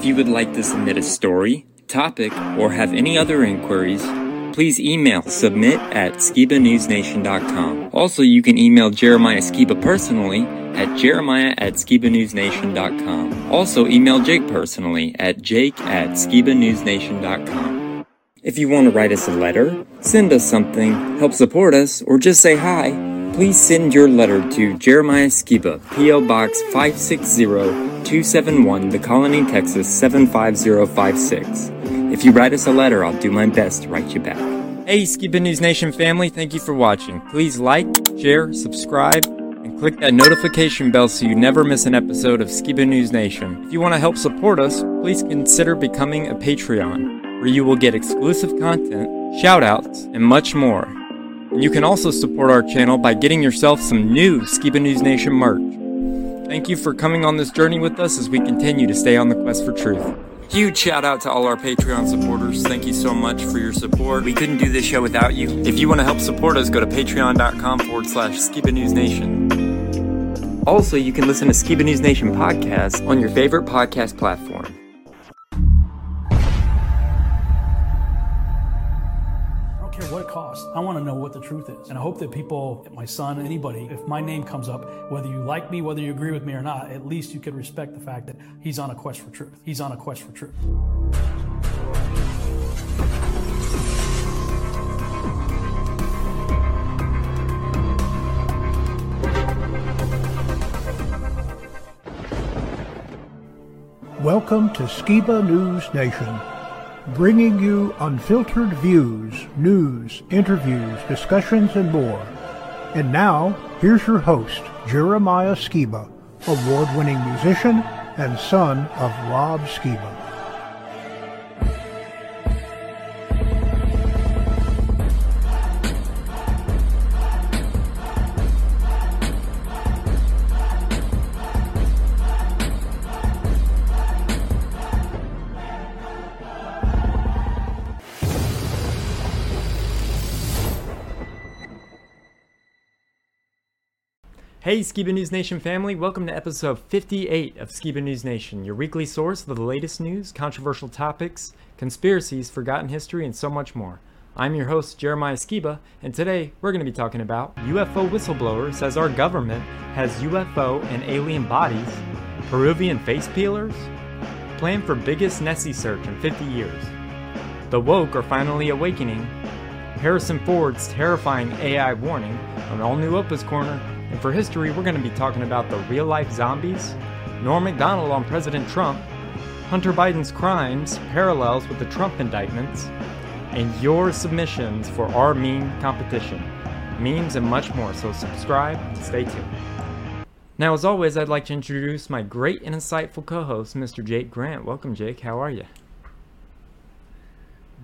If you would like to submit a story, topic, or have any other inquiries, please email submit at skibanewsnation.com. Also, you can email Jeremiah Skiba personally at jeremiah at skibanewsnation.com. Also, email Jake personally at jake at skibanewsnation.com. If you want to write us a letter, send us something, help support us, or just say hi, please send your letter to Jeremiah Skiba, P.O. Box 560 271, The Colony, Texas 75056. If you write us a letter, I'll do my best to write you back. Hey, Skiba News Nation family, thank you for watching. Please like, share, subscribe, and click that notification bell so you never miss an episode of Skiba News Nation. If you want to help support us, please consider becoming a Patreon, where you will get exclusive content, shoutouts, and much more. You can also support our channel by getting yourself some new Skiba News Nation merch. Thank you for coming on this journey with us as we continue to stay on the quest for truth. Huge shout out to all our Patreon supporters. Thank you so much for your support. We couldn't do this show without you. If you want to help support us, go to patreon.com forward slash Skiba News Nation. Also, you can listen to Skiba News Nation podcast on your favorite podcast platform. Costs. I want to know what the truth is. And I hope that people, my son, anybody, if my name comes up, whether you like me, whether you agree with me or not, at least you can respect the fact that he's on a quest for truth. He's on a quest for truth. Welcome to Skiba News Nation, bringing you unfiltered views, news, interviews, discussions, and more. And now, here's your host, Jeremiah Skiba, award winning musician and son of Rob Skiba. Hey, Skiba News Nation family, welcome to episode 58 of Skiba News Nation, your weekly source for the latest news, controversial topics, conspiracies, forgotten history, and so much more. I'm your host, Jeremiah Skiba, and today we're going to be talking about UFO whistleblower says our government has UFO and alien bodies, Peruvian face peelers, plan for biggest Nessie search in 50 years, the woke are finally awakening, Harrison Ford's terrifying AI warning, an all new Opa's Corner, and for history, we're going to be talking about the real life zombies, Norm MacDonald on President Trump, Hunter Biden's crimes, parallels with the Trump indictments, and your submissions for our meme competition. Memes and much more, so subscribe and stay tuned. Now, as always, I'd like to introduce my great and insightful co host, Mr. Jake Grant. Welcome, Jake. How are you?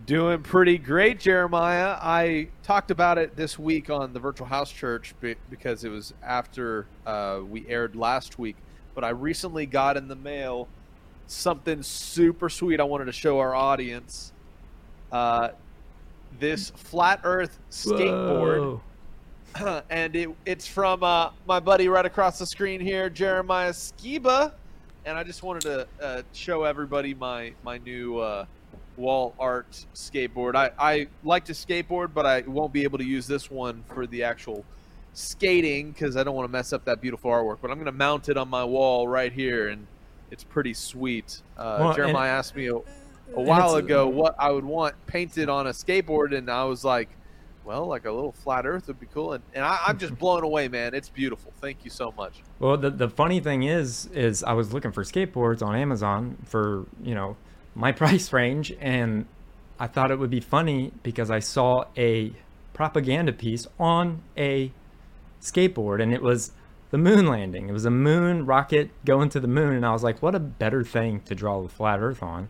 Doing pretty great, Jeremiah. I talked about it this week on the Virtual House Church because it was after uh, we aired last week. But I recently got in the mail something super sweet I wanted to show our audience. Uh, this flat Earth skateboard. and it, it's from uh, my buddy right across the screen here, Jeremiah Skiba. And I just wanted to uh, show everybody my, my new uh, wall art skateboard. I, I like to skateboard, but I won't be able to use this one for the actual skating because I don't want to mess up that beautiful artwork. But I'm going to mount it on my wall right here, and it's pretty sweet. Uh, well, Jeremiah and, asked me a, a while ago what I would want painted on a skateboard, and I was like, well, like a little flat Earth would be cool. And, and I, am just blown away, man. It's beautiful. Thank you so much. Well, the, the funny thing is, is I was looking for skateboards on Amazon for, you know, my price range and I thought it would be funny because I saw a propaganda piece on a skateboard and it was the moon landing. It was a moon rocket going to the moon and I was like, what a better thing to draw the flat earth on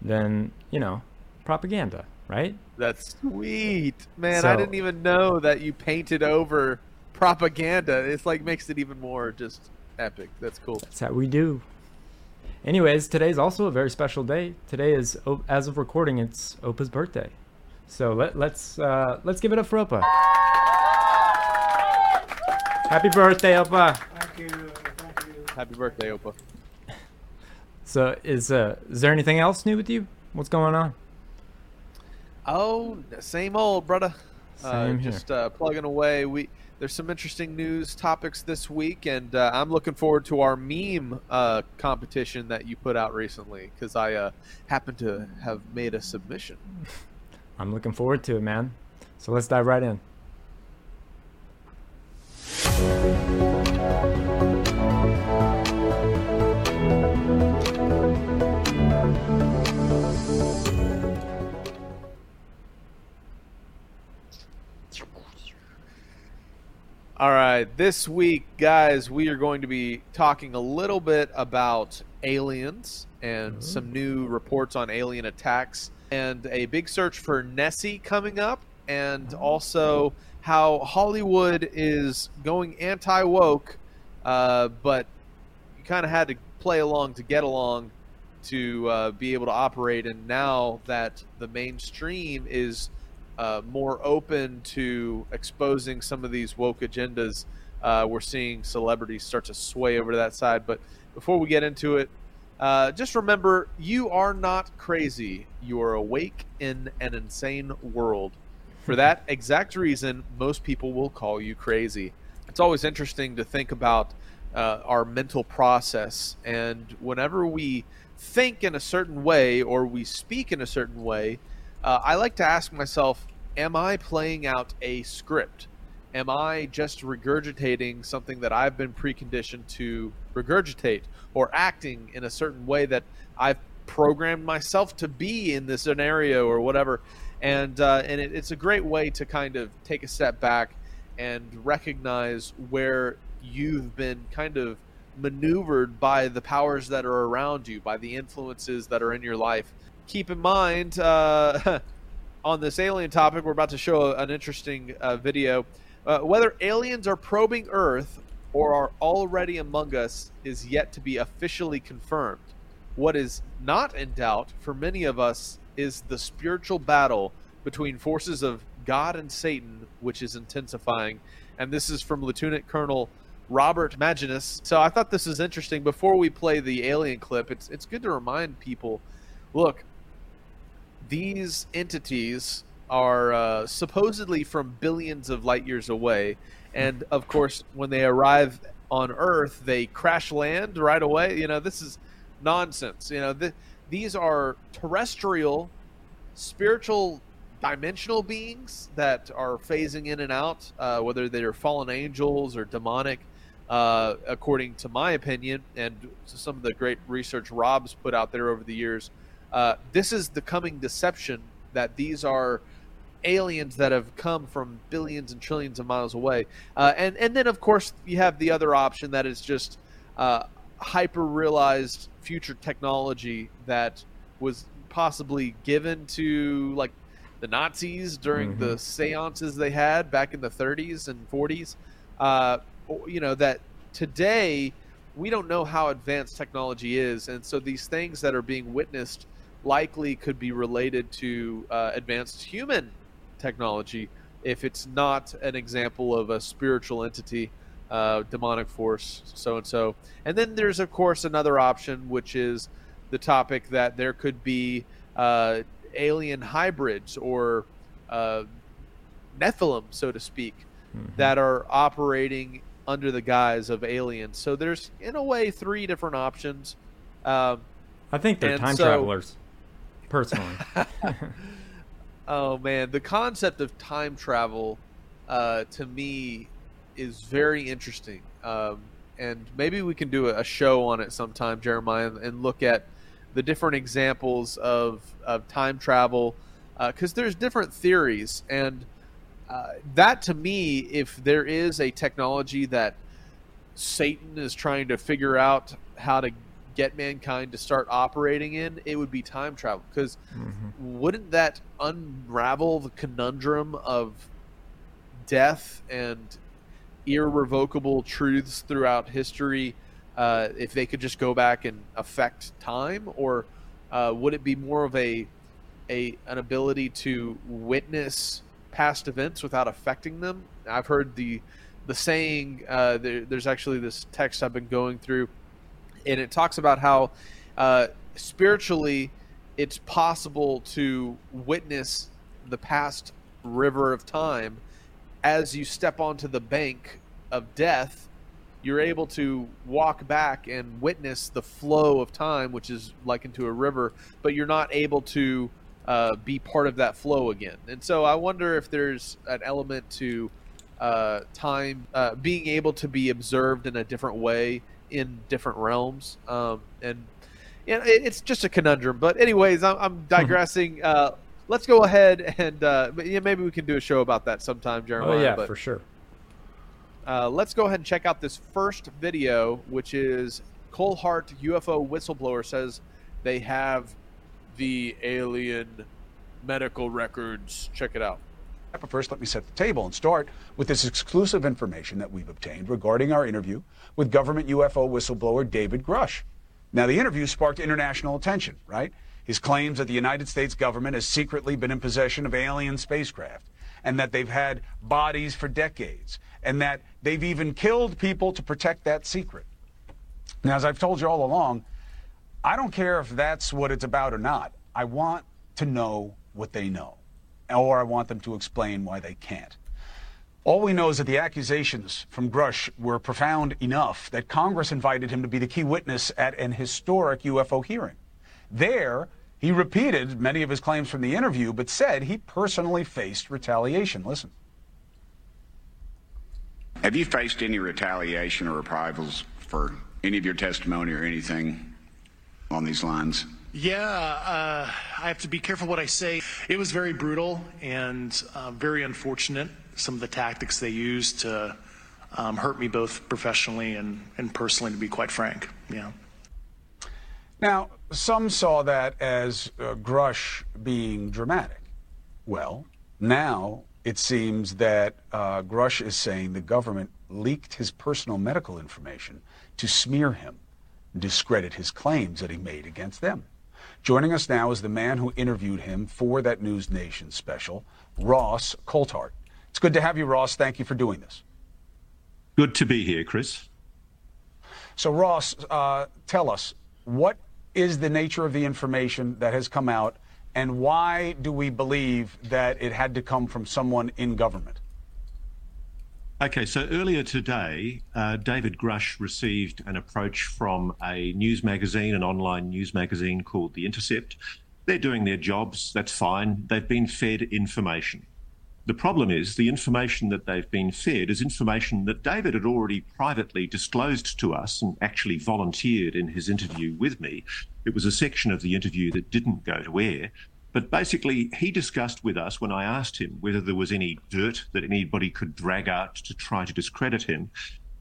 than, you know, propaganda, right? That's sweet. Man, so, I didn't even know that you painted over propaganda. It's like makes it even more just epic. That's cool. That's how we do. Anyways, today is also a very special day. Today is, as of recording, it's Opa's birthday. So let, let's uh, let's give it up for Opa. Happy birthday, Opa! Thank you. Thank you. Happy birthday, Opa. So is uh is there anything else new with you? What's going on? Oh, same old, brother. Uh, Same here. just uh, plugging away. We there's some interesting news topics this week, and uh, I'm looking forward to our meme uh, competition that you put out recently because I uh, happen to have made a submission. I'm looking forward to it, man. So let's dive right in. All right, this week, guys, we are going to be talking a little bit about aliens and some new reports on alien attacks, and a big search for Nessie coming up, and also how Hollywood is going anti woke, uh, but you kind of had to play along to get along to uh, be able to operate. And now that the mainstream is uh, more open to exposing some of these woke agendas, uh, we're seeing celebrities start to sway over to that side. But before we get into it, uh, just remember you are not crazy. You are awake in an insane world. For that exact reason, most people will call you crazy. It's always interesting to think about uh, our mental process. And whenever we think in a certain way or we speak in a certain way, uh, I like to ask myself, am I playing out a script? Am I just regurgitating something that I've been preconditioned to regurgitate or acting in a certain way that I've programmed myself to be in this scenario or whatever? And, uh, and it, it's a great way to kind of take a step back and recognize where you've been kind of maneuvered by the powers that are around you, by the influences that are in your life. Keep in mind, uh, on this alien topic, we're about to show an interesting uh, video. Uh, whether aliens are probing Earth or are already among us is yet to be officially confirmed. What is not in doubt for many of us is the spiritual battle between forces of God and Satan, which is intensifying. And this is from Lieutenant Colonel Robert Maginnis. So I thought this is interesting. Before we play the alien clip, it's it's good to remind people, look, these entities are uh, supposedly from billions of light years away, and of course, when they arrive on Earth, they crash land right away. You know, this is nonsense. You know, th- these are terrestrial, spiritual, dimensional beings that are phasing in and out, uh, whether they're fallen angels or demonic. Uh, according to my opinion, and some of the great research Rob's put out there over the years, uh, this is the coming deception that these are aliens that have come from billions and trillions of miles away. Uh, and and then of course you have the other option that is just uh, hyper realized future technology that was possibly given to like the Nazis during Mhm. the seances they had back in the 30s and 40s. Uh, you know that today we don't know how advanced technology is, and so these things that are being witnessed likely could be related to uh, advanced human technology if it's not an example of a spiritual entity, uh, demonic force, so and so. And then there's, of course, another option, which is the topic that there could be uh, alien hybrids or uh, Nephilim, so to speak, Mhm. that are operating under the guise of aliens. So there's, in a way, three different options. Um, I think they're time so- travelers. Personally. Oh man, the concept of time travel uh, to me is very interesting, um, and maybe we can do a, a show on it sometime, Jeremiah, and, and look at the different examples of of time travel because there's different theories, and uh, that to me, if there is a technology that Satan is trying to figure out how to get mankind to start operating in, it would be time travel because Mhm. wouldn't that unravel the conundrum of death and irrevocable truths throughout history uh, if they could just go back and affect time or uh, would it be more of a, a an ability to witness past events without affecting them i've heard the the saying uh, there, there's actually this text i've been going through and it talks about how uh, spiritually, it's possible to witness the past river of time as you step onto the bank of death. You're able to walk back and witness the flow of time, which is likened to a river, but you're not able to uh, be part of that flow again. And so I wonder if there's an element to uh, time uh, being able to be observed in a different way in different realms. Um, and it, it's just a conundrum. But anyways, I'm, I'm digressing. Uh, let's go ahead and uh, yeah, maybe we can do a show about that sometime, Jeremiah. Oh yeah, but, for sure. Uh, let's go ahead and check out this first video, which is Coulthart UFO whistleblower says they have the alien medical records. Check it out. But first, let me set the table and start with this exclusive information that we've obtained regarding our interview with government UFO whistleblower David Grusch. Now, the interview sparked international attention, right? His claims that the United States government has secretly been in possession of alien spacecraft and that they've had bodies for decades and that they've even killed people to protect that secret. Now, as I've told you all along, I don't care if that's what it's about or not. I want to know what they know, or I want them to explain why they can't. All we know is that the accusations from Grusch were profound enough that Congress invited him to be the key witness at an historic UFO hearing. There, he repeated many of his claims from the interview, but said he personally faced retaliation. Listen. Have you faced any retaliation or reprisals for any of your testimony or anything on these lines? Yeah, uh, I have to be careful what I say. It was very brutal and uh, very unfortunate, some of the tactics they used to um, hurt me both professionally and, and personally, to be quite frank. Yeah. Now, some saw that as uh, Grusch being dramatic. Well, now it seems that uh, Grusch is saying the government leaked his personal medical information to smear him, discredit his claims that he made against them. Joining us now is the man who interviewed him for that News Nation special, Ross Coulthart. It's good to have you, Ross. Thank you for doing this. Good to be here, Chris. So, Ross, uh, tell us what is the nature of the information that has come out, and why do we believe that it had to come from someone in government? Okay, so earlier today, uh, David Grusch received an approach from a news magazine, an online news magazine called The Intercept. They're doing their jobs, that's fine. They've been fed information. The problem is the information that they've been fed is information that David had already privately disclosed to us and actually volunteered in his interview with me. It was a section of the interview that didn't go to air, but basically, he discussed with us when I asked him whether there was any dirt that anybody could drag out to try to discredit him.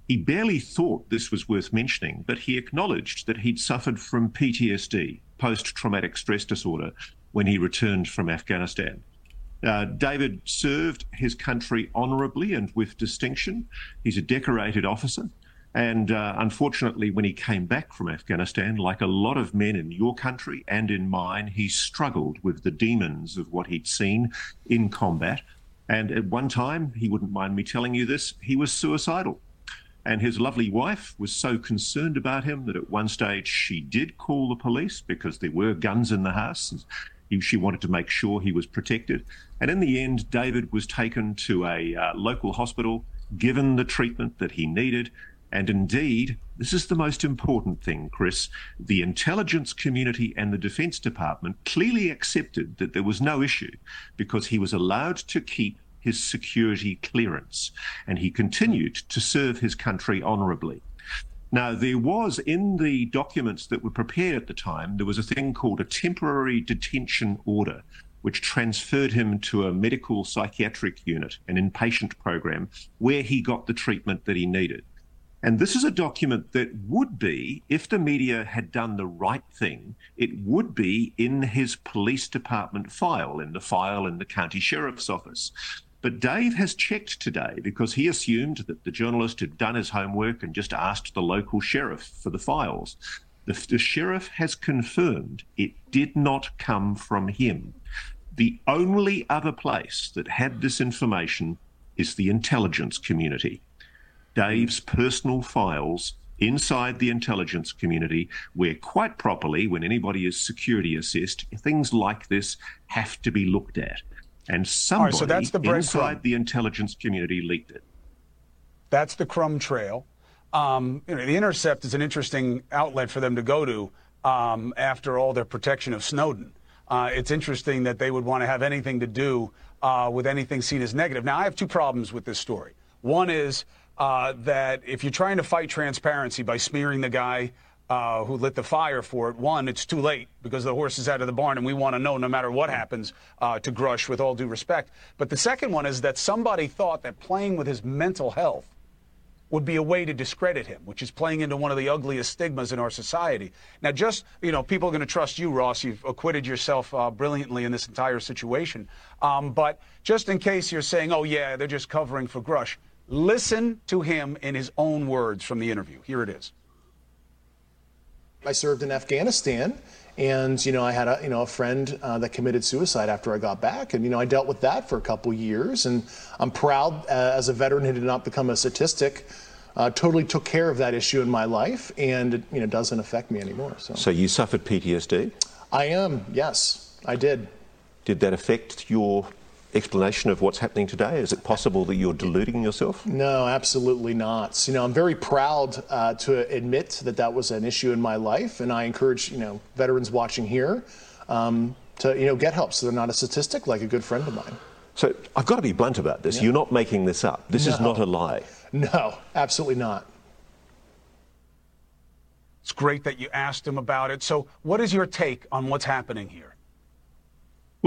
He barely thought this was worth mentioning, but he acknowledged that he'd suffered from PTSD, post traumatic stress disorder, when he returned from Afghanistan. Uh, David served his country honourably and with distinction. He's a decorated officer. And uh, unfortunately, when he came back from Afghanistan, like a lot of men in your country and in mine, he struggled with the demons of what he'd seen in combat. And at one time, he wouldn't mind me telling you this, he was suicidal. And his lovely wife was so concerned about him that at one stage she did call the police because there were guns in the house. She wanted to make sure he was protected. And in the end, David was taken to a uh, local hospital, given the treatment that he needed, and indeed, this is the most important thing, Chris. The intelligence community and the Defense Department clearly accepted that there was no issue because he was allowed to keep his security clearance and he continued to serve his country honorably. Now, there was in the documents that were prepared at the time, there was a thing called a temporary detention order, which transferred him to a medical psychiatric unit, an inpatient program, where he got the treatment that he needed. And this is a document that would be, if the media had done the right thing, it would be in his police department file, in the file in the county sheriff's office. But Dave has checked today because he assumed that the journalist had done his homework and just asked the local sheriff for the files. The, the sheriff has confirmed it did not come from him. The only other place that had this information is the intelligence community. Dave's personal files inside the intelligence community where quite properly when anybody is security assessed things like this have to be looked at. And somebody right, so that's the inside the intelligence community leaked it. That's the crumb trail. Um, you know, the intercept is an interesting outlet for them to go to um, after all their protection of snowden. Uh, it's interesting that they would want to have anything to do uh, with anything seen as negative. Now i have two problems with this story. One is uh, that if you're trying to fight transparency by smearing the guy uh, who lit the fire for it, one, it's too late because the horse is out of the barn and we want to know no matter what happens uh, to Grusch with all due respect. But the second one is that somebody thought that playing with his mental health would be a way to discredit him, which is playing into one of the ugliest stigmas in our society. Now, just, you know, people are going to trust you, Ross. You've acquitted yourself uh, brilliantly in this entire situation. Um, but just in case you're saying, oh, yeah, they're just covering for Grusch, Listen to him in his own words from the interview. Here it is. I served in Afghanistan, and you know I had a you know a friend uh, that committed suicide after I got back, and you know I dealt with that for a couple years, and I'm proud uh, as a veteran who did not become a statistic. Uh, totally took care of that issue in my life, and it you know doesn't affect me anymore. So. So you suffered PTSD. I am. Yes, I did. Did that affect your explanation of what's happening today? Is it possible that you're deluding yourself? No, absolutely not. You know, I'm very proud uh, to admit that that was an issue in my life, and I encourage you know veterans watching here um, to you know get help so they're not a statistic like a good friend of mine. So I've got to be blunt about this. Yeah. You're not making this up. This No. is not a lie. No, absolutely not. It's great that you asked him about it. So, what is your take on what's happening here?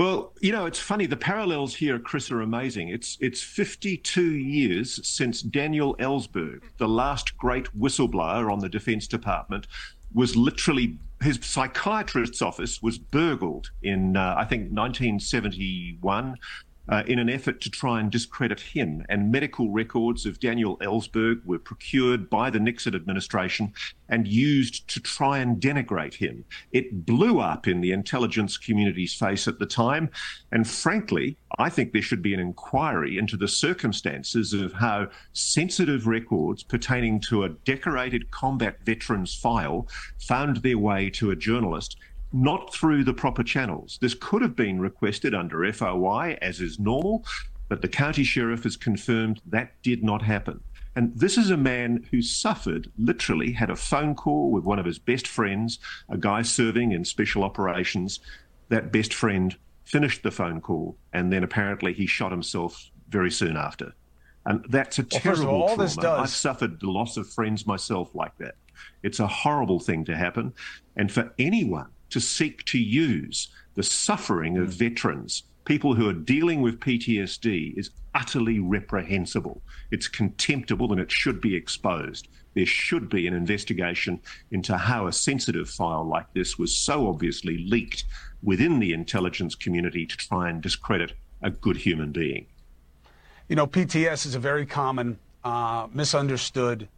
Well, you know, it's funny. The parallels here, Chris, are amazing. It's it's 52 years since Daniel Ellsberg, the last great whistleblower on the Defense Department, was literally his psychiatrist's office was burgled in uh, I think 1971. Uh, in an effort to try and discredit him. And medical records of Daniel Ellsberg were procured by the Nixon administration and used to try and denigrate him. It blew up in the intelligence community's face at the time. And frankly, I think there should be an inquiry into the circumstances of how sensitive records pertaining to a decorated combat veteran's file found their way to a journalist not through the proper channels. This could have been requested under FOI, as is normal, but the county sheriff has confirmed that did not happen. And this is a man who suffered, literally, had a phone call with one of his best friends, a guy serving in special operations. That best friend finished the phone call, and then apparently he shot himself very soon after. And that's a Well, terrible all, all trauma. this does- I've suffered the loss of friends myself like that. It's a horrible thing to happen. And for anyone to seek to use the suffering of veterans, people who are dealing with PTSD, is utterly reprehensible. It's contemptible and it should be exposed. There should be an investigation into how a sensitive file like this was so obviously leaked within the intelligence community to try and discredit a good human being. You know, PTS is a very common, uh, misunderstood,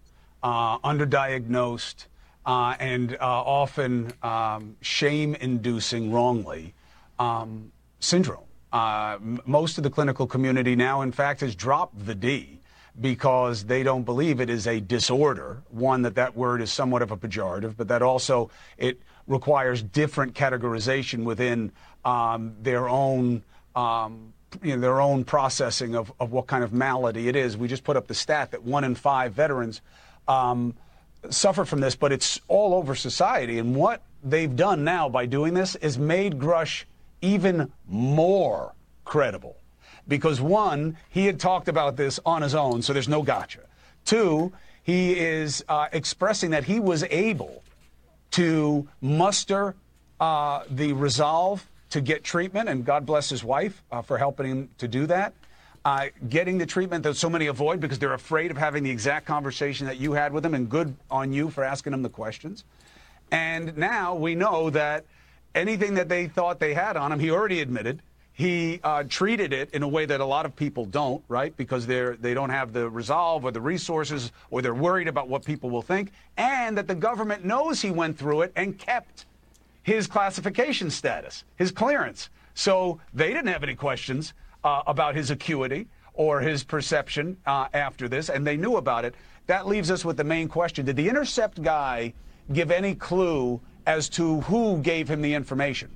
uh, underdiagnosed, uh, and uh, often um, shame inducing wrongly um, syndrome. Uh, m- most of the clinical community now, in fact, has dropped the D because they don't believe it is a disorder. One, that that word is somewhat of a pejorative, but that also it requires different categorization within um, their own um, you know, their own processing of, of what kind of malady it is. We just put up the stat that one in five veterans um, suffer from this, but it's all over society. And what they've done now by doing this is made Grusch even more credible. Because one, he had talked about this on his own, so there's no gotcha. Two, he is uh, expressing that he was able to muster uh, the resolve to get treatment, and God bless his wife uh, for helping him to do that. Uh, getting the treatment that so many avoid because they're afraid of having the exact conversation that you had with him, and good on you for asking him the questions. And now we know that anything that they thought they had on him, he already admitted. He uh, treated it in a way that a lot of people don't, right? Because they're they don't have the resolve or the resources, or they're worried about what people will think, and that the government knows he went through it and kept his classification status, his clearance. So they didn't have any questions uh, about his acuity or his perception uh, after this, and they knew about it. That leaves us with the main question Did the Intercept guy give any clue as to who gave him the information?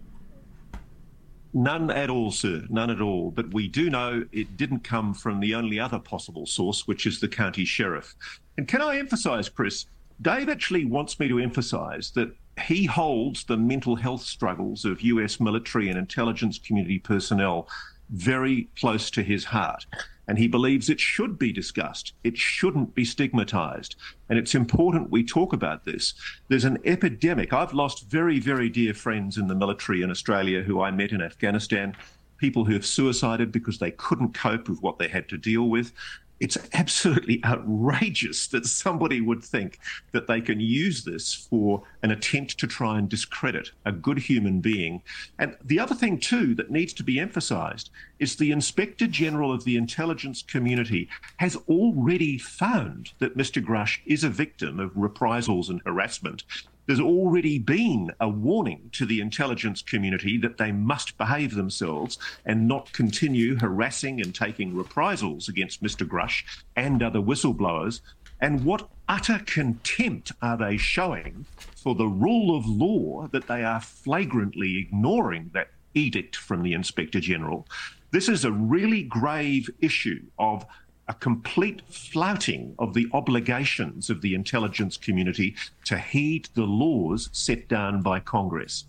None at all, sir. None at all. But we do know it didn't come from the only other possible source, which is the county sheriff. And can I emphasize, Chris, Dave actually wants me to emphasize that he holds the mental health struggles of US military and intelligence community personnel very close to his heart. And he believes it should be discussed. It shouldn't be stigmatized. And it's important we talk about this. There's an epidemic. I've lost very, very dear friends in the military in Australia who I met in Afghanistan, people who have suicided because they couldn't cope with what they had to deal with it's absolutely outrageous that somebody would think that they can use this for an attempt to try and discredit a good human being. And the other thing, too, that needs to be emphasized is the Inspector General of the intelligence community has already found that Mr. Grusch is a victim of reprisals and harassment there's already been a warning to the intelligence community that they must behave themselves and not continue harassing and taking reprisals against Mr. Grusch and other whistleblowers. And what utter contempt are they showing for the rule of law that they are flagrantly ignoring that edict from the Inspector General? This is a really grave issue of a complete flouting of the obligations of the intelligence community to heed the laws set down by Congress.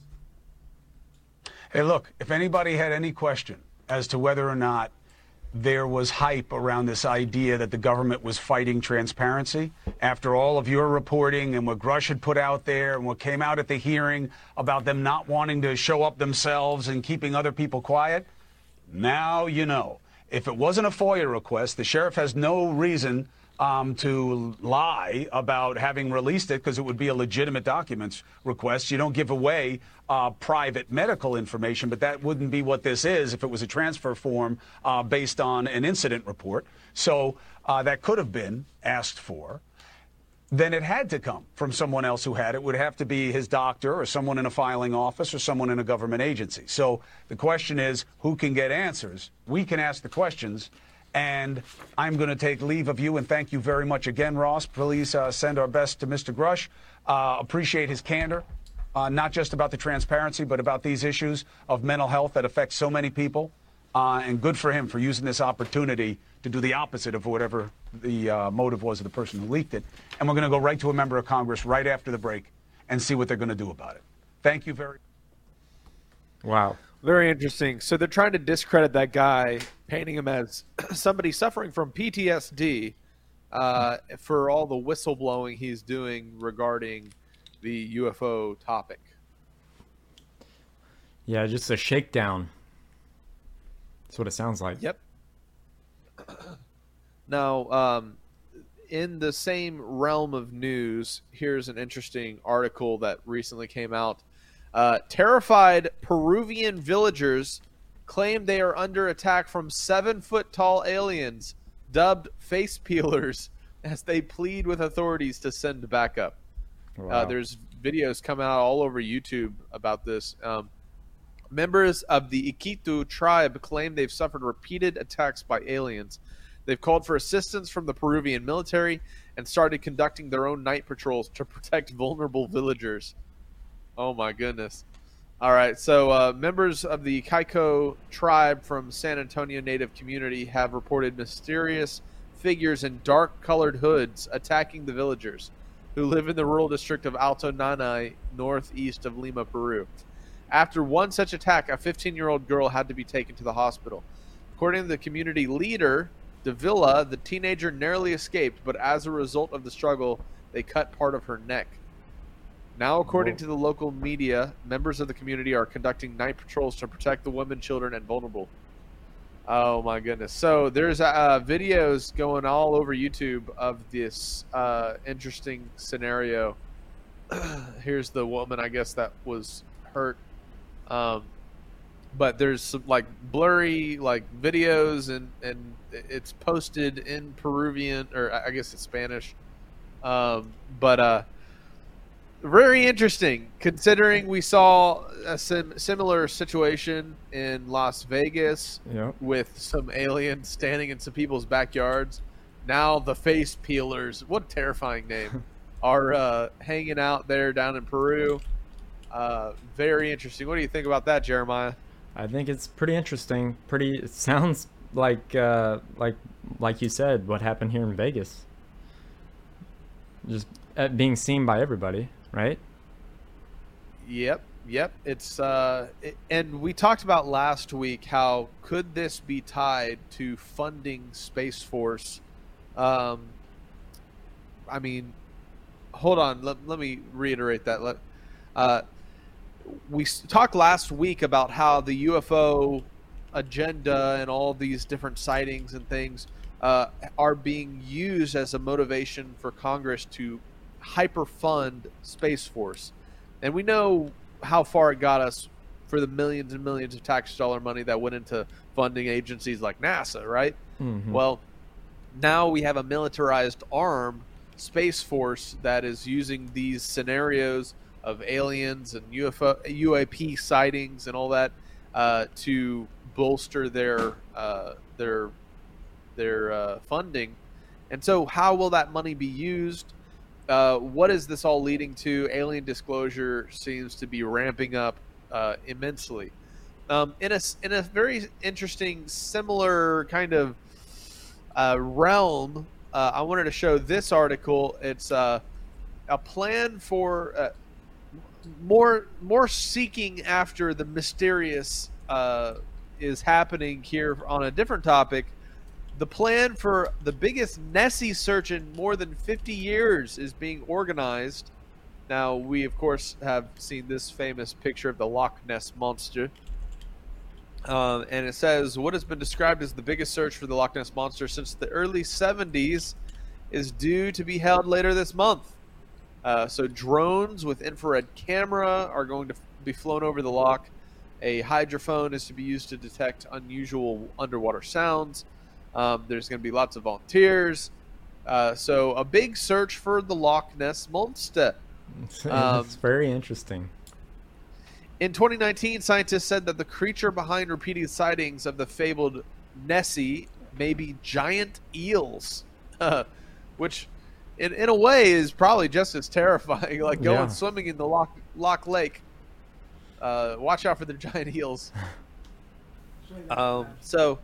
Hey, look, if anybody had any question as to whether or not there was hype around this idea that the government was fighting transparency after all of your reporting and what Grusch had put out there and what came out at the hearing about them not wanting to show up themselves and keeping other people quiet. Now you know. If it wasn't a FOIA request, the sheriff has no reason um, to lie about having released it because it would be a legitimate documents request. You don't give away uh, private medical information, but that wouldn't be what this is if it was a transfer form uh, based on an incident report. So uh, that could have been asked for then it had to come from someone else who had it. it. would have to be his doctor or someone in a filing office or someone in a government agency. So the question is who can get answers? We can ask the questions. And I'm going to take leave of you and thank you very much again, Ross. Please uh, send our best to Mr. Grusch. Uh, appreciate his candor, uh, not just about the transparency, but about these issues of mental health that affect so many people. Uh, and good for him for using this opportunity to do the opposite of whatever the uh, motive was of the person who leaked it. And we're going to go right to a member of Congress right after the break and see what they're going to do about it. Thank you very Wow. Very interesting. So they're trying to discredit that guy, painting him as somebody suffering from PTSD uh, for all the whistleblowing he's doing regarding the UFO topic. Yeah, just a shakedown. That's what it sounds like. Yep. Now, um, in the same realm of news, here's an interesting article that recently came out. Uh, terrified Peruvian villagers claim they are under attack from seven foot tall aliens dubbed face peelers as they plead with authorities to send backup. Uh, wow. Uh, there's videos coming out all over YouTube about this. Um, members of the Ikitu tribe claim they've suffered repeated attacks by aliens They've called for assistance from the Peruvian military and started conducting their own night patrols to protect vulnerable villagers. Oh my goodness. All right, so uh, members of the Kaiko tribe from San Antonio Native community have reported mysterious figures in dark colored hoods attacking the villagers who live in the rural district of Alto Nanay, northeast of Lima, Peru. After one such attack, a 15 year old girl had to be taken to the hospital. According to the community leader, Davila, the teenager narrowly escaped, but as a result of the struggle, they cut part of her neck. Now, according Whoa. to the local media, members of the community are conducting night patrols to protect the women, children, and vulnerable. Oh my goodness! So there's uh, videos going all over YouTube of this uh, interesting scenario. Here's the woman, I guess that was hurt. Um, but there's some like blurry like videos and and it's posted in Peruvian or I guess it's Spanish. Um, but uh, very interesting considering we saw a sim- similar situation in Las Vegas Yep. with some aliens standing in some people's backyards. Now the face peelers, what a terrifying name, are uh, hanging out there down in Peru. Uh, very interesting. What do you think about that, Jeremiah? I think it's pretty interesting. Pretty. It sounds like uh, like like you said, what happened here in Vegas. Just uh, being seen by everybody, right? Yep, yep. It's uh, it, and we talked about last week how could this be tied to funding Space Force? Um, I mean, hold on. Let, let me reiterate that. Let, uh, we talked last week about how the UFO agenda and all these different sightings and things uh, are being used as a motivation for Congress to hyperfund Space Force. And we know how far it got us for the millions and millions of tax dollar money that went into funding agencies like NASA, right? Mhm. Well, now we have a militarized arm space force that is using these scenarios of aliens and UFO, UAP sightings and all that uh, to bolster their uh, their their uh, funding. And so, how will that money be used? Uh, what is this all leading to? Alien disclosure seems to be ramping up uh, immensely. Um, in a in a very interesting, similar kind of uh, realm, I wanted to show this article. It's a plan for more more seeking after the mysterious uh, is happening here on a different topic. The plan for the biggest Nessie search in more than 50 years is being organized. Now, we of course have seen this famous picture of the Loch Ness monster. Um, and it says what has been described as the biggest search for the Loch Ness monster since the early 70s is due to be held later this month. Uh, so drones with infrared camera are going to be flown over the loch. A hydrophone is to be used to detect unusual underwater sounds. Um, there's going to be lots of volunteers. Uh, so a big search for the Loch Ness monster. It's, Um, it's very interesting. In 2019, scientists said that the creature behind repeated sightings of the fabled Nessie may be giant eels, which, in, in a way, is probably just as terrifying. Like going Yeah. swimming in the Loch, Loch Lake. Uh, watch out for the giant eels. Um, so,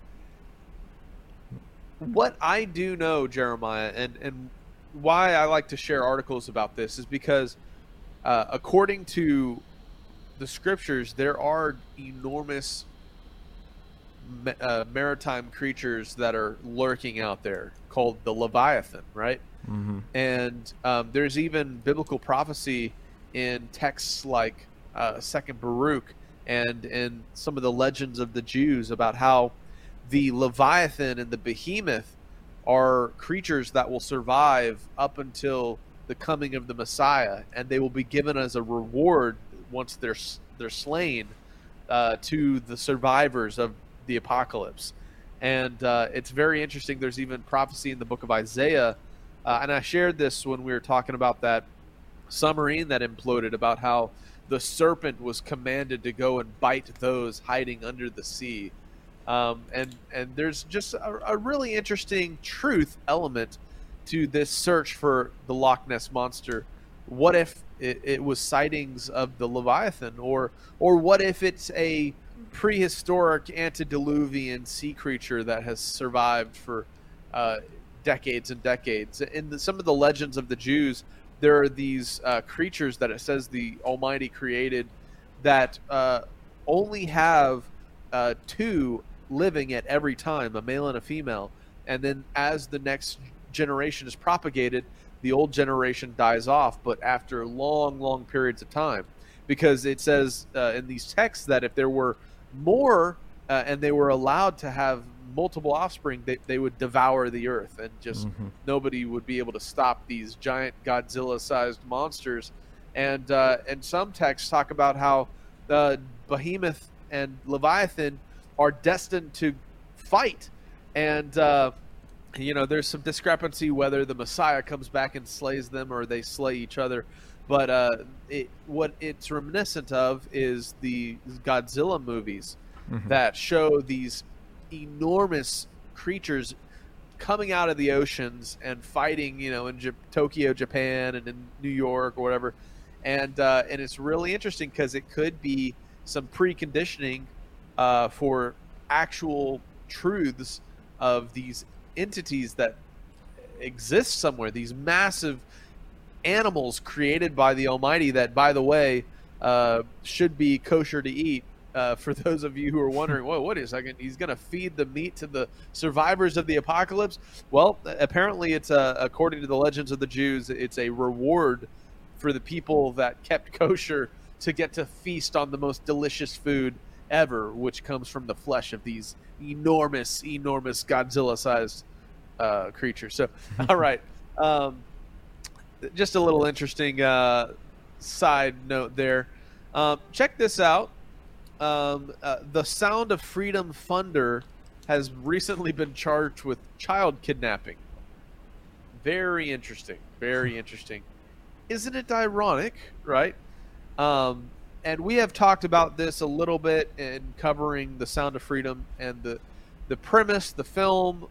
what I do know, Jeremiah, and, and why I like to share articles about this is because, uh, according to the scriptures, there are enormous uh, maritime creatures that are lurking out there called the Leviathan, right? Hmm And um, there's even biblical prophecy in texts like uh, Second Baruch and in some of the legends of the Jews about how the Leviathan and the Behemoth are creatures that will survive up until the coming of the Messiah, and they will be given as a reward once they're they're slain uh, to the survivors of the apocalypse. And uh, it's very interesting. There's even prophecy in the book of Isaiah, uh, and I shared this when we were talking about that submarine that imploded, about how the serpent was commanded to go and bite those hiding under the sea. Um, and and there's just a, a really interesting truth element to this search for the Loch Ness monster. What if it, it was sightings of the Leviathan, or or what if it's a prehistoric antediluvian sea creature that has survived for uh, decades and decades? In the, some of the legends of the Jews, there are these uh, creatures that it says the Almighty created that uh, only have uh, two living at every time, a male and a female. And then as the next generation is propagated, the old generation dies off, but after long, long periods of time. Because it says uh, in these texts that if there were more uh, and they were allowed to have multiple offspring, they, they would devour the earth and just Mhm. nobody would be able to stop these giant Godzilla-sized monsters. And uh, and some texts talk about how uh, Behemoth and Leviathan are destined to fight, and uh, you know there's some discrepancy whether the Messiah comes back and slays them or they slay each other. but uh, it, what it's reminiscent of is the Godzilla movies Mhm. that show these enormous creatures coming out of the oceans and fighting, you know, in J- Tokyo, Japan, and in New York or whatever. And uh, and it's really interesting because it could be some preconditioning uh, for actual truths of these entities that exist somewhere. These massive animals created by the Almighty that, by the way, uh, should be kosher to eat. Uh, for those of you who are wondering, whoa, what is second? He's going to feed the meat to the survivors of the apocalypse. Well, apparently, it's a, according to the legends of the Jews, it's a reward for the people that kept kosher to get to feast on the most delicious food ever, which comes from the flesh of these enormous, enormous Godzilla-sized uh, creatures. So, all right. Um, just a little interesting uh, side note there. Um, check this out. Um, uh, the Sound of Freedom funder has recently been charged with child kidnapping. Very interesting. Very interesting. Isn't it ironic, right? Um, and we have talked about this a little bit in covering the Sound of Freedom and the the premise, the film,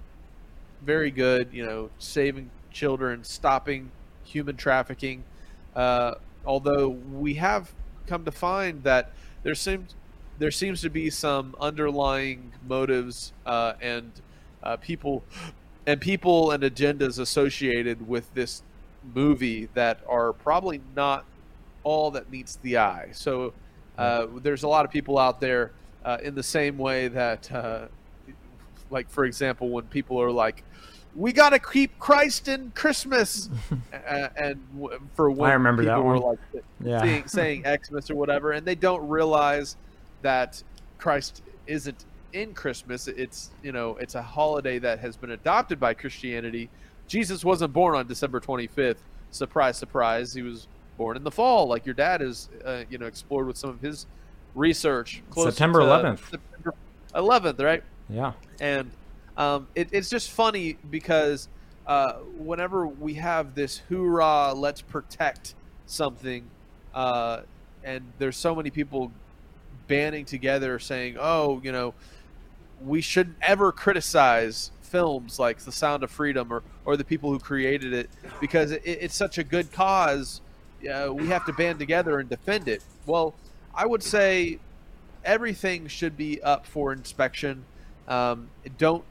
very good. You know, saving children, stopping human trafficking. Uh, although we have come to find that there seems there seems to be some underlying motives uh, and uh, people and people and agendas associated with this movie that are probably not all that meets the eye. So uh, there's a lot of people out there uh, in the same way that, uh, like for example, when people are like, "We got to keep Christ in Christmas," uh, and w- for when I remember that people were like Yeah. saying, saying Xmas or whatever, and they don't realize that Christ isn't in Christmas. It's you know it's a holiday that has been adopted by Christianity. Jesus wasn't born on December 25th. Surprise, surprise. He was born in the fall, like your dad has, uh, you know, explored with some of his research. September 11th. September 11th, right? Yeah. And um, it, it's just funny because uh, whenever we have this hoorah, let's protect something, uh, and there's so many people banding together saying, oh, you know, we shouldn't ever criticize films like The Sound of Freedom or, or the people who created it because it, it's such a good cause. Uh, we have to band together and defend it. Well, I would say everything should be up for inspection. Um, don't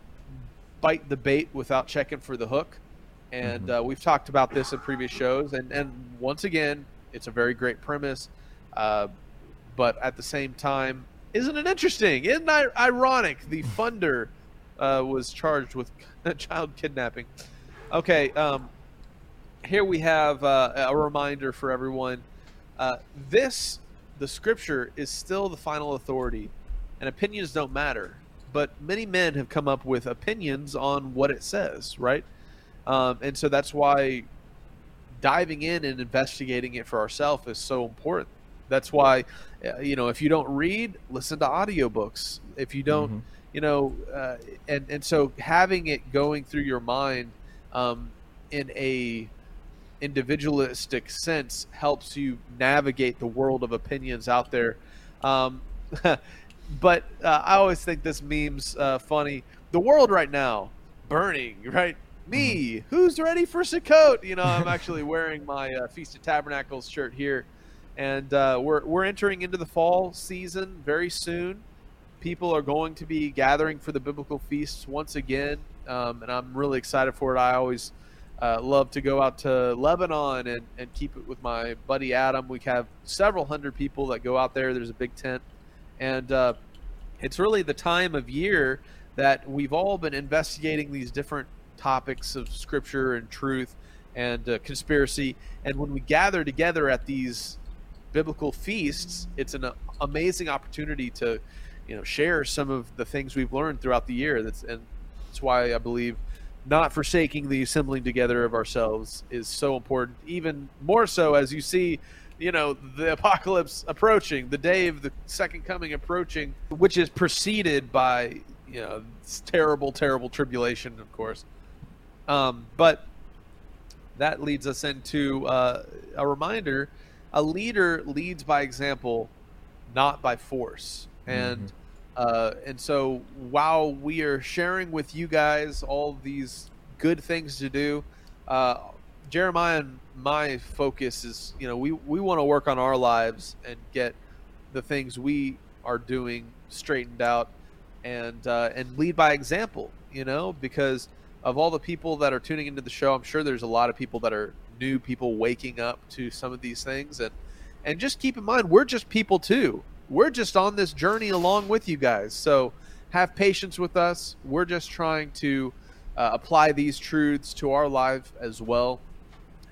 bite the bait without checking for the hook. And uh, we've talked about this in previous shows. And, and once again, it's a very great premise. Uh, but at the same time, isn't it interesting? Isn't it ironic? The funder uh, was charged with child kidnapping. Okay, um, here we have uh, a reminder for everyone. Uh, this, the scripture, is still the final authority, and opinions don't matter. But many men have come up with opinions on what it says, right? Um, and so that's why diving in and investigating it for ourselves is so important. That's why, uh, you know, if you don't read, listen to audiobooks. If you don't, Mhm. you know, uh, and and so having it going through your mind um, in a individualistic sense helps you navigate the world of opinions out there. Um, but uh, I always think this meme's uh, funny. The world right now, burning, right? Me, who's ready for Sukkot? You know, I'm actually wearing my uh, Feast of Tabernacles shirt here, and uh, we're we're entering into the fall season very soon. People are going to be gathering for the biblical feasts once again, um, and I'm really excited for it. I always uh, love to go out to Lebanon and, and keep it with my buddy Adam. We have several hundred people that go out there. There's a big tent, and uh, it's really the time of year that we've all been investigating these different topics of scripture and truth and uh, conspiracy. And when we gather together at these biblical feasts, it's an amazing opportunity to, you know, share some of the things we've learned throughout the year. That's and that's why I believe not forsaking the assembling together of ourselves is so important. Even more so as you see, you know, the apocalypse approaching, the day of the second coming approaching, which is preceded by you know terrible, terrible tribulation, of course. Um, but that leads us into uh, a reminder a leader leads by example, not by force. And uh, and so while we are sharing with you guys all these good things to do, uh, Jeremiah and my focus is, you know, we, we want to work on our lives and get the things we are doing straightened out and uh, and lead by example, you know, because of all the people that are tuning into the show, I'm sure there's a lot of people that are new people waking up to some of these things and and just keep in mind we're just people too. We're just on this journey along with you guys. So have patience with us. We're just trying to uh, apply these truths to our life as well.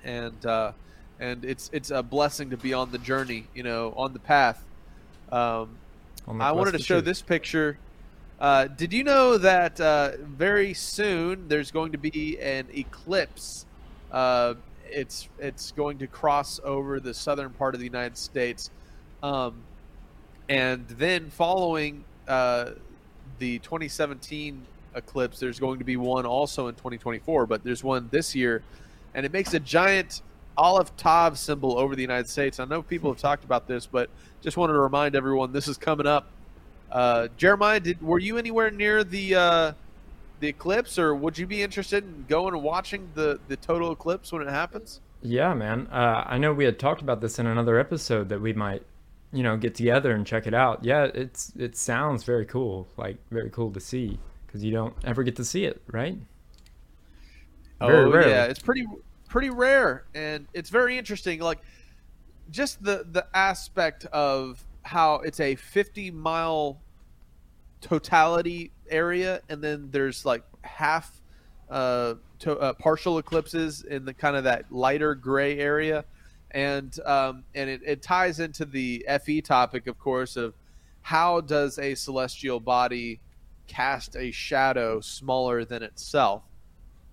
And uh, and it's it's a blessing to be on the journey, you know, on the path. Um, On the I wanted to show truth. this picture. Uh, did you know that uh, very soon there's going to be an eclipse? Uh, it's it's going to cross over the southern part of the United States, um, and then following uh, the 2017 eclipse, there's going to be one also in 2024. But there's one this year, and it makes a giant aleph tav symbol over the United States. I know people have talked about this, but just wanted to remind everyone this is coming up. Uh, Jeremiah, did were you anywhere near the uh, the eclipse, or would you be interested in going and watching the the total eclipse when it happens? Yeah, man. Uh, I know we had talked about this in another episode that we might, you know, get together and check it out. Yeah, it's it sounds very cool, like very cool to see because you don't ever get to see it, right? Very oh rarely. yeah, it's pretty pretty rare, and it's very interesting. Like just the the aspect of how it's a 50 mile totality area, and then there's like half uh, to, uh, partial eclipses in the kind of that lighter gray area, and um, and it, it ties into the FE topic, of course, of how does a celestial body cast a shadow smaller than itself.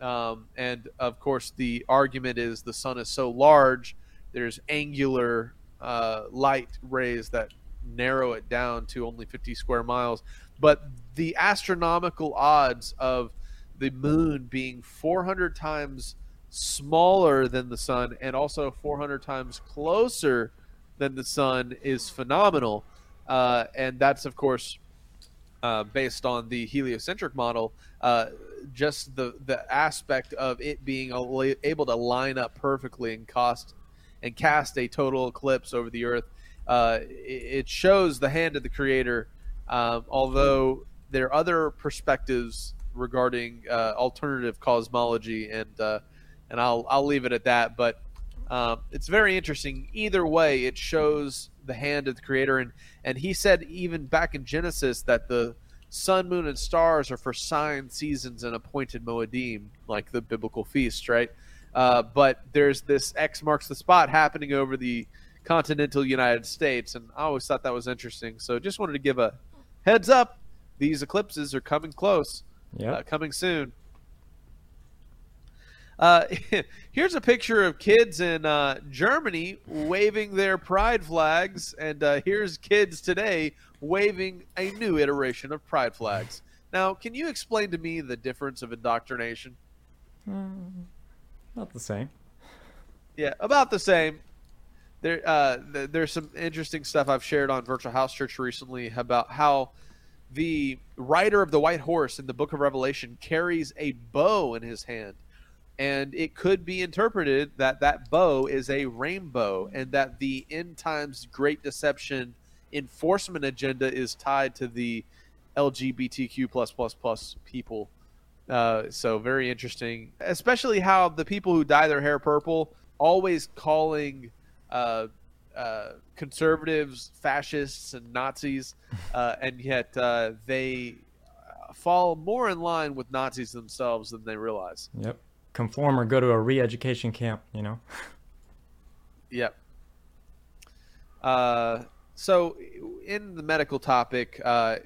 Um, and of course, the argument is the sun is so large, there's angular uh, light rays that narrow it down to only 50 square miles. But the astronomical odds of the moon being 400 times smaller than the sun and also 400 times closer than the sun is phenomenal. Uh, and that's, of course, uh, based on the heliocentric model, uh, just the the aspect of it being able to line up perfectly and cost and cast a total eclipse over the Earth, uh, it, shows the hand of the Creator. Um, although there are other perspectives regarding uh, alternative cosmology, and uh, and I'll I'll leave it at that. But um, it's very interesting. Either way, it shows the hand of the Creator, and and he said even back in Genesis that the sun, moon, and stars are for signs, seasons, and appointed moedim, like the biblical feast, right? Uh, but there's this X marks the spot happening over the continental United States, and I always thought that was interesting. So just wanted to give a heads up. These eclipses are coming close, Yep. uh, coming soon. Uh, here's a picture of kids in uh, Germany waving their pride flags, and uh, here's kids today waving a new iteration of pride flags. Now, can you explain to me the difference of indoctrination? Mm, not the same. Yeah, about the same. There, uh, th- there's some interesting stuff I've shared on Virtual House Church recently about how the rider of the white horse in the Book of Revelation carries a bow in his hand, and it could be interpreted that that bow is a rainbow, and that the end times great deception enforcement agenda is tied to the LGBTQ plus plus plus people. Uh, so very interesting, especially how the people who dye their hair purple always calling uh, uh, conservatives fascists and Nazis, uh, and yet uh, they fall more in line with Nazis themselves than they realize. Yep. Conform or go to a re-education camp. You know. Yep. Uh, so, in the medical topic, uh,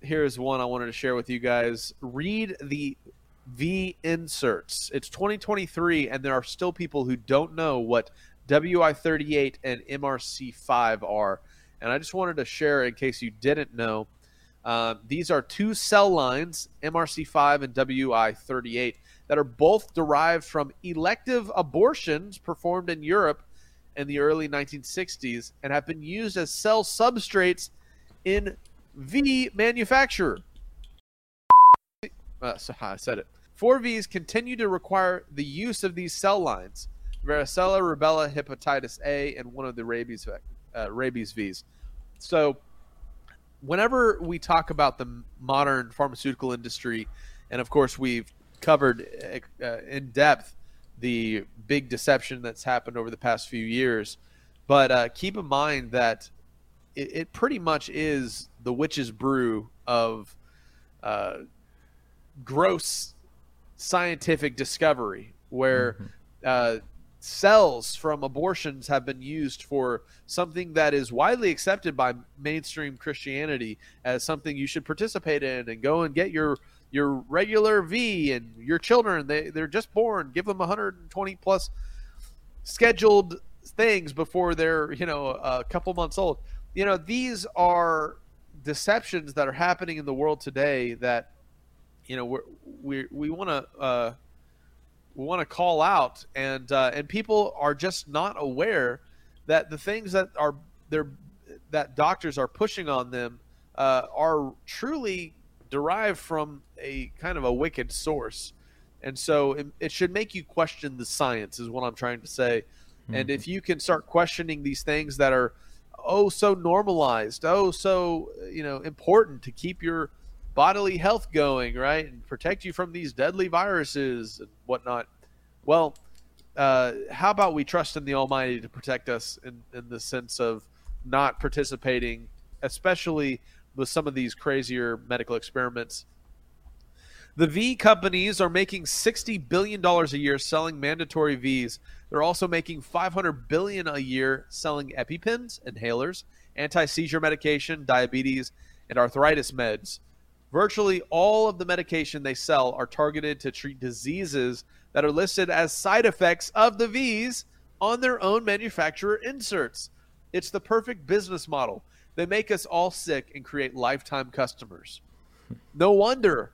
here's one I wanted to share with you guys. Read the V inserts. It's 2023, and there are still people who don't know what WI38 and MRC5 are. And I just wanted to share, in case you didn't know, uh, these are two cell lines, MRC5 and WI38, that are both derived from elective abortions performed in Europe in the early 1960s and have been used as cell substrates in V manufacture. Uh, so I said it. 4Vs continue to require the use of these cell lines varicella, rubella, hepatitis A, and one of the rabies, uh, rabies Vs. So, whenever we talk about the modern pharmaceutical industry, and of course, we've covered uh, in depth the big deception that's happened over the past few years. But uh, keep in mind that it, it, pretty much is the witch's brew of uh, gross scientific discovery, where mm-hmm. uh, cells from abortions have been used for something that is widely accepted by mainstream Christianity as something you should participate in and go and get your your regular V and your children. They they're just born. Give them 120 plus scheduled things before they're you know a couple months old. You know these are deceptions that are happening in the world today that you know we're, we we want to uh, we want to call out and uh, and people are just not aware that the things that are they're that doctors are pushing on them uh, are truly derived from a kind of a wicked source and so it, it should make you question the science is what i'm trying to say mm-hmm. and if you can start questioning these things that are oh so normalized oh so you know important to keep your bodily health going, right, and protect you from these deadly viruses and whatnot. Well, uh, how about we trust in the Almighty to protect us in, in the sense of not participating, especially with some of these crazier medical experiments. The V companies are making $60 billion a year selling mandatory Vs. They're also making 500 billion a year selling EpiPens, inhalers, anti-seizure medication, diabetes, and arthritis meds. Virtually all of the medication they sell are targeted to treat diseases that are listed as side effects of the V's on their own manufacturer inserts. It's the perfect business model. They make us all sick and create lifetime customers. No wonder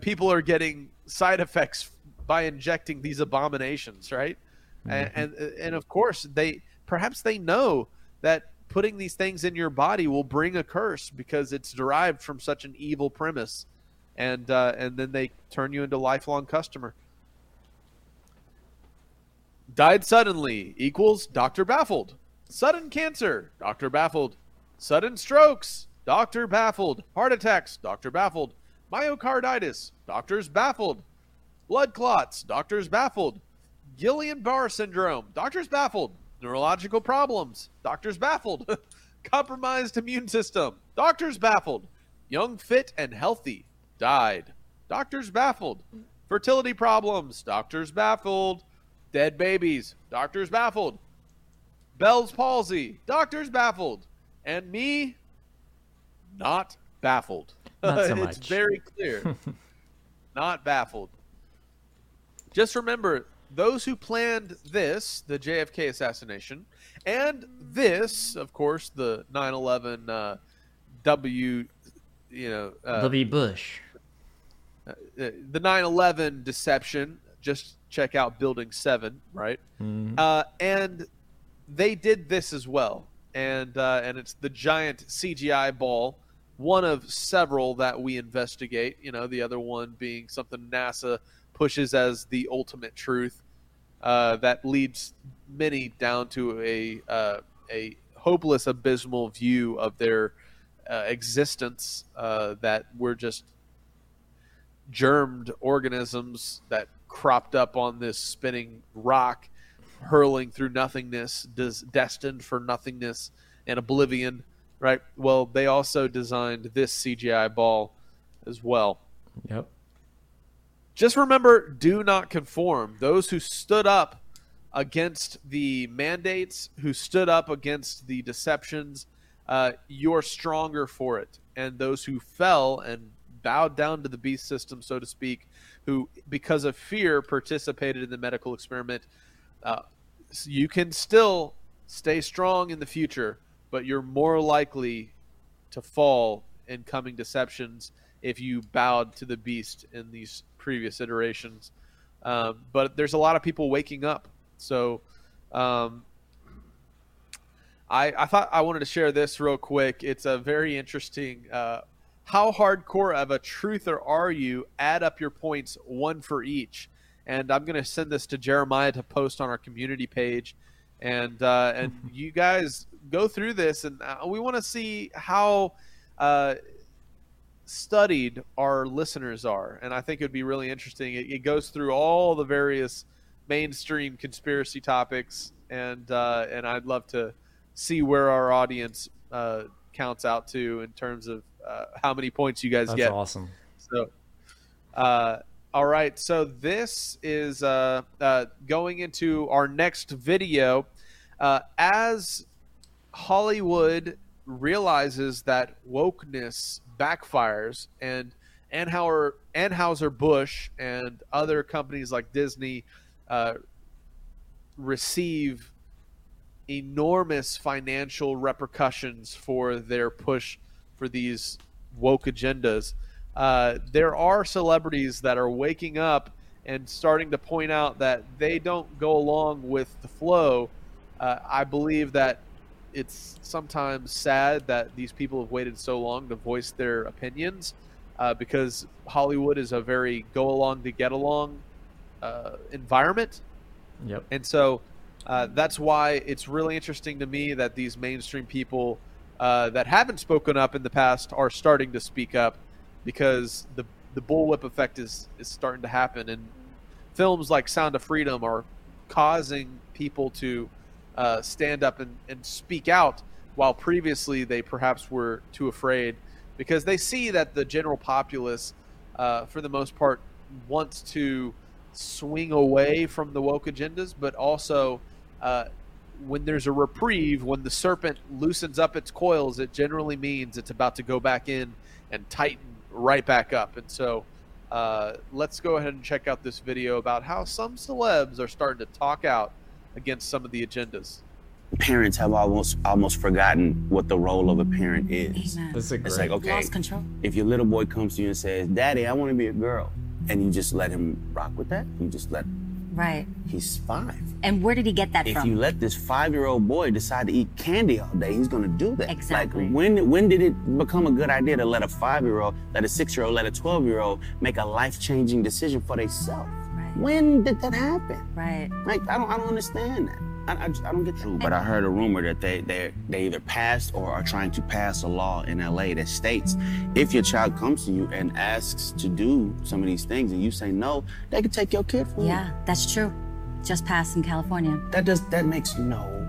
people are getting side effects by injecting these abominations, right? Mm-hmm. And, and and of course they perhaps they know that putting these things in your body will bring a curse because it's derived from such an evil premise, and uh, and then they turn you into lifelong customer. Died suddenly equals doctor baffled. Sudden cancer, doctor baffled. Sudden strokes, doctor baffled. Heart attacks, doctor baffled. Myocarditis, doctors baffled. Blood clots, doctors baffled. Guillain Barré syndrome, doctors baffled. Neurological problems. Doctors baffled. Compromised immune system. Doctors baffled. Young, fit, and healthy. Died. Doctors baffled. Fertility problems. Doctors baffled. Dead babies. Doctors baffled. Bell's palsy. Doctors baffled. And me, not baffled. Not so it's very clear. not baffled. Just remember those who planned this, the JFK assassination, and this, of course, the 9/11 uh, W, you know, uh, W. Bush, uh, the 9/11 deception. Just check out Building Seven, right? Mm-hmm. Uh, and they did this as well, and uh, and it's the giant CGI ball, one of several that we investigate. You know, the other one being something NASA pushes as the ultimate truth uh, that leads many down to a uh, a hopeless, abysmal view of their uh, existence. Uh, that we're just germed organisms that cropped up on this spinning rock, hurling through nothingness, des- destined for nothingness and oblivion. Right. Well, they also designed this CGI ball as well. Yep. Just remember do not conform. Those who stood up against the mandates, who stood up against the deceptions, uh, you're stronger for it. And those who fell and bowed down to the beast system, so to speak, who, because of fear, participated in the medical experiment, uh, you can still stay strong in the future, but you're more likely to fall in coming deceptions if you bowed to the beast in these previous iterations. Um, but there's a lot of people waking up. So um, I, I thought I wanted to share this real quick. It's a very interesting. Uh, how hardcore of a truther are you? Add up your points, one for each. And I'm going to send this to Jeremiah to post on our community page, and uh, and you guys go through this, and uh, we want to see how uh, studied our listeners are. And I think it would be really interesting. It, it goes through all the various mainstream conspiracy topics, and uh, and I'd love to see where our audience uh, counts out to in terms of uh, how many points you guys That's get. awesome. So, uh, all right. So this is uh, uh, going into our next video. Uh, as Hollywood realizes that wokeness backfires and Anheuser Anheuser Busch and other companies like Disney uh, receive enormous financial repercussions for their push for these woke agendas. Uh, there are celebrities that are waking up and starting to point out that they don't go along with the flow. Uh, I believe that it's sometimes sad that these people have waited so long to voice their opinions uh, because Hollywood is a very go along to get along uh, environment. Yep. And so uh, that's why it's really interesting to me that these mainstream people uh, that haven't spoken up in the past are starting to speak up because the the bullwhip effect is is starting to happen, and films like Sound of Freedom are causing people to uh, stand up and, and speak out while previously they perhaps were too afraid because they see that the general populace, uh, for the most part, wants to swing away from the woke agendas, but also uh, when there's a reprieve, when the serpent loosens up its coils, it generally means it's about to go back in and tighten right back up. And so uh, let's go ahead and check out this video about how some celebs are starting to talk out against some of the agendas. Parents have almost almost forgotten what the role of a parent is. Amen. That's a It's like okay, Lost control. if your little boy comes to you and says, "Daddy, I want to be a girl," and you just let him rock with that, you just let Right. he's five. And where did he get that If from? you let this five-year-old boy decide to eat candy all day, he's gonna do that. Exactly. Like when when did it become a good idea to let a five-year-old, let a six-year-old, let a twelve-year-old make a life-changing decision for themselves? Right. When did that happen? Right. Like I don't I don't understand that. I, I, just, I don't get you. But I heard a rumor that they they they either passed or are trying to pass a law in LA that states if your child comes to you and asks to do some of these things and you say no, they can take your kid from you. Yeah, that's true. Just passed in California. That does that makes no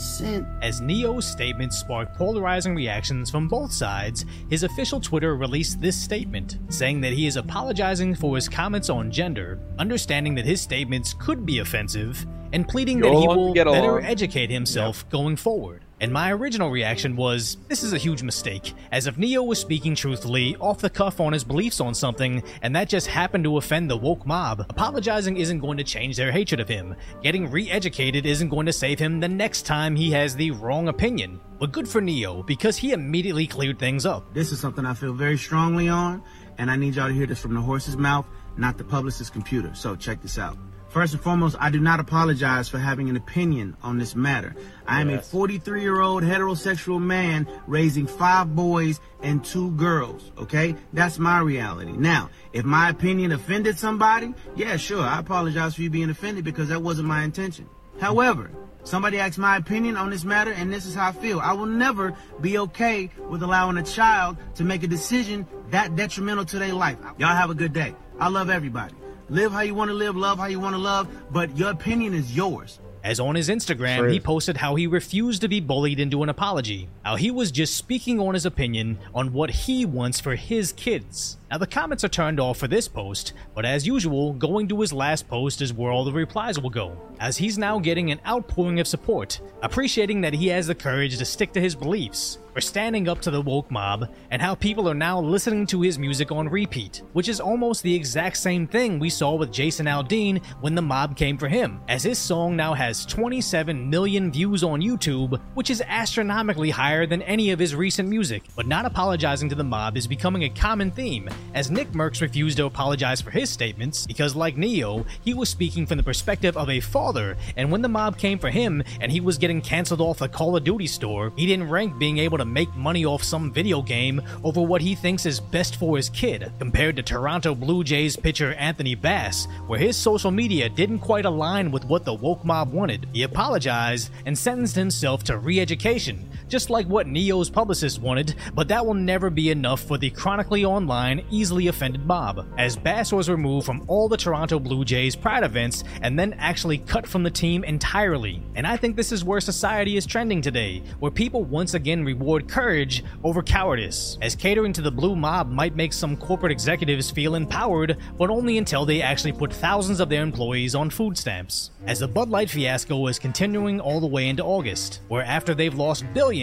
sense. As Ne-Yo's statement sparked polarizing reactions from both sides, his official Twitter released this statement, saying that he is apologizing for his comments on gender, understanding that his statements could be offensive, and pleading Go that he will get better educate himself going forward. And my original reaction was, this is a huge mistake, as if Ne-Yo was speaking truthfully, off the cuff on his beliefs on something, and that just happened to offend the woke mob. Apologizing isn't going to change their hatred of him. Getting re educated isn't going to save him the next time he has the wrong opinion. But good for Ne-Yo, because he immediately cleared things up. This is something I feel very strongly on, and I need y'all to hear this from the horse's mouth, not the publicist's computer. So check this out. First and foremost, I do not apologize for having an opinion on this matter. I am a 43 year old heterosexual man raising five boys and two girls, okay? That's my reality. Now, if my opinion offended somebody, yeah, sure, I apologize for you being offended because that wasn't my intention. However, Somebody asked my opinion on this matter, and this is how I feel. I will never be okay with allowing a child to make a decision that detrimental to their life. Y'all have a good day. I love everybody. Live how you want to live, love how you want to love, but your opinion is yours. As on his Instagram, he posted how he refused to be bullied into an apology. How he was just speaking on his opinion on what he wants for his kids. Now, the comments are turned off for this post, but as usual, going to his last post is where all the replies will go, as he's now getting an outpouring of support, appreciating that he has the courage to stick to his beliefs, for standing up to the woke mob, and how people are now listening to his music on repeat, which is almost the exact same thing we saw with Jason Aldean when the mob came for him, as his song now has 27 million views on YouTube, which is astronomically higher than any of his recent music. But not apologizing to the mob is becoming a common theme, as Nick Mercs refused to apologize for his statements because, like Ne-Yo, he was speaking from the perspective of a father, and when the mob came for him and he was getting cancelled off the Call of Duty store, he didn't rank being able to make money off some video game over what he thinks is best for his kid, compared to Toronto Blue Jays pitcher Anthony Bass, where his social media didn't quite align with what the woke mob wanted. He apologized and sentenced himself to re education, just like what Ne-Yo's publicist wanted, but that will never be enough for the chronically online, easily offended mob, as Bass was removed from all the Toronto Blue Jays Pride events and then actually cut from the team entirely. And I think this is where society is trending today, where people once again reward courage over cowardice, as catering to the blue mob might make some corporate executives feel empowered, but only until they actually put thousands of their employees on food stamps. As the Bud Light fiasco is continuing all the way into August, where after they've lost billions,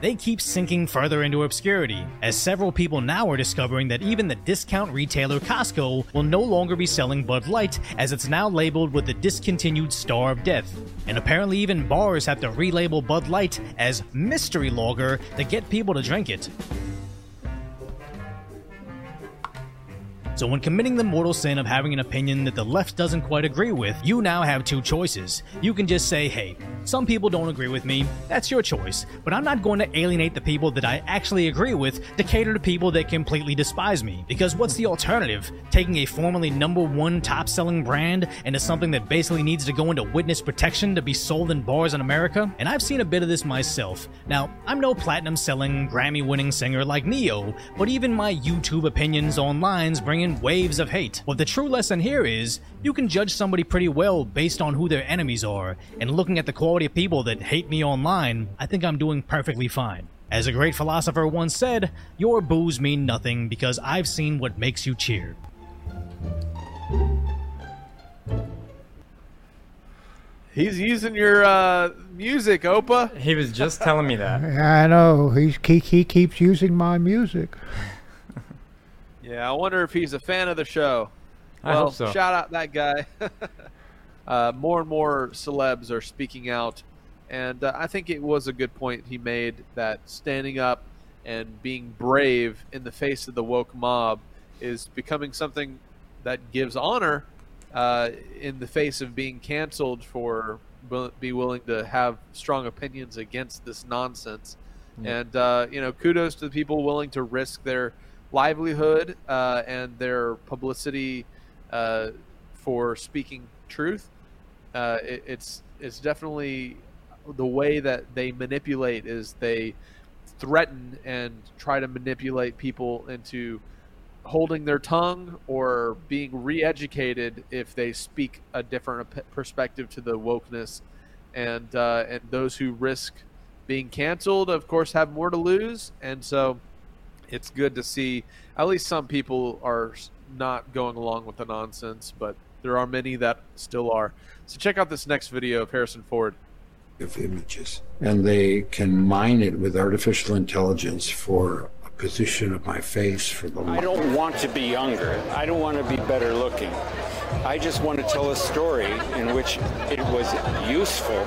they keep sinking further into obscurity, as several people now are discovering that even the discount retailer Costco will no longer be selling Bud Light as it's now labeled with the discontinued Star of Death. And apparently, even bars have to relabel Bud Light as Mystery Lager to get people to drink it. So, when committing the mortal sin of having an opinion that the left doesn't quite agree with, you now have two choices. You can just say, hey, some people don't agree with me, that's your choice, but I'm not going to alienate the people that I actually agree with to cater to people that completely despise me. Because what's the alternative? Taking a formerly number one top selling brand into something that basically needs to go into witness protection to be sold in bars in America? And I've seen a bit of this myself. Now, I'm no platinum selling, Grammy winning singer like Ne-Yo, but even my YouTube opinions online bring in waves of hate. What the true lesson here is, you can judge somebody pretty well based on who their enemies are, and looking at the quality of people that hate me online, I think I'm doing perfectly fine. As a great philosopher once said, your boos mean nothing because I've seen what makes you cheer. He's using your uh, music, Opa. He was just telling me that. I know. He's, he, he keeps using my music. Yeah, I wonder if he's a fan of the show. I well, hope so. shout out that guy. uh, more and more celebs are speaking out, and uh, I think it was a good point he made that standing up and being brave in the face of the woke mob is becoming something that gives honor uh, in the face of being canceled for be willing to have strong opinions against this nonsense. Yeah. And uh, you know, kudos to the people willing to risk their livelihood uh, and their publicity uh, for speaking truth. Uh, it, it's it's definitely the way that they manipulate is they threaten and try to manipulate people into holding their tongue or being re-educated if they speak a different perspective to the wokeness and uh, and those who risk being canceled of course have more to lose and so it's good to see at least some people are not going along with the nonsense but there are many that still are so check out this next video of harrison ford of images, and they can mine it with artificial intelligence for a position of my face for the. I don't want to be younger. I don't want to be better looking. I just want to tell a story in which it was useful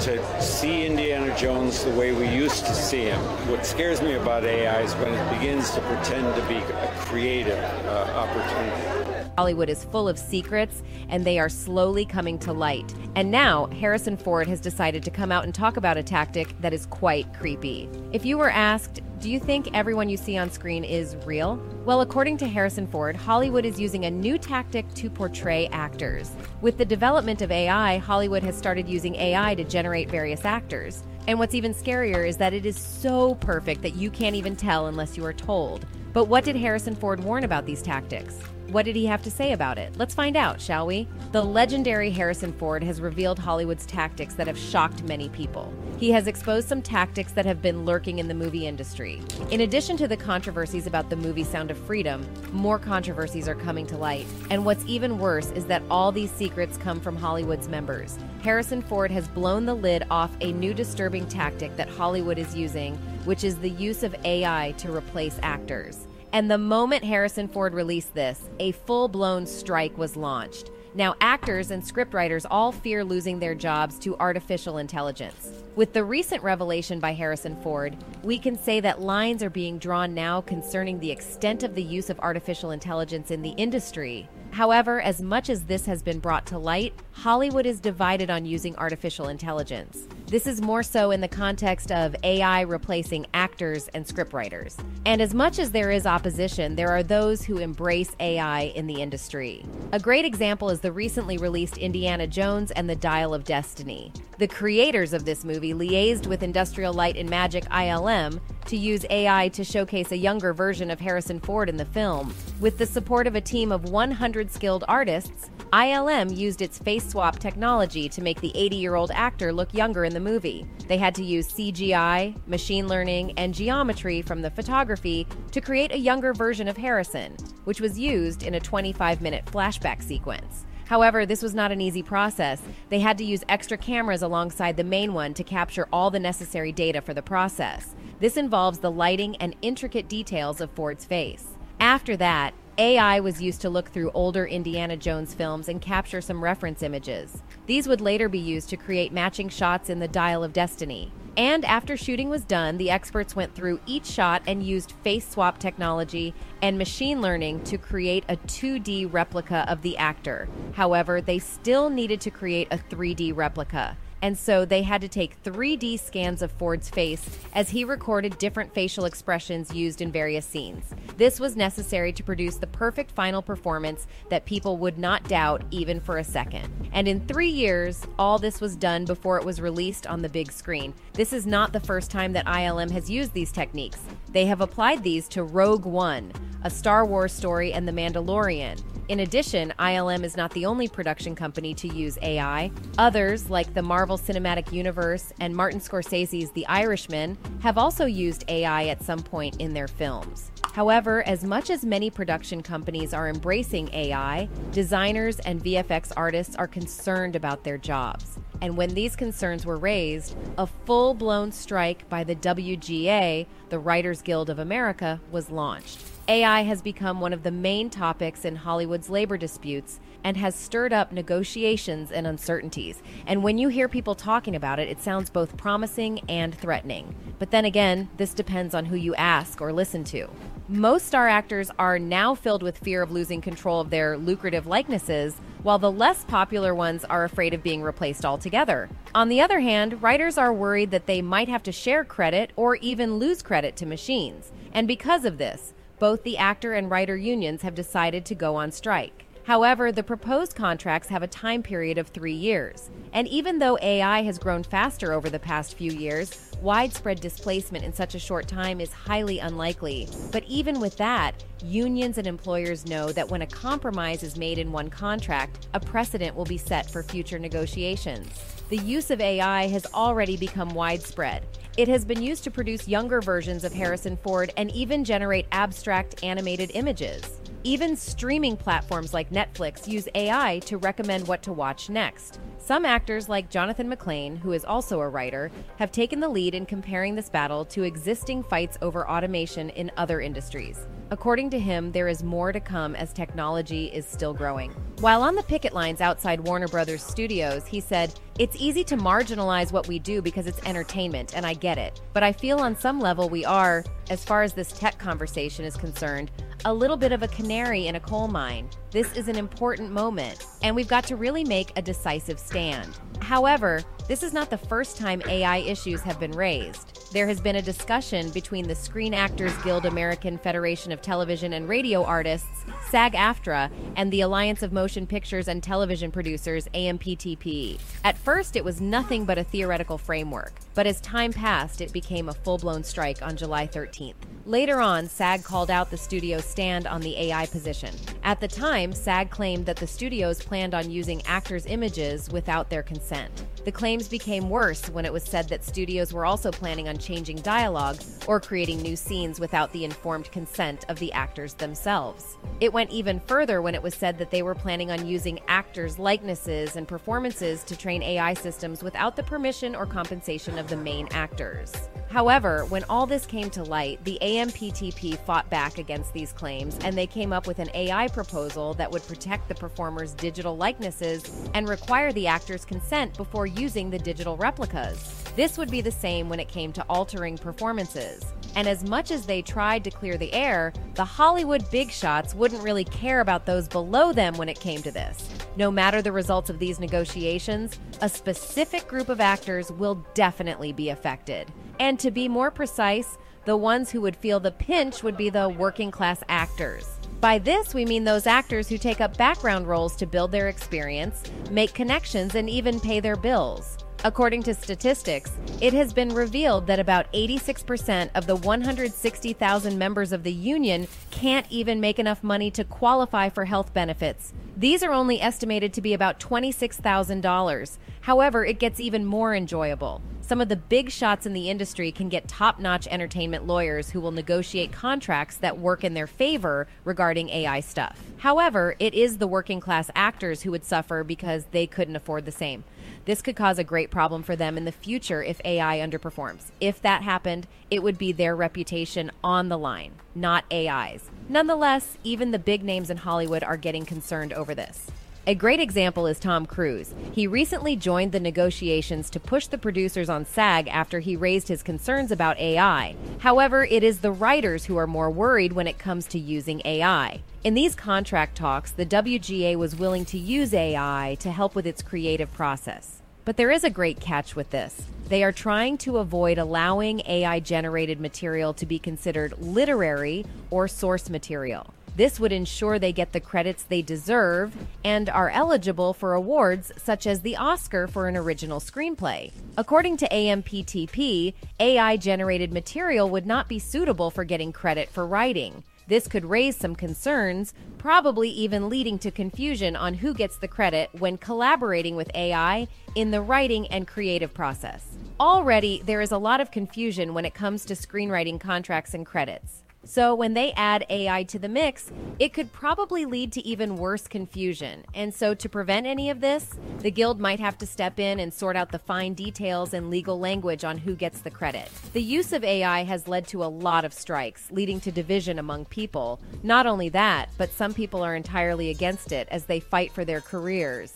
to see Indiana Jones the way we used to see him. What scares me about AI is when it begins to pretend to be a creative uh, opportunity. Hollywood is full of secrets, and they are slowly coming to light. And now, Harrison Ford has decided to come out and talk about a tactic that is quite creepy. If you were asked, do you think everyone you see on screen is real? Well, according to Harrison Ford, Hollywood is using a new tactic to portray actors. With the development of AI, Hollywood has started using AI to generate various actors. And what's even scarier is that it is so perfect that you can't even tell unless you are told. But what did Harrison Ford warn about these tactics? What did he have to say about it? Let's find out, shall we? The legendary Harrison Ford has revealed Hollywood's tactics that have shocked many people. He has exposed some tactics that have been lurking in the movie industry. In addition to the controversies about the movie Sound of Freedom, more controversies are coming to light. And what's even worse is that all these secrets come from Hollywood's members. Harrison Ford has blown the lid off a new disturbing tactic that Hollywood is using, which is the use of AI to replace actors. And the moment Harrison Ford released this, a full blown strike was launched. Now, actors and scriptwriters all fear losing their jobs to artificial intelligence. With the recent revelation by Harrison Ford, we can say that lines are being drawn now concerning the extent of the use of artificial intelligence in the industry. However, as much as this has been brought to light, Hollywood is divided on using artificial intelligence. This is more so in the context of AI replacing actors and scriptwriters. And as much as there is opposition, there are those who embrace AI in the industry. A great example is the recently released Indiana Jones and the Dial of Destiny. The creators of this movie liaised with Industrial Light and Magic ILM to use AI to showcase a younger version of Harrison Ford in the film. With the support of a team of 100 skilled artists, ILM used its face swap technology to make the 80 year old actor look younger in the movie. They had to use CGI, machine learning, and geometry from the photography to create a younger version of Harrison, which was used in a 25 minute flashback sequence. However, this was not an easy process. They had to use extra cameras alongside the main one to capture all the necessary data for the process. This involves the lighting and intricate details of Ford's face. After that, AI was used to look through older Indiana Jones films and capture some reference images. These would later be used to create matching shots in the Dial of Destiny. And after shooting was done, the experts went through each shot and used face swap technology and machine learning to create a 2D replica of the actor. However, they still needed to create a 3D replica and so they had to take 3D scans of Ford's face as he recorded different facial expressions used in various scenes. This was necessary to produce the perfect final performance that people would not doubt even for a second. And in three years, all this was done before it was released on the big screen. This is not the first time that ILM has used these techniques. They have applied these to Rogue One, a Star Wars story, and The Mandalorian. In addition, ILM is not the only production company to use AI. Others, like the Marvel Cinematic Universe and Martin Scorsese's The Irishman, have also used AI at some point in their films. However, as much as many production companies are embracing AI, designers and VFX artists are concerned about their jobs. And when these concerns were raised, a full blown strike by the WGA, the Writers Guild of America, was launched. AI has become one of the main topics in Hollywood's labor disputes and has stirred up negotiations and uncertainties. And when you hear people talking about it, it sounds both promising and threatening. But then again, this depends on who you ask or listen to. Most star actors are now filled with fear of losing control of their lucrative likenesses, while the less popular ones are afraid of being replaced altogether. On the other hand, writers are worried that they might have to share credit or even lose credit to machines. And because of this, both the actor and writer unions have decided to go on strike. However, the proposed contracts have a time period of three years. And even though AI has grown faster over the past few years, widespread displacement in such a short time is highly unlikely. But even with that, unions and employers know that when a compromise is made in one contract, a precedent will be set for future negotiations. The use of AI has already become widespread. It has been used to produce younger versions of Harrison Ford and even generate abstract animated images. Even streaming platforms like Netflix use AI to recommend what to watch next. Some actors, like Jonathan McLean, who is also a writer, have taken the lead in comparing this battle to existing fights over automation in other industries. According to him, there is more to come as technology is still growing. While on the picket lines outside Warner Brothers studios, he said, It's easy to marginalize what we do because it's entertainment, and I get it. But I feel on some level we are, as far as this tech conversation is concerned, a little bit of a canary in a coal mine. This is an important moment, and we've got to really make a decisive stand. However, this is not the first time AI issues have been raised. There has been a discussion between the Screen Actors Guild American Federation of Television and Radio Artists, SAG AFTRA, and the Alliance of Motion Pictures and Television Producers, AMPTP. At first, it was nothing but a theoretical framework, but as time passed, it became a full blown strike on July 13th. Later on, SAG called out the studio's stand on the AI position. At the time, SAG claimed that the studios planned on using actors' images without their consent. The claims became worse when it was said that studios were also planning on changing dialogue or creating new scenes without the informed consent of the actors themselves. It went even further when it was said that they were planning on using actors' likenesses and performances to train AI systems without the permission or compensation the main actors. However, when all this came to light, the AMPTP fought back against these claims and they came up with an AI proposal that would protect the performers' digital likenesses and require the actors' consent before using the digital replicas. This would be the same when it came to altering performances. And as much as they tried to clear the air, the Hollywood big shots wouldn't really care about those below them when it came to this. No matter the results of these negotiations, a specific group of actors will definitely be affected. And to be more precise, the ones who would feel the pinch would be the working class actors. By this, we mean those actors who take up background roles to build their experience, make connections, and even pay their bills. According to statistics, it has been revealed that about 86% of the 160,000 members of the union can't even make enough money to qualify for health benefits. These are only estimated to be about $26,000. However, it gets even more enjoyable. Some of the big shots in the industry can get top notch entertainment lawyers who will negotiate contracts that work in their favor regarding AI stuff. However, it is the working class actors who would suffer because they couldn't afford the same. This could cause a great problem for them in the future if AI underperforms. If that happened, it would be their reputation on the line, not AI's. Nonetheless, even the big names in Hollywood are getting concerned over this. A great example is Tom Cruise. He recently joined the negotiations to push the producers on SAG after he raised his concerns about AI. However, it is the writers who are more worried when it comes to using AI. In these contract talks, the WGA was willing to use AI to help with its creative process. But there is a great catch with this. They are trying to avoid allowing AI generated material to be considered literary or source material. This would ensure they get the credits they deserve and are eligible for awards such as the Oscar for an original screenplay. According to AMPTP, AI generated material would not be suitable for getting credit for writing. This could raise some concerns, probably even leading to confusion on who gets the credit when collaborating with AI in the writing and creative process. Already, there is a lot of confusion when it comes to screenwriting contracts and credits. So, when they add AI to the mix, it could probably lead to even worse confusion. And so, to prevent any of this, the Guild might have to step in and sort out the fine details and legal language on who gets the credit. The use of AI has led to a lot of strikes, leading to division among people. Not only that, but some people are entirely against it as they fight for their careers.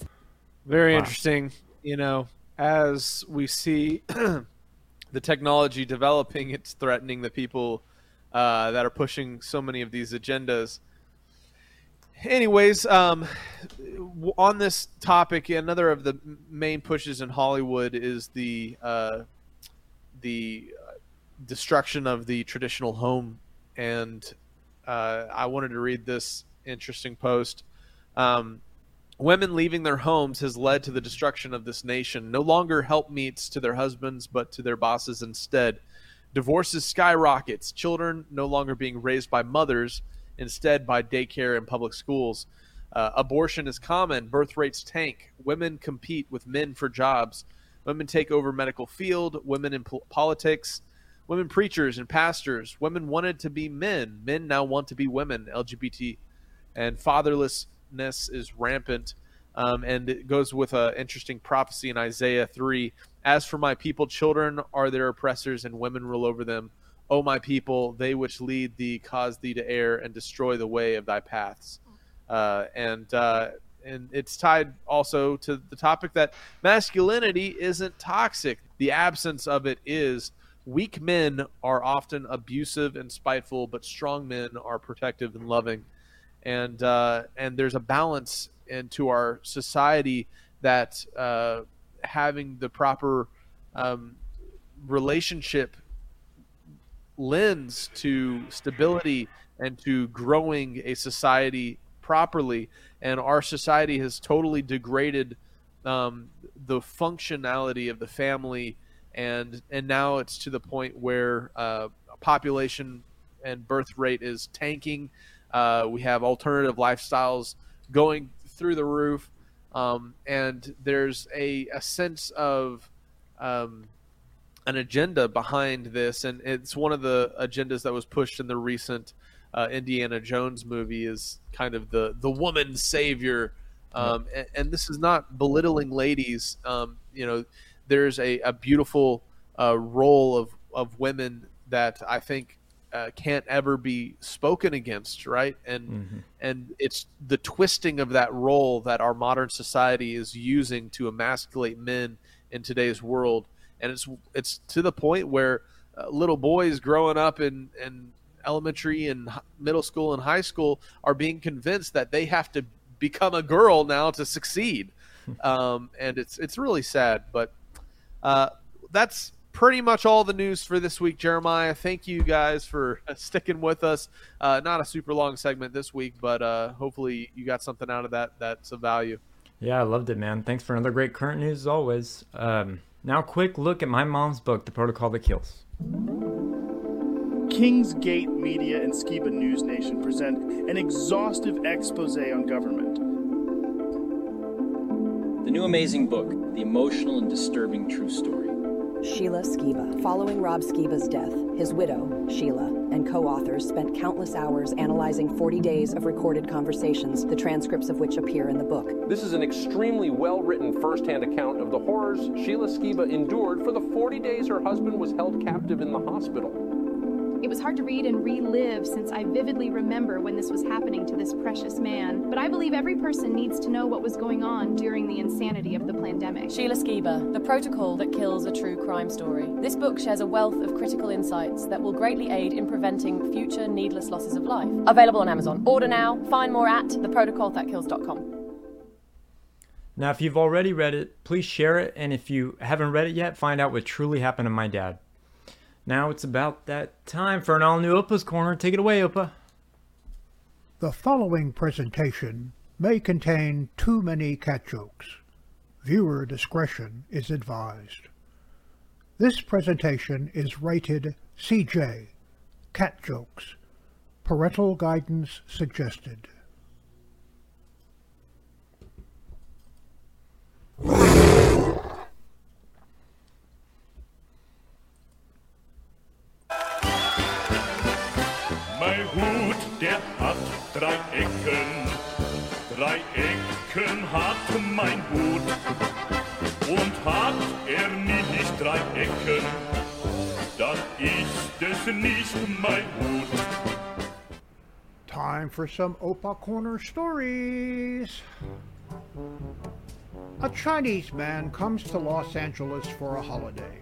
Very wow. interesting. You know, as we see the technology developing, it's threatening the people uh, that are pushing so many of these agendas. Anyways, um, on this topic, another of the main pushes in Hollywood is the uh, the destruction of the traditional home, and uh, I wanted to read this interesting post. Um, women leaving their homes has led to the destruction of this nation. No longer helpmeets to their husbands, but to their bosses instead. Divorces skyrockets, children no longer being raised by mothers, instead by daycare and public schools. Uh, abortion is common, birth rates tank, women compete with men for jobs, women take over medical field, women in po- politics, women preachers and pastors, women wanted to be men, men now want to be women, LGBT, and fatherlessness is rampant. Um, and it goes with an interesting prophecy in Isaiah 3 as for my people, children are their oppressors, and women rule over them. O my people, they which lead thee cause thee to err and destroy the way of thy paths. Uh, and uh, and it's tied also to the topic that masculinity isn't toxic. The absence of it is. Weak men are often abusive and spiteful, but strong men are protective and loving. And uh, and there's a balance into our society that uh, having the proper um, relationship lens to stability and to growing a society properly. And our society has totally degraded um, the functionality of the family, and and now it's to the point where uh, population and birth rate is tanking. Uh, we have alternative lifestyles going through the roof, um, and there's a, a sense of um, an agenda behind this, and it's one of the agendas that was pushed in the recent uh, Indiana Jones movie is kind of the the woman savior, um, and, and, this is not belittling ladies. Um, you know, there's a, a beautiful uh, role of of women that I think uh, can't ever be spoken against, right? And Mm-hmm. and it's the twisting of that role that our modern society is using to emasculate men in today's world, and it's it's to the point where uh, little boys growing up in in elementary and middle school and high school are being convinced that they have to become a girl now to succeed, um, and it's it's really sad, but. Uh, that's pretty much all the news for this week, Jeremiah. Thank you guys for sticking with us. Uh, not a super long segment this week, but uh, hopefully you got something out of that that's of value. Yeah, I loved it, man. Thanks for another great current news as always. Um, now, quick look at my mom's book, The Protocol That Kills. Kingsgate Media and Skiba News Nation present an exhaustive expose on government. The new amazing book, The Emotional and Disturbing True Story. Sheila Skiba. Following Rob Skiba's death, his widow, Sheila, and co authors spent countless hours analyzing 40 days of recorded conversations, the transcripts of which appear in the book. This is an extremely well written first hand account of the horrors Sheila Skiba endured for the 40 days her husband was held captive in the hospital. It was hard to read and relive since I vividly remember when this was happening to this precious man. But I believe every person needs to know what was going on during the insanity of the pandemic. Sheila Skiba, The Protocol That Kills a True Crime Story. This book shares a wealth of critical insights that will greatly aid in preventing future needless losses of life. Available on Amazon. Order now. Find more at theprotocolthatkills.com. Now, if you've already read it, please share it, and if you haven't read it yet, find out what truly happened to my dad. Now it's about that time for an all new Opa's Corner. Take it away, Opa. The following presentation may contain too many cat jokes. Viewer discretion is advised. This presentation is rated CJ, cat jokes. Parental guidance suggested. Mein Hut. Und hat er nicht drei Ecken, dann ist es nicht mein Hut. Time for some Opa Corner stories. A Chinese man comes to Los Angeles for a holiday.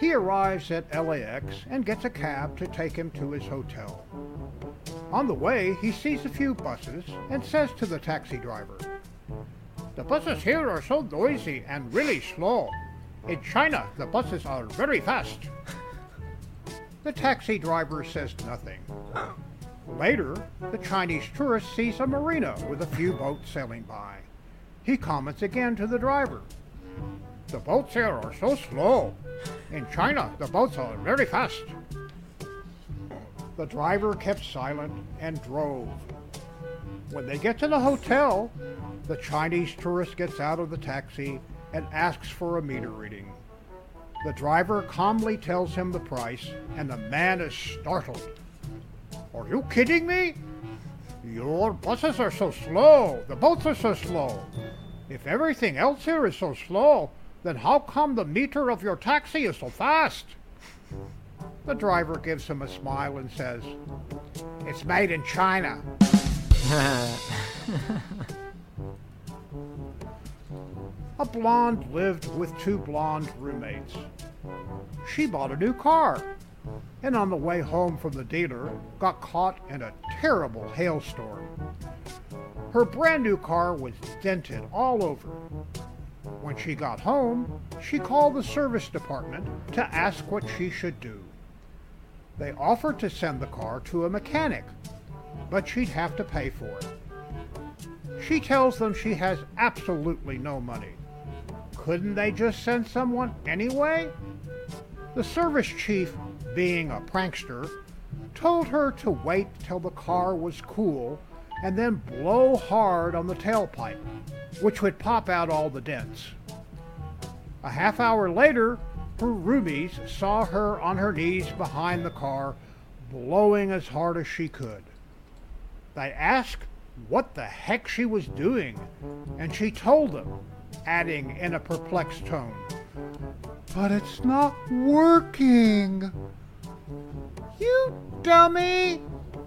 He arrives at LAX and gets a cab to take him to his hotel. On the way, he sees a few buses and says to the taxi driver, The buses here are so noisy and really slow. In China, the buses are very fast. The taxi driver says nothing. Later, the Chinese tourist sees a marina with a few boats sailing by. He comments again to the driver. The boats here are so slow. In China, the boats are very fast. The driver kept silent and drove. When they get to the hotel, the Chinese tourist gets out of the taxi and asks for a meter reading. The driver calmly tells him the price, and the man is startled. Are you kidding me? Your buses are so slow. The boats are so slow. If everything else here is so slow, then how come the meter of your taxi is so fast? The driver gives him a smile and says, It's made in China. A blonde lived with two blonde roommates. She bought a new car, and on the way home from the dealer, got caught in a terrible hailstorm. Her brand new car was dented all over. When she got home, she called the service department to ask what she should do. They offered to send the car to a mechanic, but she'd have to pay for it. She tells them she has absolutely no money. Couldn't they just send someone anyway? The service chief, being a prankster, told her to wait till the car was cool and then blow hard on the tailpipe, which would pop out all the dents. A half hour later, roomies saw her on her knees behind the car, blowing as hard as she could. They asked what the heck she was doing, and she told them, adding in a perplexed tone, But it's not working. You dummy,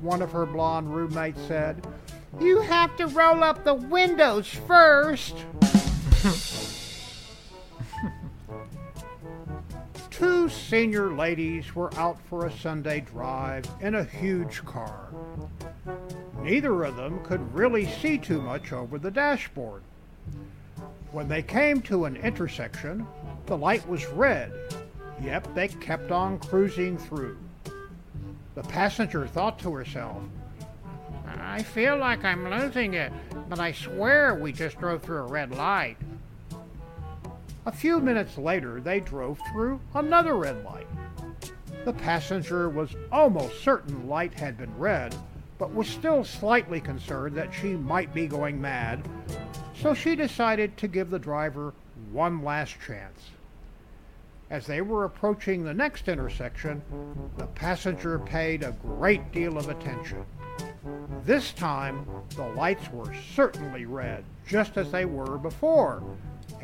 one of her blonde roommates said. You have to roll up the windows first. Two senior ladies were out for a Sunday drive in a huge car. Neither of them could really see too much over the dashboard. When they came to an intersection, the light was red. Yep, they kept on cruising through. The passenger thought to herself, I feel like I'm losing it, but I swear we just drove through a red light. A few minutes later, they drove through another red light. The passenger was almost certain light had been red, but was still slightly concerned that she might be going mad, so she decided to give the driver one last chance. As they were approaching the next intersection, the passenger paid a great deal of attention. This time, the lights were certainly red, just as they were before,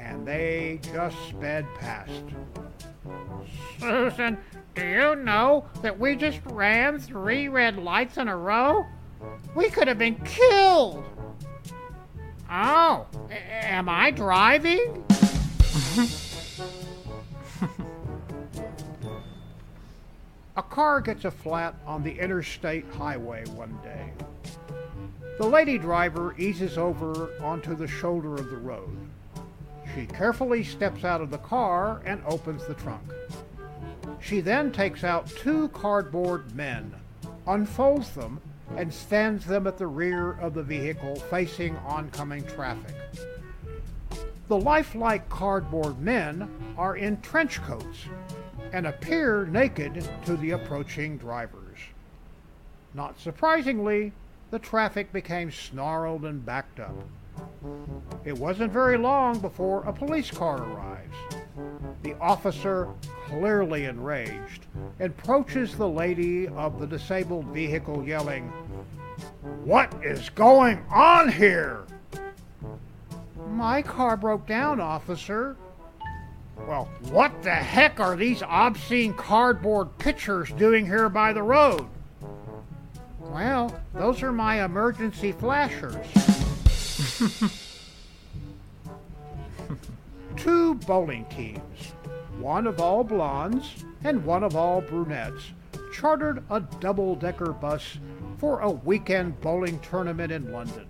and they just sped past. Susan, do you know that we just ran three red lights in a row? We could have been killed! Oh, am I driving? a car gets a flat on the interstate highway one day. The lady driver eases over onto the shoulder of the road. She carefully steps out of the car and opens the trunk. She then takes out two cardboard men, unfolds them, and stands them at the rear of the vehicle facing oncoming traffic. The lifelike cardboard men are in trench coats and appear naked to the approaching drivers. Not surprisingly, the traffic became snarled and backed up. It wasn't very long before a police car arrives. The officer, clearly enraged, approaches the lady of the disabled vehicle yelling, What is going on here? My car broke down, officer. Well, what the heck are these obscene cardboard pictures doing here by the road? Well, those are my emergency flashers. Two bowling teams, one of all blondes and one of all brunettes, chartered a double decker bus for a weekend bowling tournament in London.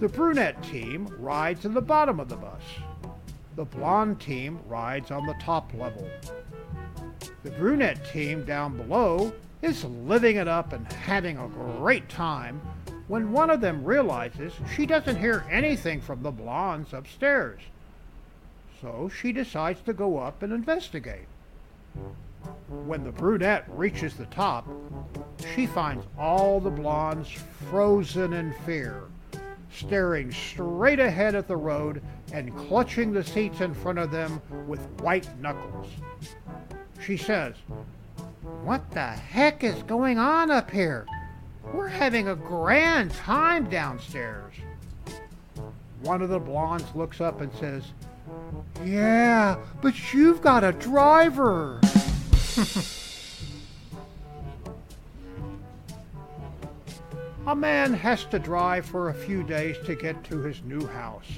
The brunette team rides in the bottom of the bus. The blonde team rides on the top level. The brunette team down below is living it up and having a great time when one of them realizes she doesn't hear anything from the blondes upstairs. So she decides to go up and investigate. When the brunette reaches the top, she finds all the blondes frozen in fear, staring straight ahead at the road and clutching the seats in front of them with white knuckles. She says, What the heck is going on up here? We're having a grand time downstairs. One of the blondes looks up and says, Yeah, but you've got a driver. a man has to drive for a few days to get to his new house.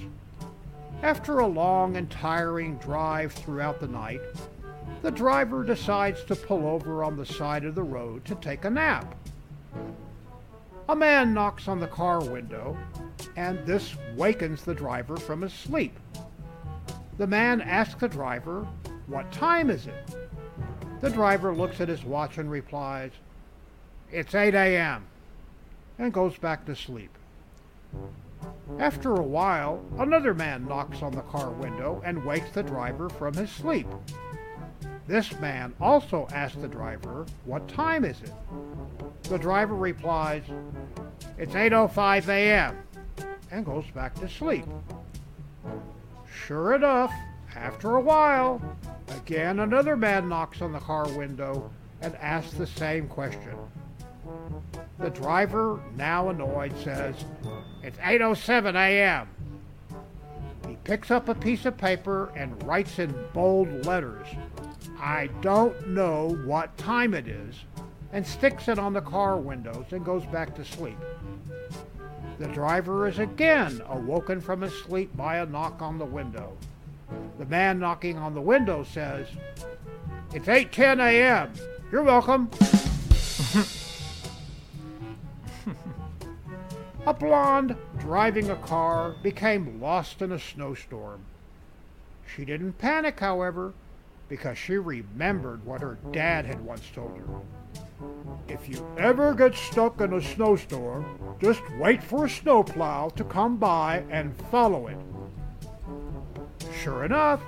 After a long and tiring drive throughout the night, the driver decides to pull over on the side of the road to take a nap. A man knocks on the car window, and this wakens the driver from his sleep. The man asks the driver, What time is it? The driver looks at his watch and replies, It's 8 a.m., and goes back to sleep. After a while, another man knocks on the car window and wakes the driver from his sleep. This man also asks the driver, What time is it? The driver replies, It's 8.05 a.m., and goes back to sleep. Sure enough, after a while, again another man knocks on the car window and asks the same question. The driver, now annoyed, says, It's 8.07 a.m. He picks up a piece of paper and writes in bold letters, I don't know what time it is, and sticks it on the car windows and goes back to sleep. The driver is again awoken from his sleep by a knock on the window. The man knocking on the window says, It's 8:10 a.m. You're welcome. a blonde driving a car became lost in a snowstorm. She didn't panic, however, because she remembered what her dad had once told her. If you ever get stuck in a snowstorm, just wait for a snowplow to come by and follow it. Sure enough,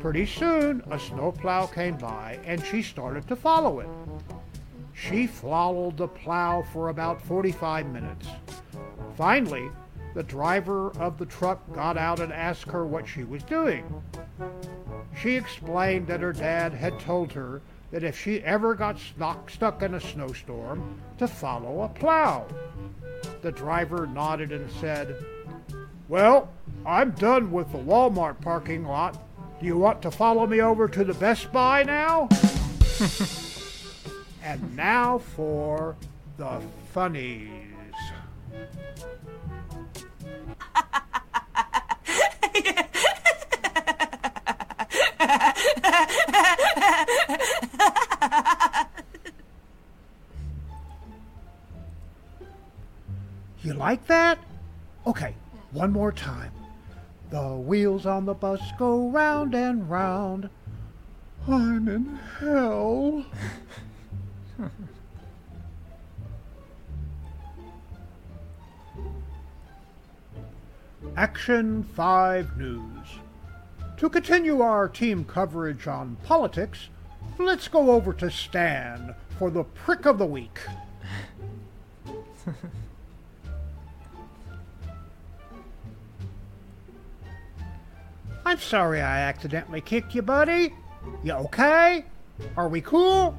pretty soon a snowplow came by and she started to follow it. She followed the plow for about 45 minutes. Finally, the driver of the truck got out and asked her what she was doing. She explained that her dad had told her that if she ever got stuck, stuck in a snowstorm, to follow a plow. The driver nodded and said, Well, I'm done with the Walmart parking lot. Do you want to follow me over to the Best Buy now? and now for the funnies. You like that? Okay, one more time. The wheels on the bus go round and round. I'm in hell. Action 5 News. To continue our team coverage on politics, let's go over to Stan for the prick of the week. I'm sorry I accidentally kicked you, buddy. You okay? Are we cool?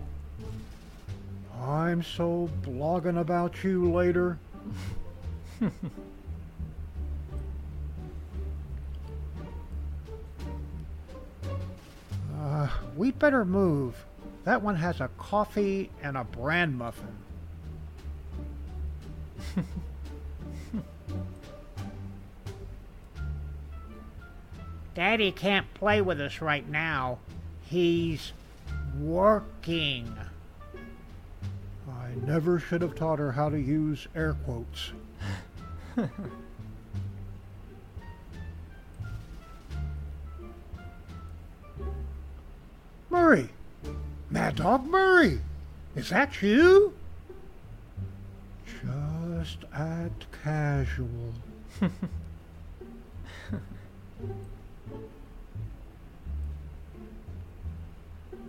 I'm so blogging about you later. uh, we'd better move. That one has a coffee and a bran muffin. Daddy can't play with us right now. He's working. I never should have taught her how to use air quotes. Murray! Mad Dog Murray! Is that you? Just act casual.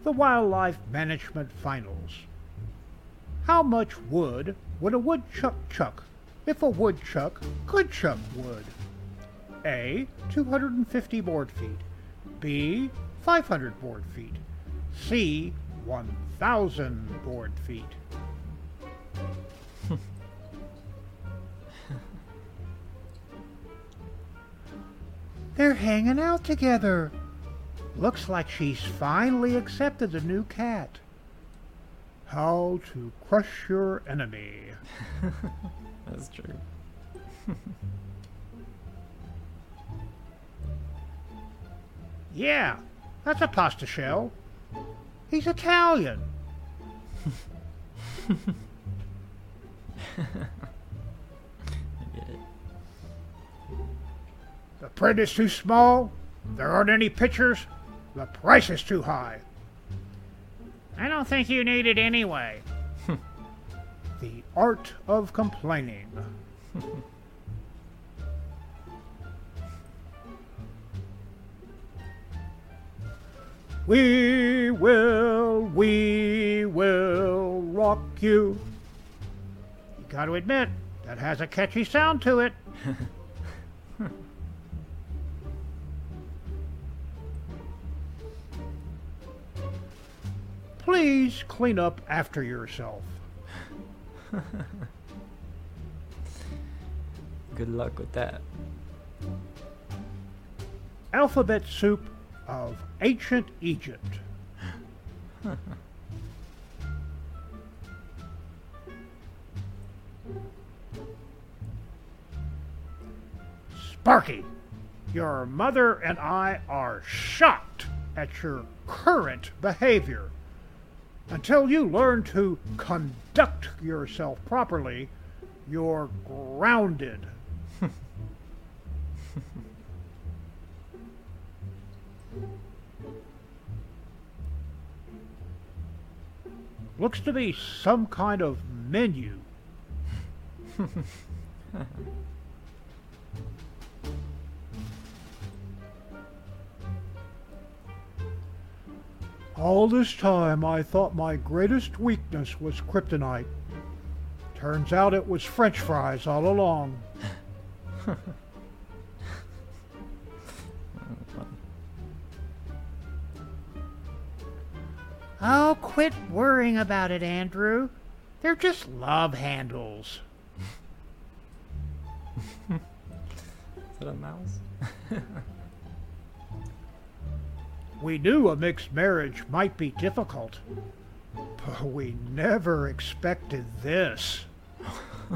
the Wildlife Management Finals. How much wood would a woodchuck chuck if a woodchuck could chuck wood? A. 250 board feet. B. 500 board feet. C. 1,000 board feet. They're hanging out together. Looks like she's finally accepted the new cat. How to crush your enemy. That's true. yeah, that's a pasta shell. He's Italian. I get it. the print is too small. There aren't any pictures. The price is too high. I don't think you need it anyway. the art of complaining. we will, we will rock you. You gotta admit, that has a catchy sound to it. Please clean up after yourself. Good luck with that. alphabet soup of ancient Egypt. Sparky, your mother and I are shocked at your current behavior. Until you learn to conduct yourself properly, you're grounded. Looks to be some kind of menu. All this time I thought my greatest weakness was kryptonite. Turns out it was french fries all along. oh, quit worrying about it, Andrew. They're just love handles. Is that a mouse? We knew a mixed marriage might be difficult, but we never expected this.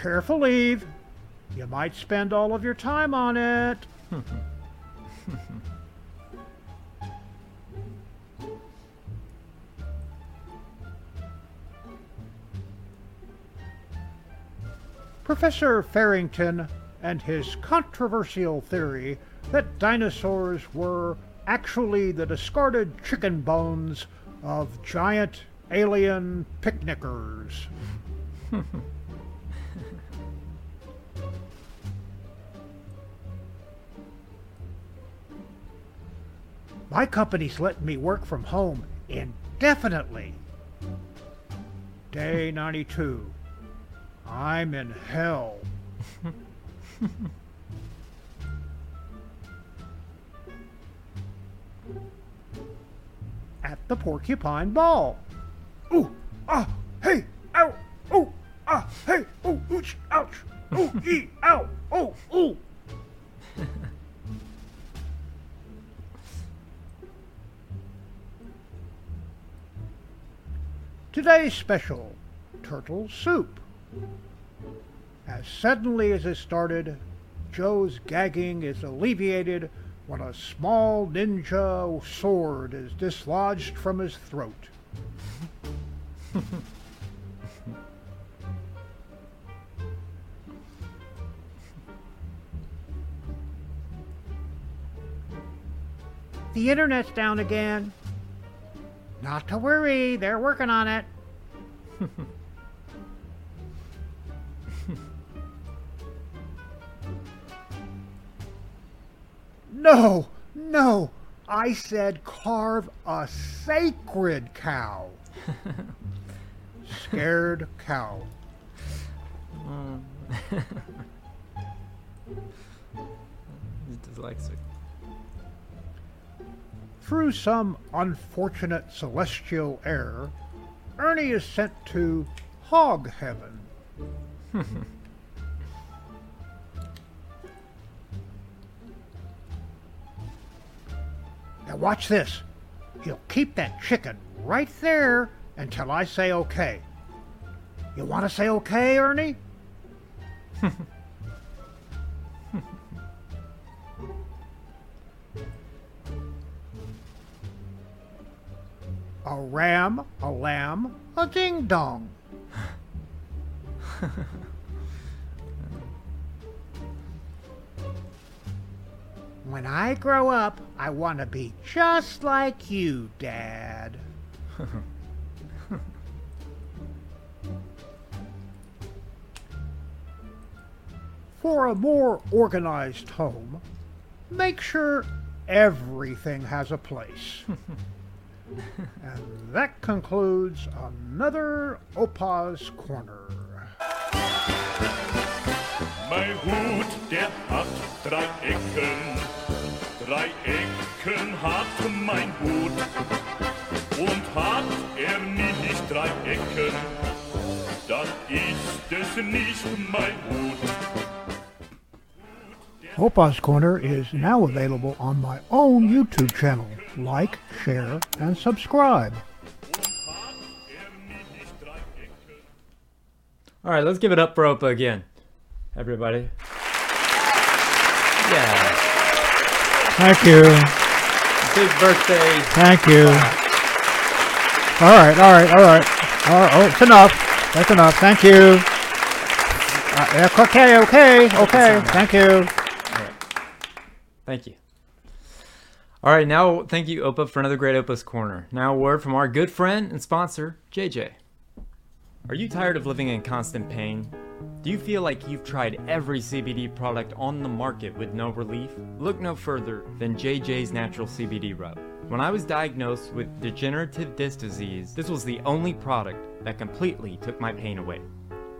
Careful, Eve. You might spend all of your time on it. Professor Farrington and his controversial theory that dinosaurs were actually the discarded chicken bones of giant alien picnickers. My company's letting me work from home indefinitely. Day 92. I'm in hell. At the porcupine ball. Ooh, ah, hey, ow, ooh, ah, hey, ooh, ooch, ouch, ooh, ee, ow, oh, ooh. Today's special turtle soup. As suddenly as it started, Joe's gagging is alleviated when a small ninja sword is dislodged from his throat. the internet's down again. Not to worry, they're working on it. No, no. I said carve a sacred cow. Scared cow. Hmm. He's dyslexic. Through some unfortunate celestial error, Ernie is sent to hog heaven. Now watch this. He'll keep that chicken right there until I say okay. You want to say okay, Ernie? a ram, a lamb, a ding dong. When I grow up, I want to be just like you, Dad. For a more organized home, make sure everything has a place. and that concludes another Opa's Corner. My hoed, der hat drei Ecken. Drei Ecken hat mein Hut. Und hat er nicht drei Ecken, dann ist es nicht mein Hut. Opa's Corner is now available on my own YouTube channel. Like, share, and subscribe. All right, let's give it up for Opa again, everybody. Yeah. Thank you. Big birthday. Thank you. All right, all right, all right. All right oh, it's enough. That's enough. Thank you. Uh, okay, okay, okay. Thank you. Thank you. All right, now thank you, Opa, for another great Opa's Corner. Now, a word from our good friend and sponsor, JJ. Are you tired of living in constant pain? Do you feel like you've tried every CBD product on the market with no relief? Look no further than JJ's Natural CBD Rub. When I was diagnosed with degenerative disc disease, this was the only product that completely took my pain away.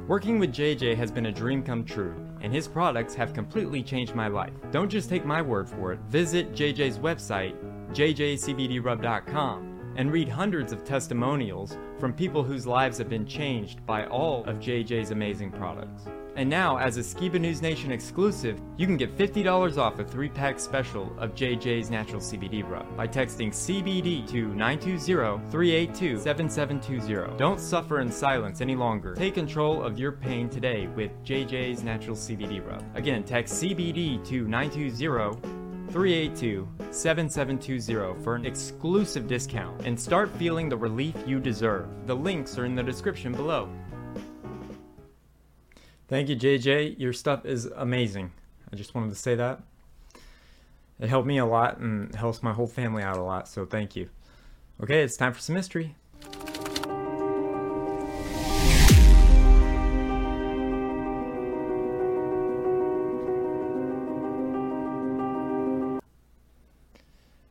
Working with JJ has been a dream come true, and his products have completely changed my life. Don't just take my word for it. Visit JJ's website, jjcbdrub.com, and read hundreds of testimonials from people whose lives have been changed by all of JJ's amazing products. And now, as a Skiba News Nation exclusive, you can get $50 off a 3-pack special of JJ's Natural CBD Rub by texting CBD to 920-382-7720. Don't suffer in silence any longer. Take control of your pain today with JJ's Natural CBD Rub. Again, text CBD to 920 382 7720 for an exclusive discount and start feeling the relief you deserve. The links are in the description below. Thank you, JJ. Your stuff is amazing. I just wanted to say that. It helped me a lot and helps my whole family out a lot, so thank you. Okay, it's time for some mystery.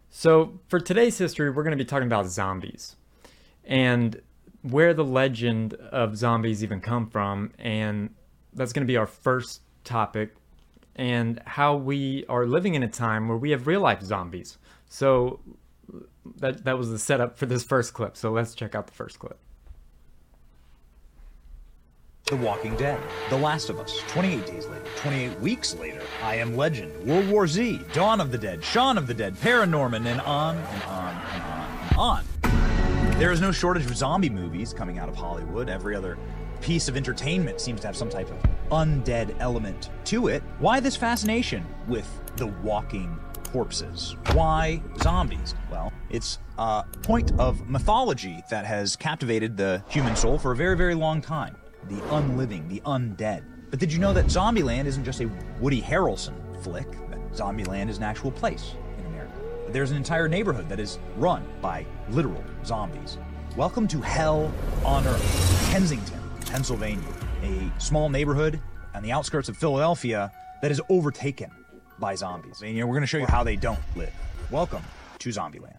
So, for today's history, we're going to be talking about zombies and where the legend of zombies even come from. And that's going to be our first topic and how we are living in a time where we have real life zombies. So, that, that was the setup for this first clip. So, let's check out the first clip. The Walking Dead, The Last of Us, 28 Days Later, 28 Weeks Later, I Am Legend, World War Z, Dawn of the Dead, Shaun of the Dead, Paranorman, and on and on and on and on. There is no shortage of zombie movies coming out of Hollywood. Every other piece of entertainment seems to have some type of undead element to it. Why this fascination with the walking corpses? Why zombies? Well, it's a point of mythology that has captivated the human soul for a very, very long time the unliving, the undead. But did you know that Zombieland isn't just a Woody Harrelson flick? That Zombieland is an actual place in America. There's an entire neighborhood that is run by literal zombies. Welcome to Hell on Earth, Kensington, Pennsylvania, a small neighborhood on the outskirts of Philadelphia that is overtaken by zombies. And you know, we're going to show you how they don't live. Welcome to Zombieland.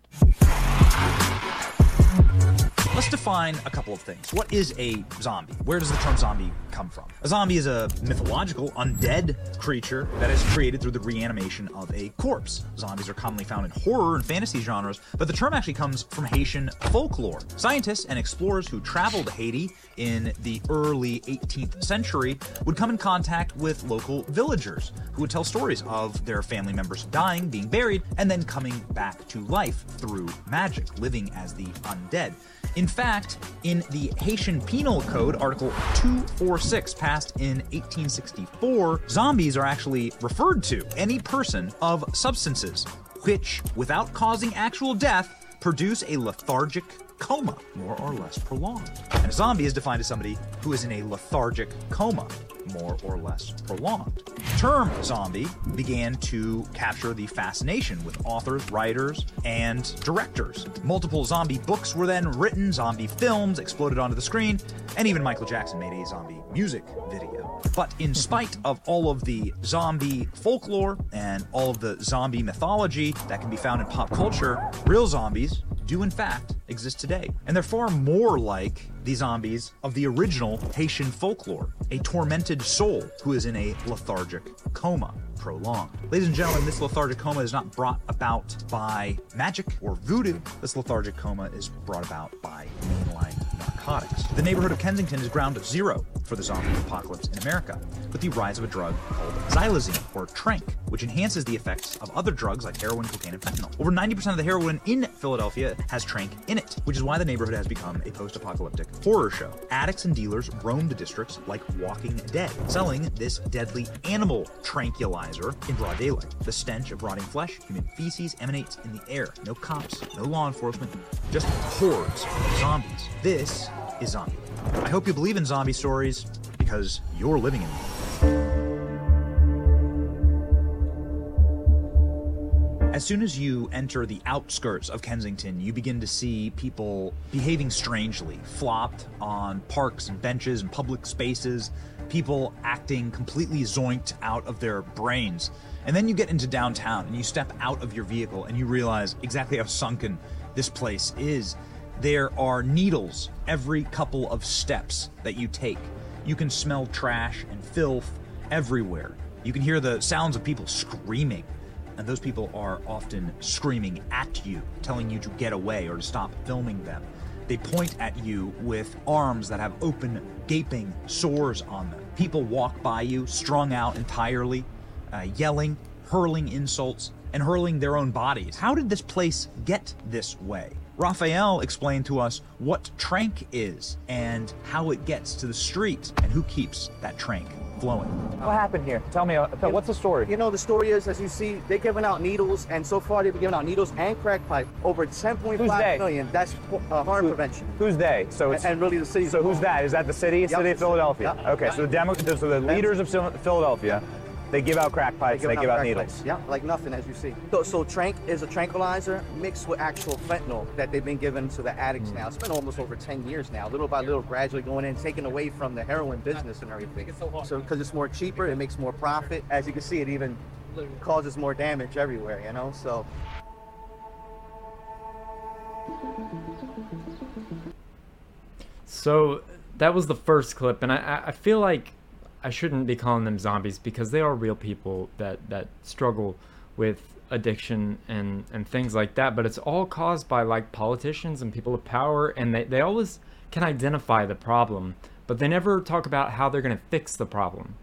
Let's define a couple of things. What is a zombie? Where does the term zombie come from? A zombie is a mythological, undead creature that is created through the reanimation of a corpse. Zombies are commonly found in horror and fantasy genres, but the term actually comes from Haitian folklore. Scientists and explorers who traveled Haiti in the early 18th century would come in contact with local villagers who would tell stories of their family members dying, being buried, and then coming back to life through magic, living as the undead. In fact, in the Haitian Penal Code, Article 246, passed in 1864, zombies are actually referred to any person of substances which, without causing actual death, produce a lethargic coma, more or less prolonged. And a zombie is defined as somebody who is in a lethargic coma, more or less prolonged. Term zombie began to capture the fascination with authors, writers, and directors. Multiple zombie books were then written, zombie films exploded onto the screen, and even Michael Jackson made a zombie music video. But in spite of all of the zombie folklore and all of the zombie mythology that can be found in pop culture, real zombies do in fact exist today. And they're far more like the zombies of the original Haitian folklore a tormented soul who is in a lethargic coma, prolonged. Ladies and gentlemen, this lethargic coma is not brought about by magic or voodoo. This lethargic coma is brought about by mainline narcotics. The neighborhood of Kensington is ground zero for the zombie apocalypse in America, with the rise of a drug called xylazine, or tranq, which enhances the effects of other drugs like heroin, cocaine, and fentanyl. Over 90% of the heroin in Philadelphia has tranq in it, which is why the neighborhood has become a post-apocalyptic horror show. Addicts and dealers roam the districts like Walking Dead, selling this deadly animal tranquilizer in broad daylight. The stench of rotting flesh, human feces emanates in the air. No cops, no law enforcement, just hordes of zombies. This is Zombie. I hope you believe in zombie stories because you're living in them. As soon as you enter the outskirts of Kensington, you begin to see people behaving strangely, flopped on parks and benches and public spaces, people acting completely zoinked out of their brains. And then you get into downtown and you step out of your vehicle and you realize exactly how sunken this place is. There are needles every couple of steps that you take. You can smell trash and filth everywhere. You can hear the sounds of people screaming and those people are often screaming at you, telling you to get away or to stop filming them. They point at you with arms that have open, gaping sores on them. People walk by you, strung out entirely, uh, yelling, hurling insults, and hurling their own bodies. How did this place get this way? Raphael explained to us what tranq is and how it gets to the street and who keeps that tranq flowing. What happened here? Tell me, uh, tell, what's the story? You know, the story is, as you see, they're giving out needles, and so far they've been giving out needles and crack pipe. Over 10.5 Who's they? million. That's uh, harm prevention. Who's they? So it's And, and really the city. so who's that? Is that the city? Yep. City of Philadelphia. Yep. Okay, so the demo, so the leaders of Philadelphia, they give out crack pipes. They, give out crack needles. pipes. Yeah, like nothing, as you see. So, so tranq is a tranquilizer mixed with actual fentanyl that they've been giving to the addicts hmm. now. It's been almost over 10 years now, little by little, gradually going in, taking away from the heroin business and everything. So, because it's more cheaper, it makes more profit. As you can see, it even causes more damage everywhere, you know? So, So that was the first clip, and I- I, I feel like I shouldn't be calling them zombies because they are real people that, that struggle with addiction and, and things like that. But it's all caused by like politicians and people of power, and they, they always can identify the problem, but they never talk about how they're going to fix the problem.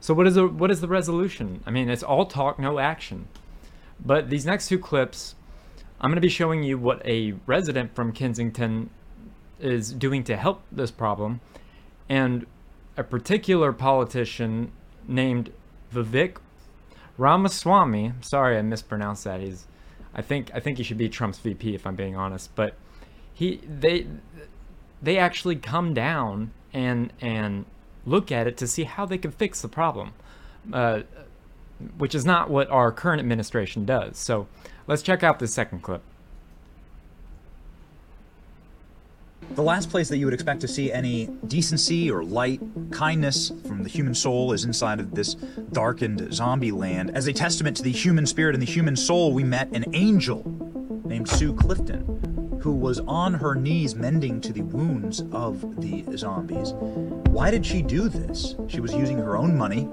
So what is the what is the resolution? I mean, it's all talk, no action. But these next two clips, I'm going to be showing you what a resident from Kensington is doing to help this problem, and a particular politician named Vivek Ramaswamy. Sorry, I mispronounced that. He's, I think, I think he should be Trump's VP if I'm being honest. But he, they, they actually come down and and look at it to see how they can fix the problem, uh, which is not what our current administration does. So let's check out this second clip. The last place that you would expect to see any decency or light, kindness from the human soul is inside of this darkened zombie land. As a testament to the human spirit and the human soul, we met an angel named Sue Clifton, who was on her knees mending to the wounds of the zombies. Why did she do this? She was using her own money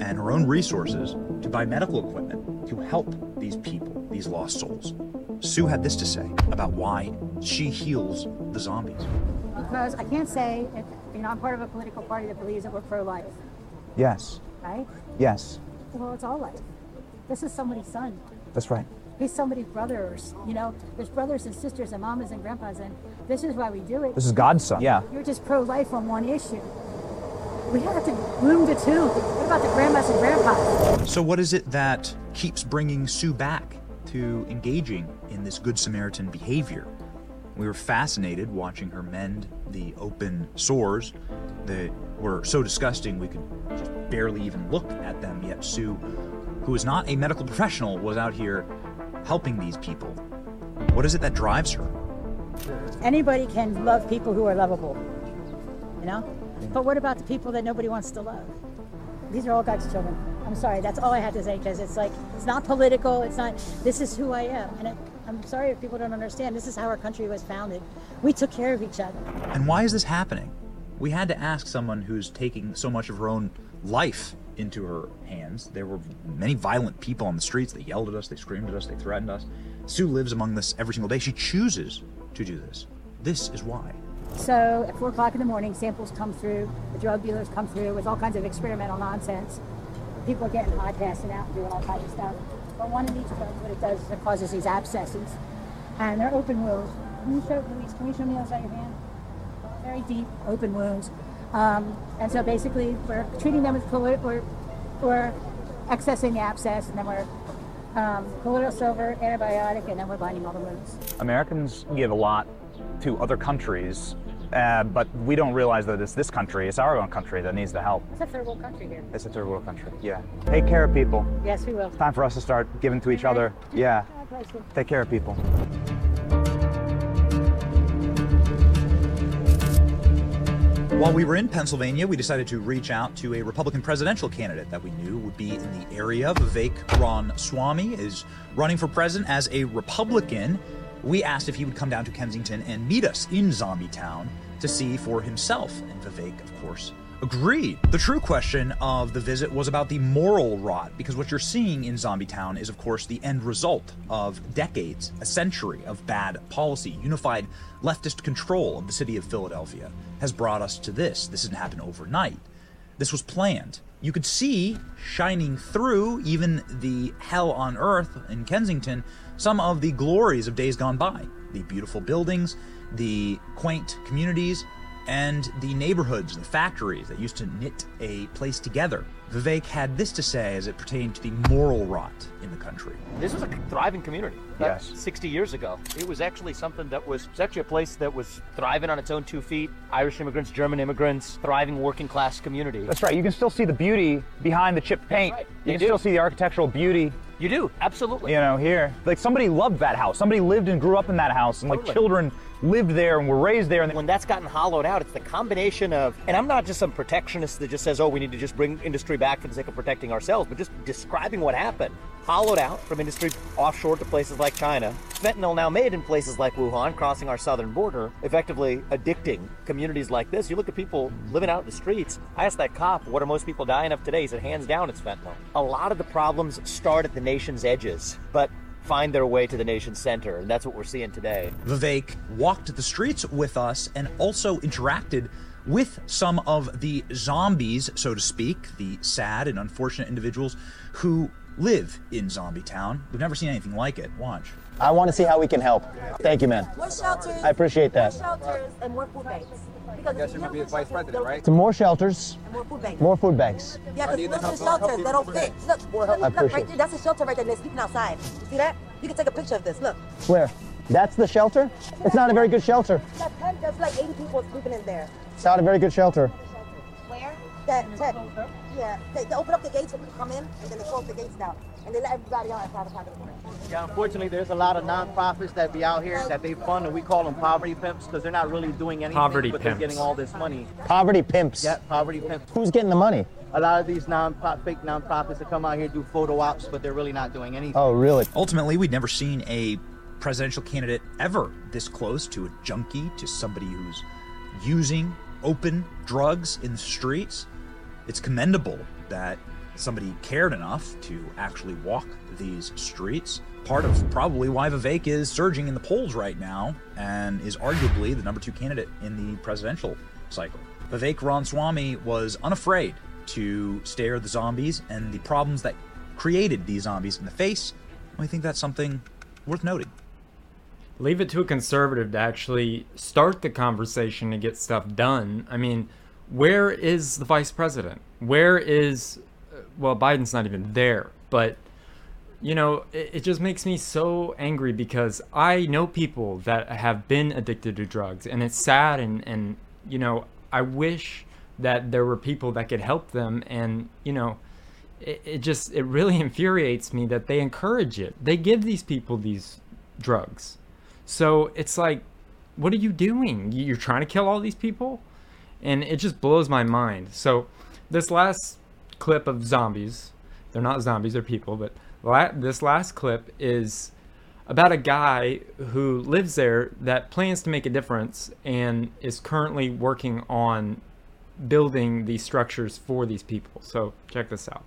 and her own resources to buy medical equipment to help these people, these lost souls. Sue had this to say about why she heals the zombies. Because I can't say, if, you know, I'm part of a political party that believes that we're pro-life, Yes. right? Yes. Well, it's all life. This is somebody's son. That's right. He's somebody's brothers. You know, there's brothers and sisters and mamas and grandpas, and this is why we do it. This is God's son. Yeah. You're just pro-life on one issue. We have to bloom the two. What about the grandmas and grandpas? So, what is it that keeps bringing Sue back to engaging in this Good Samaritan behavior? We were fascinated watching her mend the open sores that were so disgusting we could just barely even look at them. Yet, Sue, who is not a medical professional, was out here helping these people. What is it that drives her? Anybody can love people who are lovable, you know? But what about the people that nobody wants to love? These are all God's children. I'm sorry, that's all I have to say because it's like, it's not political, it's not, this is who I am. And it, I'm sorry if people don't understand. This is how our country was founded. We took care of each other. And why is this happening? We had to ask someone who's taking so much of her own life into her hands. There were many violent people on the streets. They yelled at us, they screamed at us, they threatened us. Sue lives among us every single day. She chooses to do this. This is why. So at four o'clock in the morning, samples come through. The drug dealers come through with all kinds of experimental nonsense. People are getting high, passing out, and doing all kinds of stuff. But one of these drugs, what it does is it causes these abscesses, and they're open wounds. Can you show, Luis, can you show me outside your hand? Very deep, open wounds. Um, and so basically, we're treating them with colloidal, or accessing the abscess, and then we're um, colloidal silver, antibiotic, and then we're binding all the wounds. Americans give a lot to other countries, uh, but we don't realize that it's this country, it's our own country that needs the help. It's a third world country here. It's a third world country. Yeah. Take care of people. Yes, we will. It's time for us to start giving to each other. Yeah. God bless you. Take care of people. While we were in Pennsylvania, we decided to reach out to a Republican presidential candidate that we knew would be in the area. Vivek Ramaswamy is running for president as a Republican. We asked if he would come down to Kensington and meet us in Zombie Town to see for himself. And Vivek, of course, agreed. The true question of the visit was about the moral rot, because what you're seeing in Zombie Town is, of course, the end result of decades, a century of bad policy. Unified leftist control of the city of Philadelphia has brought us to this. This didn't happen overnight. This was planned. You could see shining through even the hell on earth in Kensington some of the glories of days gone by. The beautiful buildings, the quaint communities, and the neighborhoods, the factories that used to knit a place together. Vivek had this to say as it pertained to the moral rot in the country. This was a thriving community. Yes. 60 years ago. It was actually something that was, was actually a place that was thriving on its own two feet. Irish immigrants, German immigrants, thriving working class community. That's right. You can still see the beauty behind the chipped paint. right. You, You can do. still see the architectural beauty. You do, absolutely. You know, here. Like somebody loved that house. Somebody lived and grew up in that house, and like Totally. children lived there and were raised there. And when that's gotten hollowed out, it's the combination of, and I'm not just some protectionist that just says, oh, we need to just bring industry back for the sake of protecting ourselves, but just describing what happened. Hollowed out from industry offshore to places like China. Fentanyl now made in places like Wuhan, crossing our southern border, effectively addicting communities like this. You look at people living out in the streets. I asked that cop, what are most people dying of today? He said, hands down, it's fentanyl. A lot of the problems start at the nation's edges, but find their way to the nation's center, and that's what we're seeing today. Vivek walked the streets with us and also interacted with some of the zombies, so to speak, the sad and unfortunate individuals who live in Zombie Town. We've never seen anything like it. Watch. I want to see how we can help. Thank you, man. More shelters. I appreciate that. More shelters and more food banks. Because guess you're you gonna be the vice shelters, president, they'll- To more shelters, And more food banks. more food banks. Yeah, because look at the shelters. They don't fit. Look, look, look, appreciate right there. That's a shelter right there. They're sleeping outside. You see that? You can take a picture of this. Look. Where? That's the shelter? It's not a very good shelter. That tent, there's like 80 people sleeping in there. It's not a very good shelter. Where? That tent. Yeah. They, they open up the gates when you come in, and then they close the gates down. And they let everybody out outside the pocket. Yeah, unfortunately, there's a lot of nonprofits that be out here that they fund, and we call them poverty pimps because they're not really doing anything, Poverty but pimps. they're getting all this money. Poverty pimps. Yeah, poverty pimps. Who's getting the money? A lot of these non fake nonprofits that come out here do photo ops, but they're really not doing anything. Oh, really? Ultimately, we'd never seen a presidential candidate ever this close to a junkie, to somebody who's using open drugs in the streets. It's commendable that somebody cared enough to actually walk these streets. Part of probably why Vivek is surging in the polls right now and is arguably the number two candidate in the presidential cycle. Vivek Ramaswamy was unafraid to stare the zombies and the problems that created these zombies in the face. We think that's something worth noting. Leave it to a conservative to actually start the conversation and get stuff done. I mean, where is the vice president? Where is, well, Biden's not even there, but you know, it, it just makes me so angry because I know people that have been addicted to drugs, and it's sad. And, and you know, I wish that there were people that could help them. And, you know, it, it just, it really infuriates me that they encourage it. They give these people these drugs. So it's like, what are you doing? You're trying to kill all these people? And it just blows my mind. So, this last clip of zombies, they're not zombies, they're people, but la- this last clip is about a guy who lives there that plans to make a difference and is currently working on building these structures for these people. So, check this out.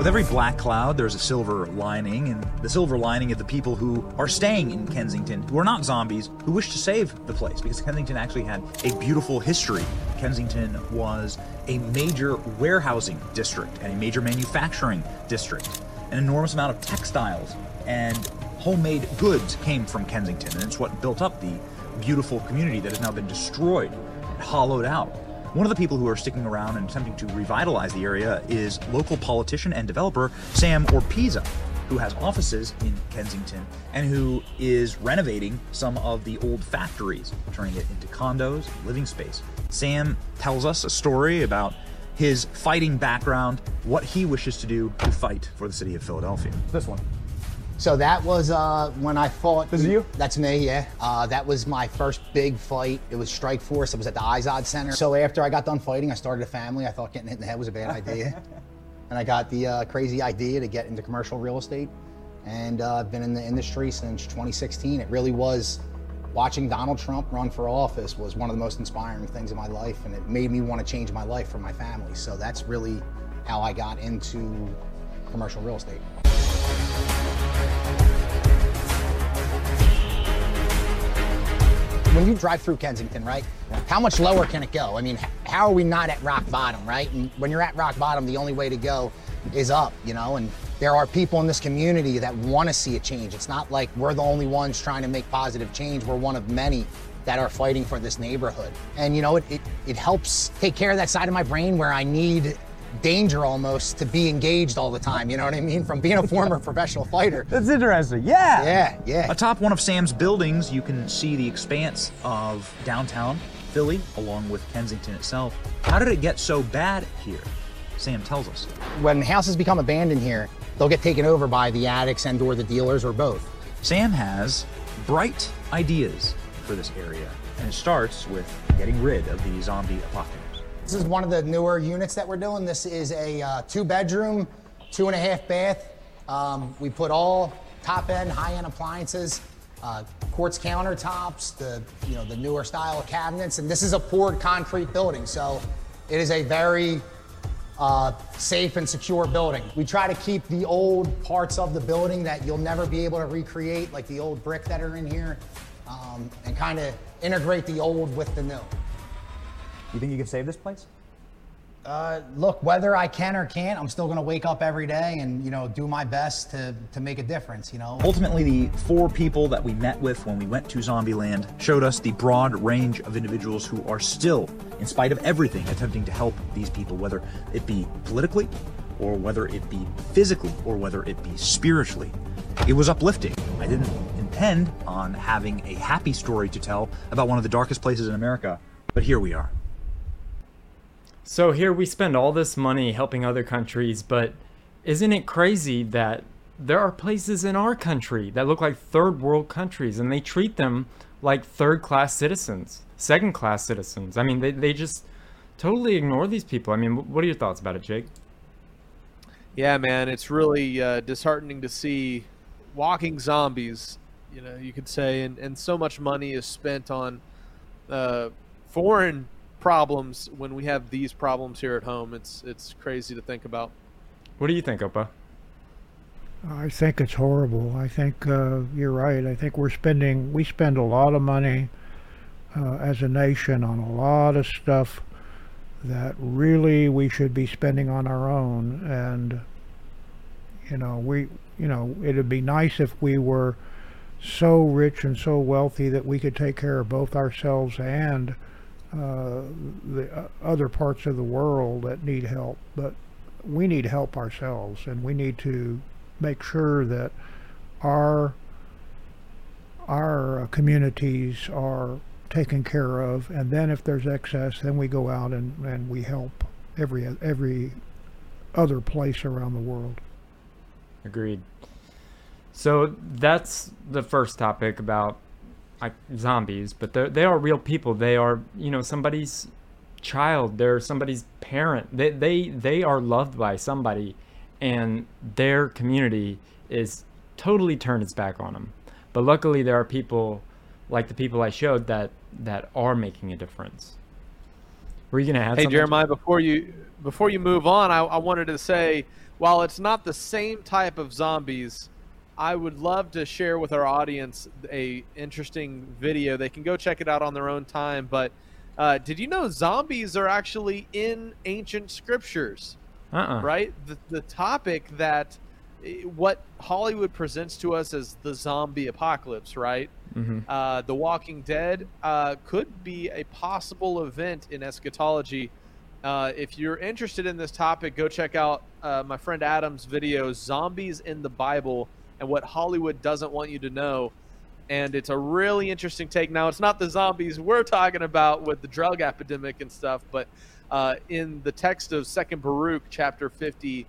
With every black cloud, there's a silver lining, and the silver lining is the people who are staying in Kensington, who are not zombies, who wish to save the place, because Kensington actually had a beautiful history. Kensington was a major warehousing district and a major manufacturing district. An enormous amount of textiles and homemade goods came from Kensington, and it's what built up the beautiful community that has now been destroyed and hollowed out. One of the people who are sticking around and attempting to revitalize the area is local politician and developer Sam Orpiza, who has offices in Kensington and who is renovating some of the old factories, turning it into condos, living space. Sam tells us a story about his fighting background, what he wishes to do to fight for the city of Philadelphia. This one. So that was uh, when I fought. This is you? That's me, yeah. Uh, that was my first big fight. It was Strikeforce. It was at the Izod Center. So after I got done fighting, I started a family. I thought getting hit in the head was a bad idea. and I got the uh, crazy idea to get into commercial real estate. And uh, I've been in the industry since 2016. It really was watching Donald Trump run for office was one of the most inspiring things in my life. And it made me want to change my life for my family. So that's really how I got into commercial real estate. When you drive through Kensington, right? How much lower can it go? I mean, how are we not at rock bottom, right? And when you're at rock bottom, the only way to go is up, you know? And there are people in this community that want to see a change. It's not like we're the only ones trying to make positive change. We're one of many that are fighting for this neighborhood. And you know, it, it, it helps take care of that side of my brain where I need danger almost to be engaged all the time. You know what I mean? From being a former professional fighter. That's interesting. Yeah. Yeah, yeah. Atop one of Sam's buildings, you can see the expanse of downtown Philly, along with Kensington itself. How did it get so bad here? Sam tells us. When houses become abandoned here, they'll get taken over by the addicts and or the dealers or both. Sam has bright ideas for this area, and it starts with getting rid of the zombie apocalypse. This is one of the newer units that we're doing. This is a uh, two bedroom, two and a half bath. Um, we put all top end, high end appliances, uh, quartz countertops, the you know the newer style cabinets, and this is a poured concrete building, so it is a very uh, safe and secure building. We try to keep the old parts of the building that you'll never be able to recreate, like the old brick that are in here, um, and kind of integrate the old with the new. You think you can save this place? Uh, look, whether I can or can't, I'm still going to wake up every day and you know do my best to to make a difference. You know. Ultimately, the four people that we met with when we went to Zombieland showed us the broad range of individuals who are still, in spite of everything, attempting to help these people, whether it be politically, or whether it be physically, or whether it be spiritually. It was uplifting. I didn't intend on having a happy story to tell about one of the darkest places in America, but here we are. So here we spend all this money helping other countries, but isn't it crazy that there are places in our country that look like third world countries and they treat them like third class citizens, second class citizens? I mean, they, they just totally ignore these people. I mean, what are your thoughts about it, Jake? Yeah, man, it's really uh, disheartening to see walking zombies, you know, you could say, and, and so much money is spent on uh, foreign problems when we have these problems here at home. It's it's crazy to think about. What do you think, Opa? I think it's horrible. I think uh, you're right. I think we're spending we spend a lot of money uh, as a nation on a lot of stuff that really we should be spending on our own. And you know, we you know it'd be nice if we were so rich and so wealthy that we could take care of both ourselves and uh, the uh, other parts of the world that need help, but we need help ourselves, and we need to make sure that our our communities are taken care of, and then if there's excess, then we go out and, and we help every every other place around the world. Agreed. So that's the first topic about like zombies, but they they are real people. They are you know somebody's child. They're somebody's parent. They they they are loved by somebody, and their community is totally turned its back on them. But luckily, there are people like the people I showed that that are making a difference. Were you gonna add? Hey? Jeremiah, before you before you move on, I, I wanted to say, while it's not the same type of zombies, I would love to share with our audience a interesting video. They can go check it out on their own time. But uh, did you know zombies are actually in ancient scriptures? Uh-uh. Right. The the topic that eh, what Hollywood presents to us as the zombie apocalypse, right? Mhm. Uh, the Walking Dead uh, could be a possible event in eschatology. Uh, if you're interested in this topic, go check out uh, my friend Adam's video, Zombies in the Bible and What Hollywood Doesn't Want You to Know. And it's a really interesting take. Now, it's not the zombies we're talking about with the drug epidemic and stuff, but uh, in the text of Second Baruch, chapter 50,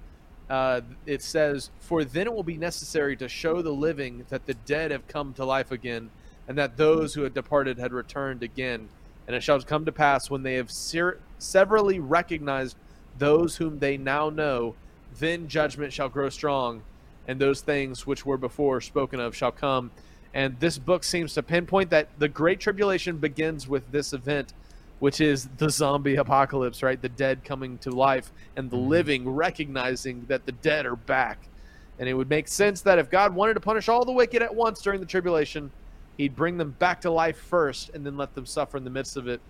uh, it says, For then it will be necessary to show the living that the dead have come to life again, and that those who had departed had returned again. And it shall come to pass when they have ser- severally recognized those whom they now know, then judgment shall grow strong, and those things which were before spoken of shall come. And this book seems to pinpoint that the Great Tribulation begins with this event, which is the zombie apocalypse, right? The dead coming to life and the mm-hmm. living recognizing that the dead are back. And it would make sense that if God wanted to punish all the wicked at once during the tribulation, he'd bring them back to life first and then let them suffer in the midst of it,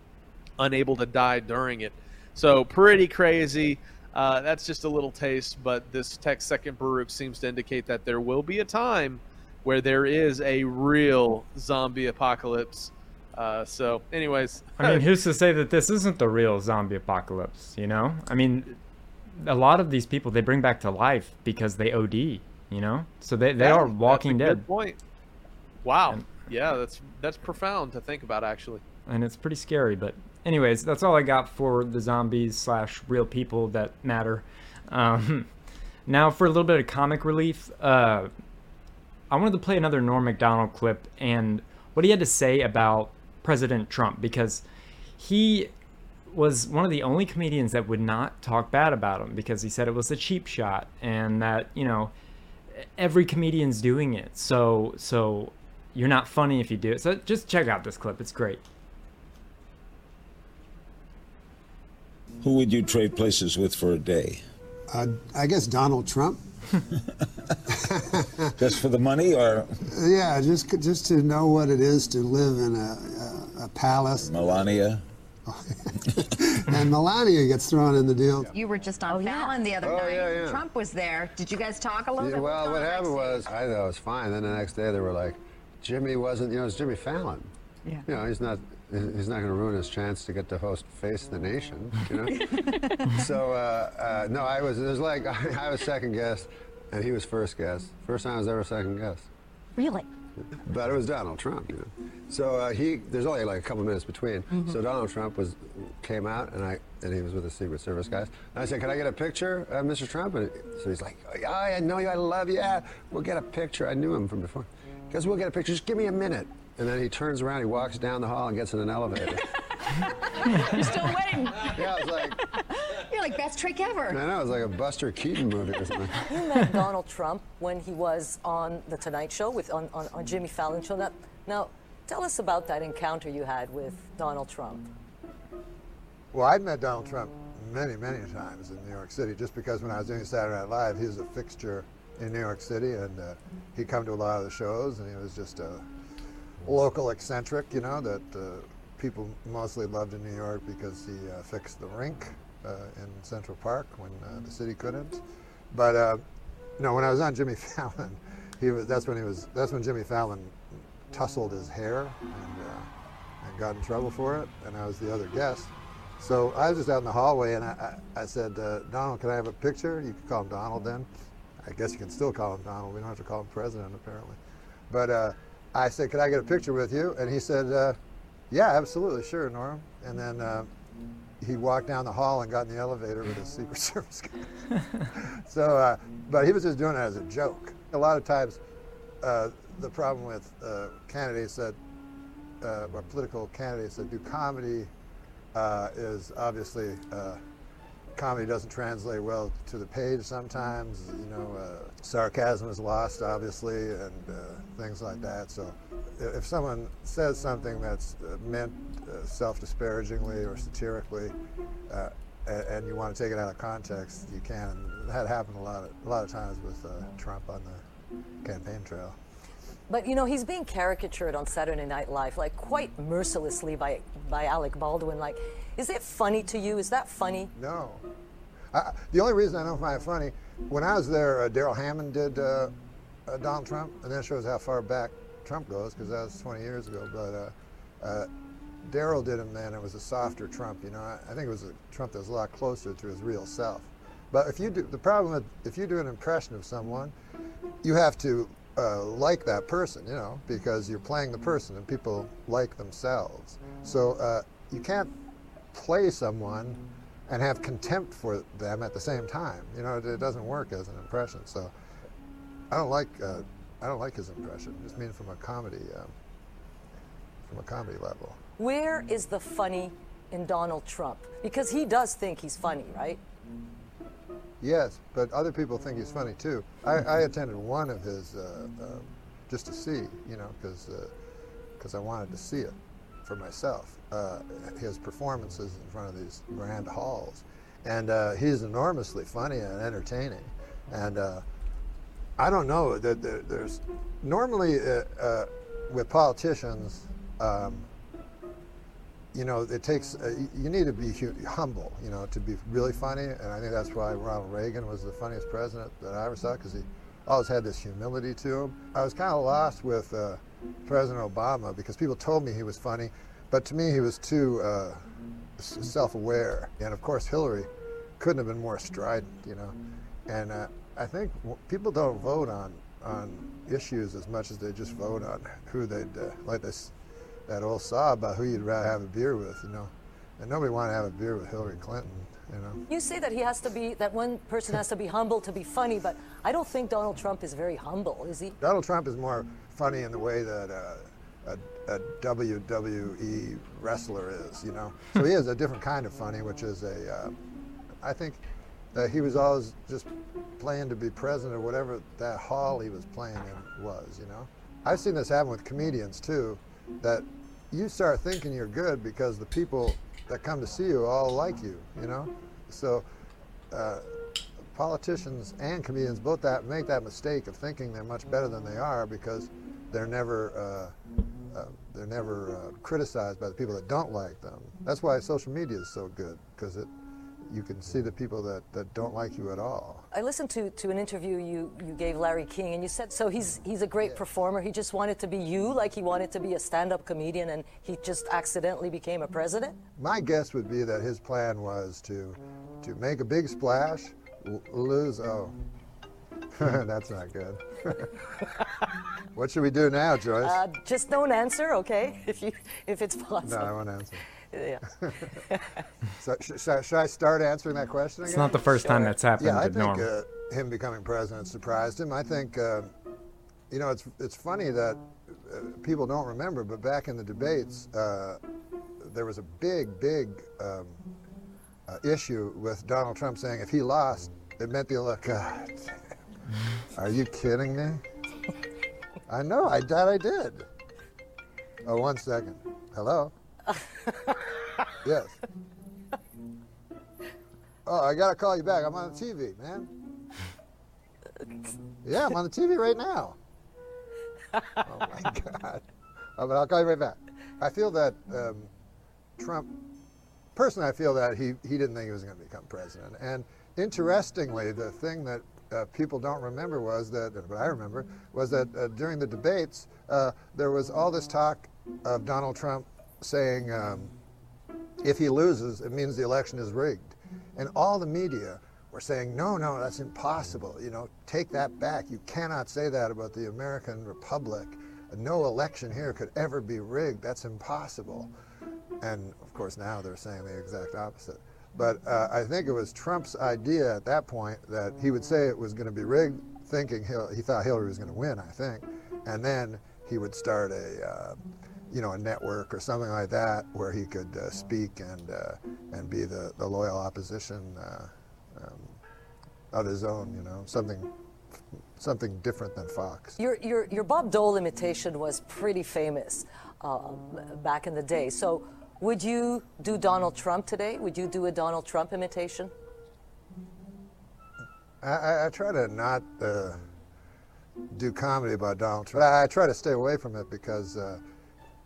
unable to die during it. So, pretty crazy. Uh, that's just a little taste, but this text, Second Baruch, seems to indicate that there will be a time where there is a real zombie apocalypse. Uh, so, anyways, I mean, who's to say that this isn't the real zombie apocalypse? You know, I mean, a lot of these people they bring back to life because they OD. You know, so they they Yeah, are Walking good Dead, point. Wow. yeah, that's that's profound to think about, actually. and it's pretty scary. But anyways, that's all I got for the zombies slash real people that matter. Um, now for a little bit of comic relief, uh, I wanted to play another Norm Macdonald clip and what he had to say about President Trump because he was one of the only comedians that would not talk bad about him because he said it was a cheap shot and that you know every comedian's doing it. So so you're not funny if you do it. So just check out this clip. It's great Who would you trade places with for a day? Uh, I guess Donald Trump. Just for the money, or Yeah, just just to know what it is to live in a, a, a palace. Melania? and Melania gets thrown in the deal. You were just on Fallon the other Oh, night. yeah, yeah. Trump was there. Did you guys talk a little Yeah, bit? well, what happened was I thought it was fine. Then the next day they were like, Jimmy wasn't. You know, it's Jimmy Fallon. Yeah. You know, he's not. He's not going to ruin his chance to get to host Face the Nation. You know. so uh, uh, no, I was. It was like I was second guest, and he was first guest. First time I was ever second guest. Really? But it was Donald Trump, you know. So uh, he, there's only like a couple minutes between. Mhm. So Donald Trump was came out, and I and he was with the Secret Service guys. And I said, "Can I get a picture, uh, Mr. Trump?" And so he's like, "Oh, yeah, I know you. I love you. Yeah, we'll get a picture." I knew him from before. Goes, "We'll get a picture. Just give me a minute." And then he turns around, he walks down the hall, and gets in an elevator. You're still waiting. yeah, I was like, You're like best trick ever. I know, it was like a Buster Keaton movie or something. You met Donald Trump when he was on the Tonight Show with on, on, on Jimmy Fallon show. Now, now, tell us about that encounter you had with Donald Trump. Well, I'd met Donald Trump many, many times in New York City just because when I was doing Saturday Night Live, he was a fixture in New York City and uh, he'd come to a lot of the shows and he was just a local eccentric, you know, that uh, people mostly loved in New York because he uh, fixed the rink uh, in Central Park when uh, the city couldn't. But uh, no, when I was on Jimmy Fallon, he was, that's when he was, that's when Jimmy Fallon tussled his hair and, uh, and got in trouble for it, and I was the other guest. So I was just out in the hallway, and I, I, I said, uh, Donald, can I have a picture? You can call him Donald then. I guess you can still call him Donald. We don't have to call him president, apparently. But I said, can I get a picture with you? And he said, uh, yeah, absolutely, sure, Norm. And then uh, he walked down the hall and got in the elevator with his Secret Service guy. so, uh, but he was just doing it as a joke. A lot of times, uh, the problem with uh, candidates that, uh, or political candidates that do comedy is obviously comedy doesn't translate well to the page sometimes. You know, uh, sarcasm is lost, obviously, and uh, things like that. So, if someone says something that's uh, meant uh, self-disparagingly or satirically, uh, and you want to take it out of context, you can. That happened a lot of a lot of times with uh, Trump on the campaign trail. But you know, he's being caricatured on Saturday Night Live, like quite mercilessly by by Alec Baldwin. Like, is it funny to you? Is that funny? No. I, the only reason I don't find it funny, when I was there, uh, Darrell Hammond did uh, uh, Donald Trump, and that shows how far back Trump goes, because that was 20 years ago. But uh, uh, Darrell did him then. It was a softer Trump, you know. I, I think it was a Trump that was a lot closer to his real self. But if you do, the problem with if you do an impression of someone, you have to uh, like that person, you know, because you're playing the person, and people like themselves. So uh, you can't play someone and have contempt for them at the same time. You know, it, it doesn't work as an impression. So I don't like uh, I don't like his impression. Just mean from a comedy um, from a comedy level. Where is the funny in Donald Trump? Because he does think he's funny, right? Yes, but other people think he's funny too. I, I attended one of his uh, um, just to see, you know, because because I wanted to see it for myself. Uh, his performances in front of these grand halls, and uh, he's enormously funny and entertaining. And uh, I don't know that there, there's normally uh, uh, with politicians. Um, you know, it takes, you need to be hu- humble, you know, to be really funny. And I think that's why Ronald Reagan was the funniest president that I ever saw because he always had this humility to him. I was kind of lost with President Obama because people told me he was funny, but to me he was too uh, self-aware. And of course, Hillary couldn't have been more strident, you know. And uh, I think people don't vote on on issues as much as they just vote on who they'd uh, like this that old saw about who you'd rather have a beer with, you know. And nobody wanted to have a beer with Hillary Clinton, you know. You say that he has to be, that one person has to be humble to be funny, but I don't think Donald Trump is very humble, is he? Donald Trump is more funny in the way that uh, a, a WWE wrestler is, you know. So he is a different kind of funny, which is a, uh, I think that he was always just playing to be president or whatever that hall he was playing in was, you know. I've seen this happen with comedians too, that you start thinking you're good because the people that come to see you all like you, you know. So uh, politicians and comedians both that make that mistake of thinking they're much better than they are because they're never uh, they're never uh, criticized by the people that don't like them. That's why social media is so good because it you can see the people that, that don't like you at all. I listened to, to an interview you, you gave Larry King, and you said so he's he's a great performer. He just wanted to be you, like he wanted to be a stand-up comedian, and he just accidentally became a president. My guess would be that his plan was to to make a big splash, lose. Oh, that's not good. what should we do now, Joyce? Uh, just don't answer, okay? If you if it's possible. no. I won't answer. Yeah. So sh- sh- should I start answering that question again? It's not the first time that's happened Yeah, I to think Norm. uh, him becoming president surprised him. I think, uh, you know, it's it's funny that uh, people don't remember, but back in the debates, uh, there was a big, big um, uh, issue with Donald Trump saying if he lost, it meant the election. Are you kidding me? I know. I doubt I did. Oh, one second. Hello. yes. Oh, I gotta call you back. I'm on the TV, man. Yeah, I'm on the TV right now. Oh my God. Oh, but I'll call you right back. I feel that um, Trump, personally, I feel that he, he didn't think he was going to become president. And interestingly, the thing that uh, people don't remember was that, but I remember, was that uh, during the debates, uh, there was all this talk of Donald Trump saying, um, if he loses, it means the election is rigged. And all the media were saying, no, no, that's impossible. You know, take that back. You cannot say that about the American Republic. No election here could ever be rigged. That's impossible. And of course, now they're saying the exact opposite. But uh, I think it was Trump's idea at that point that he would say it was going to be rigged, thinking he thought Hillary was going to win, I think. And then he would start a, uh, you know, a network or something like that where he could uh, speak and uh, and be the, the loyal opposition uh, um, of his own, you know, something something different than Fox. Your, your, your Bob Dole imitation was pretty famous uh, back in the day. So, would you do Donald Trump today? Would you do a Donald Trump imitation? I, I, I try to not uh, do comedy about Donald Trump. I, I, try to stay away from it because uh,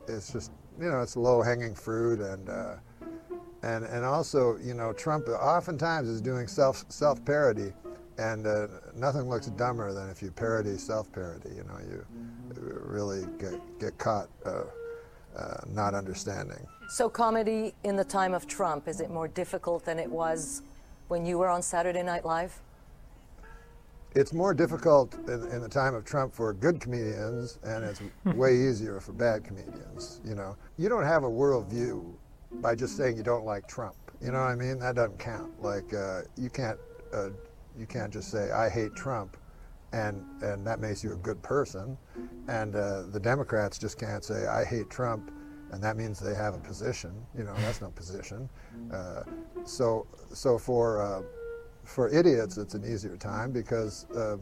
it's just, you know, it's low hanging fruit and. Uh, and, and also, you know, Trump oftentimes is doing self self parody, and uh, nothing looks dumber than if you parody self-parody. You know, you really get get caught uh, uh, not understanding. So, comedy in the time of Trump is it more difficult than it was when you were on Saturday Night Live? It's more difficult in, in the time of Trump for good comedians, and it's way easier for bad comedians. You know, you don't have a worldview by just saying you don't like Trump. You know what I mean? That doesn't count. Like, uh, you can't uh, you can't just say I hate Trump, and and that makes you a good person. And uh, the Democrats just can't say I hate Trump, and that means they have a position. You know, that's no position. Uh, so so for uh, for idiots, it's an easier time because uh,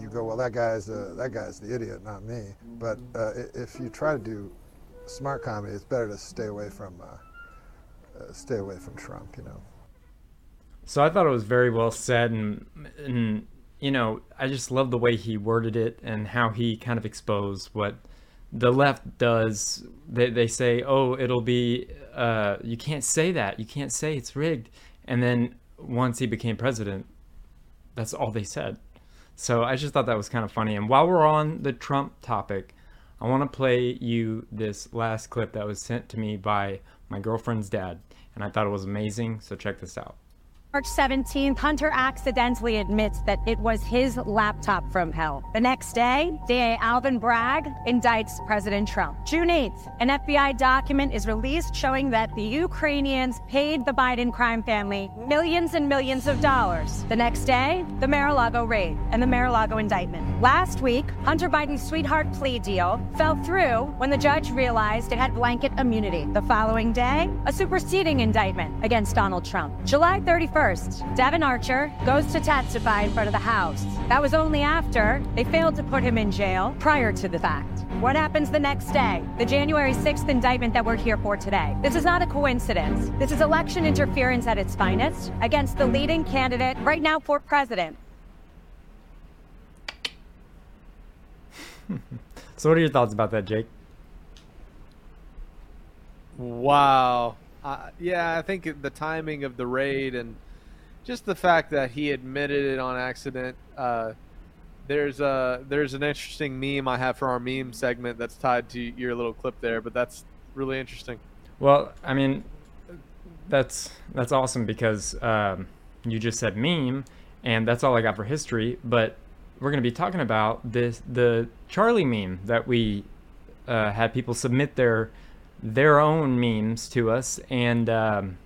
you go, well, that guy's uh, that guy's the idiot, not me. But uh, if you try to do smart comedy, it's better to stay away from stay away from Trump. You know. So I thought it was very well said, and and you know I just love the way he worded it and how he kind of exposed what the left does. They they say, oh, it'll be uh, you can't say that, you can't say it's rigged, and then once he became president, that's all they said. So I just thought that was kind of funny. And while we're on the Trump topic, I want to play you this last clip that was sent to me by my girlfriend's dad, and I thought it was amazing. So check this out. March 17th, Hunter accidentally admits that it was his laptop from hell. The next day, DA Alvin Bragg indicts President Trump. June 8th, an FBI document is released showing that the Ukrainians paid the Biden crime family millions and millions of dollars. The next day, the Mar-a-Lago raid and the Mar-a-Lago indictment. Last week, Hunter Biden's sweetheart plea deal fell through when the judge realized it had blanket immunity. The following day, a superseding indictment against Donald Trump. July 31st, First, Devon Archer goes to testify in front of the House. That was only after they failed to put him in jail prior to the fact. What happens the next day? The January 6th indictment that we're here for today. This is not a coincidence. This is election interference at its finest against the leading candidate right now for president. so, what are your thoughts about that, Jake? Wow. Uh, yeah, I think the timing of the raid and just the fact that he admitted it on accident. Uh, there's a there's an interesting meme I have for our meme segment that's tied to your little clip there, but that's really interesting. Well, I mean, that's that's awesome because um, you just said meme, and that's all I got for history. But we're going to be talking about this the Charlie meme that we uh, had people submit their their own memes to us, and um,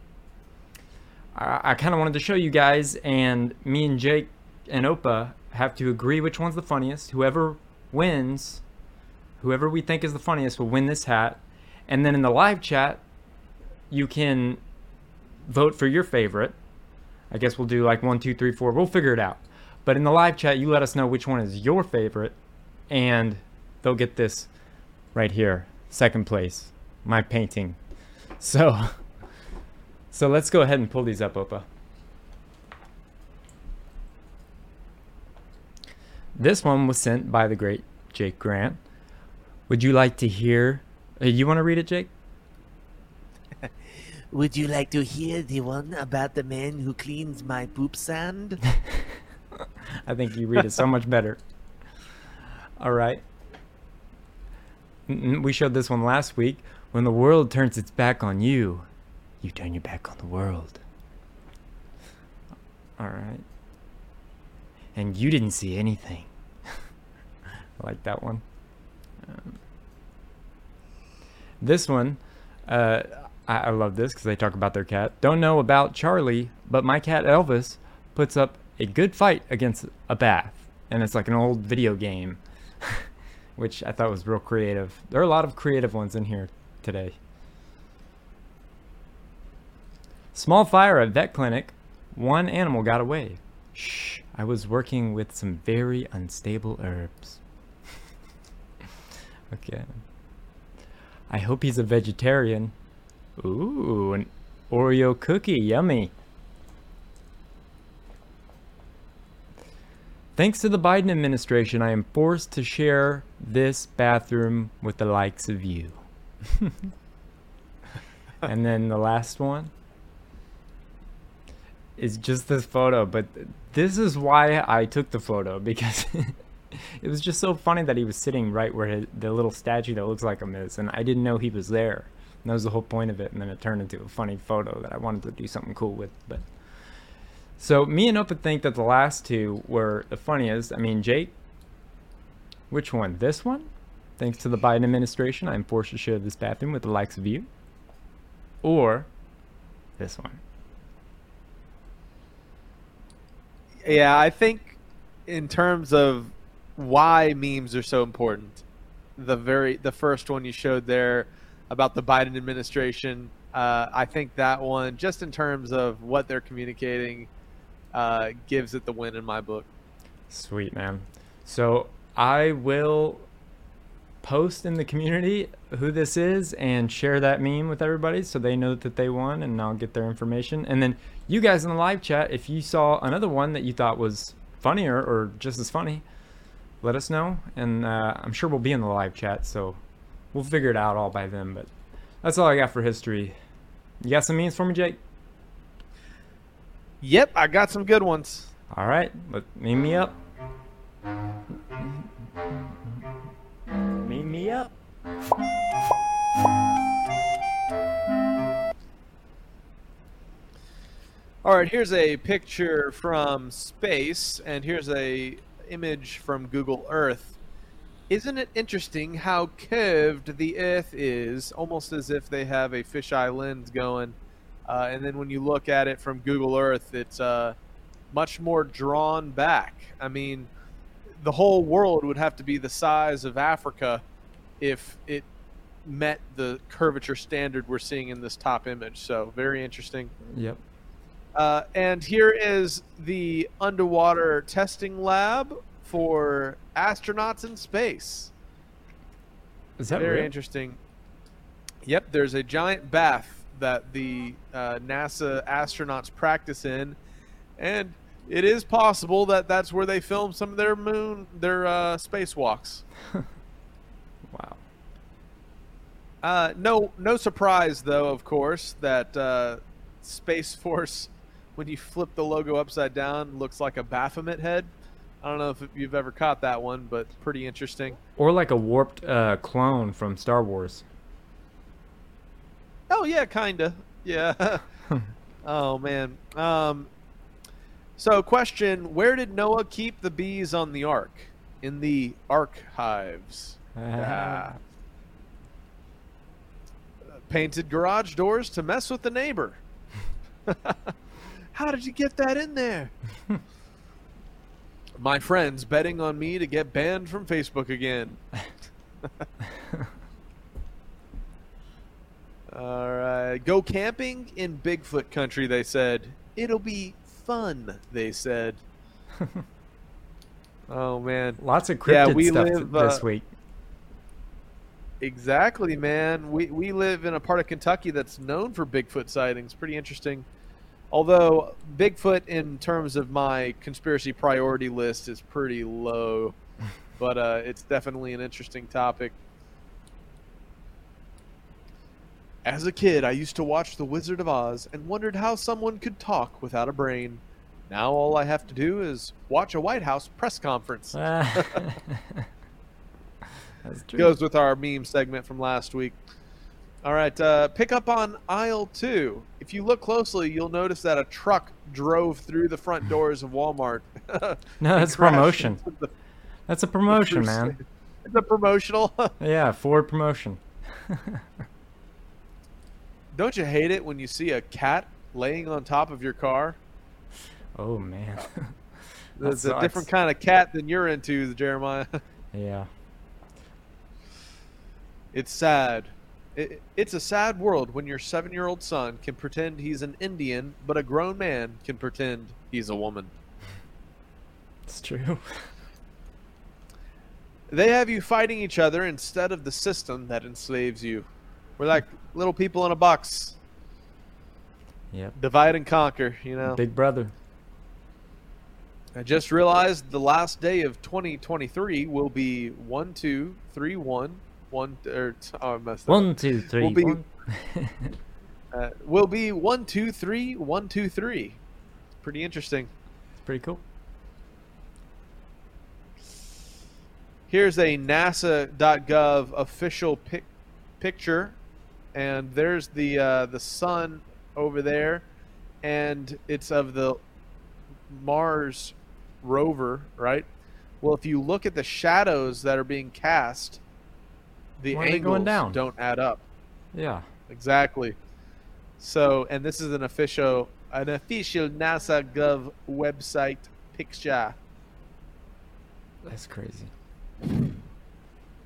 I, I kind of wanted to show you guys, and me and Jake and Opa have to agree which one's the funniest. Whoever wins, whoever we think is the funniest, will win this hat. And then in the live chat, you can vote for your favorite. I guess we'll do like one, two, three, four. We'll figure it out. But in the live chat, you let us know which one is your favorite, and they'll get this right here, second place, my painting. So. So let's go ahead and pull these up, Opa. This one was sent by the great Jake Grant. Would you like to hear? Uh, you want to read it, Jake? Would you like to hear the one about the man who cleans my poop sand? I think you read it so much better. All right. We showed this one last week. When the world turns its back on you, you turn your back on the world. Alright. And you didn't see anything. I like that one. Um, this one, uh, I, I love this because they talk about their cat. Don't know about Charlie, but my cat Elvis puts up a good fight against a bath. And it's like an old video game. which I thought was real creative. There are a lot of creative ones in here today. Small fire at vet clinic. One animal got away. Shh, I was working with some very unstable herbs. okay. I hope he's a vegetarian. Ooh, an Oreo cookie. Yummy. Thanks to the Biden administration, I am forced to share this bathroom with the likes of you. and then the last one is just this photo, but this is why I took the photo because it was just so funny that he was sitting right where his, the little statue that looks like him is, and I didn't know he was there. And that was the whole point of it, and then it turned into a funny photo that I wanted to do something cool with, but. So me and Opa think that the last two were the funniest. I mean, Jake, which one? This one? Thanks to the Biden administration, I am forced to share this bathroom with the likes of you. Or this one. Yeah, I think in terms of why memes are so important, the very the first one you showed there about the Biden administration, uh, I think that one, just in terms of what they're communicating, uh, gives it the win in my book. Sweet man. So I will post in the community who this is and share that meme with everybody so they know that they won and I'll get their information. And then you guys in the live chat, if you saw another one that you thought was funnier or just as funny, let us know. And uh, I'm sure we'll be in the live chat, so we'll figure it out all by then. But that's all I got for history. You got some memes for me, Jake? Yep, I got some good ones. All right, but meme me up. Meme me up. All right, here's a picture from space, and here's a image from Google Earth. Isn't it interesting how curved the Earth is, almost as if they have a fisheye lens going? Uh, and then when you look at it from Google Earth, it's uh, much more drawn back. I mean, the whole world would have to be the size of Africa if it met the curvature standard we're seeing in this top image. So, very interesting. Yep. Uh, and here is the underwater testing lab for astronauts in space. Is that very real? interesting? Yep, there's a giant bath that the uh, NASA astronauts practice in, and it is possible that that's where they film some of their moon, their uh, spacewalks. wow. Uh, no, no surprise though, of course, that uh, Space Force, when you flip the logo upside down, looks like a Baphomet head. I don't know if you've ever caught that one, but pretty interesting. Or like a warped uh, clone from Star Wars. Oh yeah, kinda. Yeah. oh man. Um. So, question: Where did Noah keep the bees on the ark? In the archives. Ah. Painted garage doors to mess with the neighbor. How did you get that in there? My friends betting on me to get banned from Facebook again. All right. Go camping in Bigfoot country, they said. It'll be fun, they said. oh, man. Lots of Yeah, cryptid we stuff live, this uh, week. Exactly, man. We we live in a part of Kentucky that's known for Bigfoot sightings. Pretty interesting. Although Bigfoot, in terms of my conspiracy priority list, is pretty low, but uh, it's definitely an interesting topic. As a kid, I used to watch The Wizard of Oz and wondered how someone could talk without a brain. Now all I have to do is watch a White House press conference. That's true. Goes with our meme segment from last week. All right, uh, pick up on aisle two. If you look closely, you'll notice that a truck drove through the front doors of Walmart. No, that's a promotion. the- That's a promotion, man. It's a promotional. Yeah, Ford promotion. Don't you hate it when you see a cat laying on top of your car? Oh man. that's a different kind of cat than you're into, Jeremiah. Yeah. It's sad. It, it's a sad world when your seven year old son can pretend he's an Indian, but a grown man can pretend he's a woman. It's true. They have you fighting each other instead of the system that enslaves you. We're like little people in a box. Yep. Divide and conquer, you know. Big brother. I just realized the last day of 2023 will be one two three one one or oh, I messed One, up. two, three, Will be, one. uh, will be one two three one two three. Pretty interesting. It's pretty cool. Here's a NASA.gov official pic- picture, and there's the uh, the sun over there, and it's of the Mars rover, right? Well, if you look at the shadows that are being cast, the Why angles going down? don't add up. Yeah. Exactly. So, and this is an official an official NASA Gov website picture. That's crazy.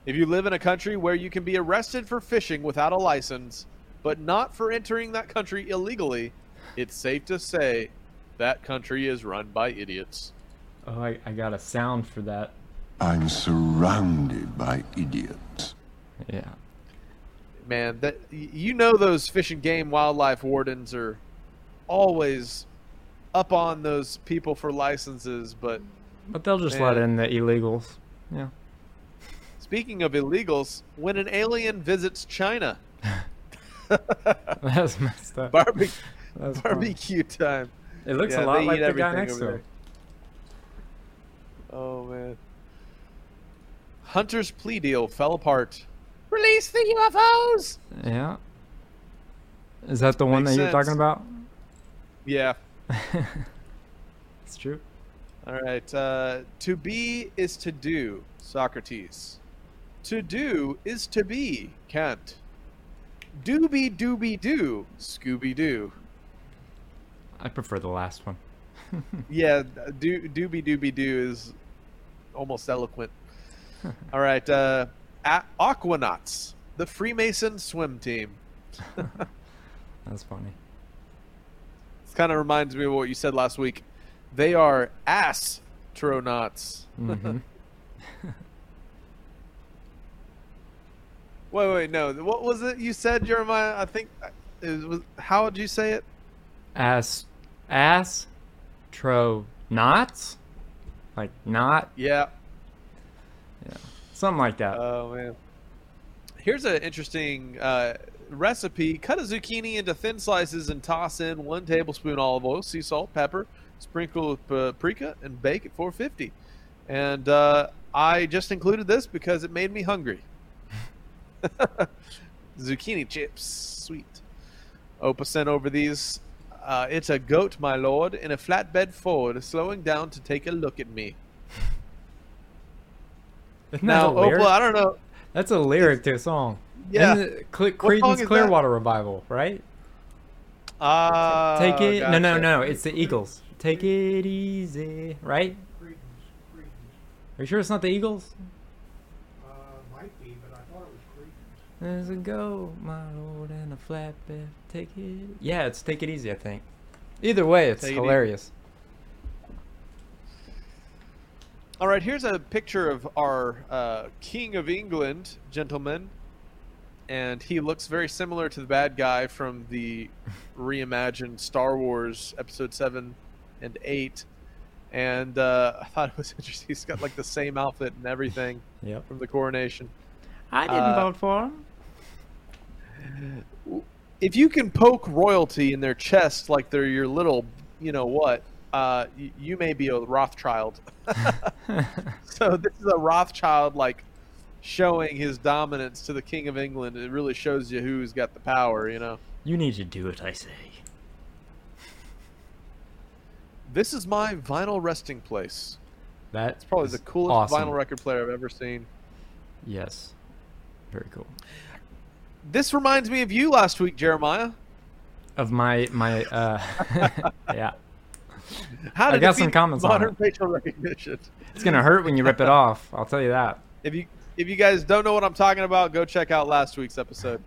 If you live in a country where you can be arrested for fishing without a license, but not for entering that country illegally, it's safe to say that country is run by idiots. Oh, I, I got a sound for that. I'm surrounded by idiots. Yeah. Man, that you know those fish and game wildlife wardens are always up on those people for licenses, but But they'll just let in the illegals. Yeah. Speaking of illegals, when an alien visits China, That's messed up. Barbe- That's funny. barbecue time. It looks Yeah, a lot like eat the guy everything next over to there. him. Oh man. Hunter's plea deal fell apart. Release the UFOs. Yeah. Is that the one Makes that you're talking about? Yeah. It's true. All right. Uh, to be is to do, Socrates. To do is to be, Kant. Doobie dooby doo, Scooby Doo. I prefer the last one. Yeah, do, doobie dooby doo is almost eloquent. All right. Uh, A- Aquanauts, the Freemason swim team. That's funny. This kind of reminds me of what you said last week. They are astronauts. hmm Wait, wait, no. What was it you said, Jeremiah? I think uh, it was. How did you say it? Ass, ass, tro, knots, like not, Yeah. yeah, something like that. Oh man. Here's an interesting uh, recipe. Cut a zucchini into thin slices and toss in one tablespoon olive oil, sea salt, pepper, sprinkle with paprika, and bake at 450. And uh, I just included this because it made me hungry. zucchini chips, sweet. Opa sent over these. Uh, it's a goat, my lord, in a flatbed Ford, slowing down to take a look at me. Isn't now, that a lyric? Opal, I don't know. That's a lyric to a song. Yeah. Isn't it Cle- What song Creedence is that? Clearwater Revival, right? Ah, Take it. No, no, no. It's the Eagles. Take it easy, right? Are you sure it's not the Eagles? Uh, might be, but I thought it was Creedence. There's a go, my lord, and a flatbed. Take it. Yeah, it's Take It Easy, I think. Either way, it's Take It Easy. hilarious. All right, here's a picture of our uh, King of England, gentlemen, and he looks very similar to the bad guy from the reimagined Star Wars Episode Seven and Eight. And uh, I thought it was interesting. He's got like the same outfit and everything Yep. from the coronation. I didn't Uh, vote for him. if you can poke royalty in their chest like they're your little, you know what, uh, you may be a Rothschild. so this is a Rothschild like showing his dominance to the King of England. It really shows you who's got the power, you know. You need to do it, I say. This is my vinyl resting place. That's probably the coolest awesome. vinyl record player I've ever seen. Yes. Very cool. This reminds me of you last week, Jeremiah. Of my my uh yeah. How I got some beat comments on modern it. facial recognition? It's gonna hurt when you rip it off. I'll tell you that. If you if you guys don't know what I'm talking about, go check out last week's episode.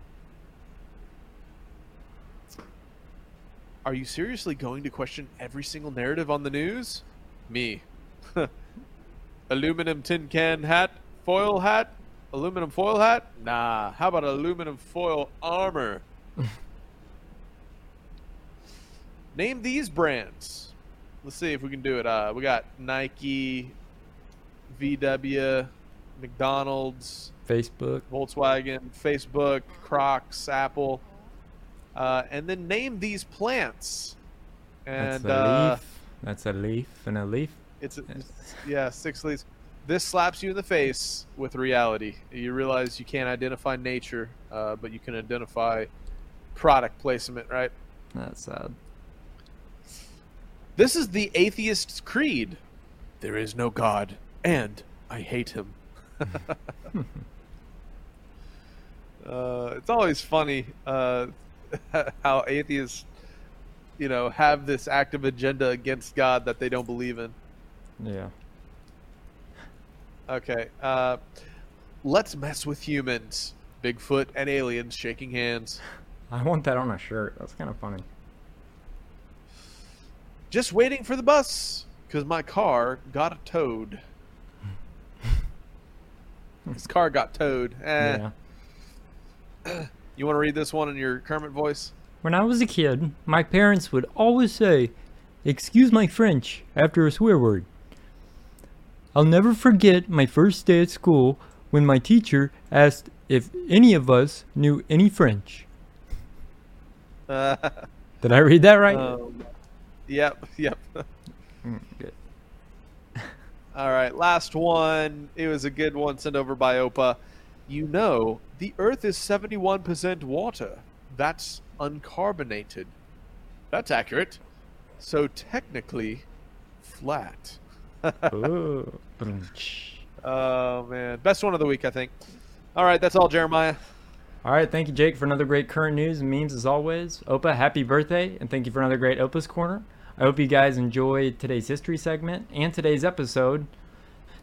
Are you seriously going to question every single narrative on the news? Me. aluminum tin can hat, foil hat, aluminum foil hat? Nah. How about aluminum foil armor? Name these brands. Let's see if we can do it. Uh, we got Nike, VW, McDonald's, Facebook. Volkswagen, Facebook, Crocs, Apple, uh, and then name these plants. And That's a uh, leaf. That's a leaf and a leaf. it's, it's yeah, six leaves. This slaps you in the face with reality. You realize you can't identify nature, uh, but you can identify product placement, right? That's sad. This is the atheist's creed. There is no God, and I hate him. uh, it's always funny uh, how atheists, you know, have this active agenda against God that they don't believe in. Yeah. Okay. Uh, let's mess with humans. Bigfoot and aliens shaking hands. I want that on a shirt. That's kind of funny. Just waiting for the bus because my car got towed. His car got towed. Eh. Yeah. You want to read this one in your Kermit voice? When I was a kid, my parents would always say, Excuse my French, after a swear word. I'll never forget my first day at school when my teacher asked if any of us knew any French. Uh, Did I read that right? um, yep, yep. Mm, good. All right, last one. It was a good one sent over by Opa. You know, the Earth is 71% water. That's uncarbonated. That's accurate. So technically, flat. Oh man, best one of the week, I think. All right, that's all, Jeremiah. All right, thank you, Jake, for another great current news and memes as always. Opa, happy birthday, and thank you for another great Opa's Corner. I hope you guys enjoyed today's history segment and today's episode.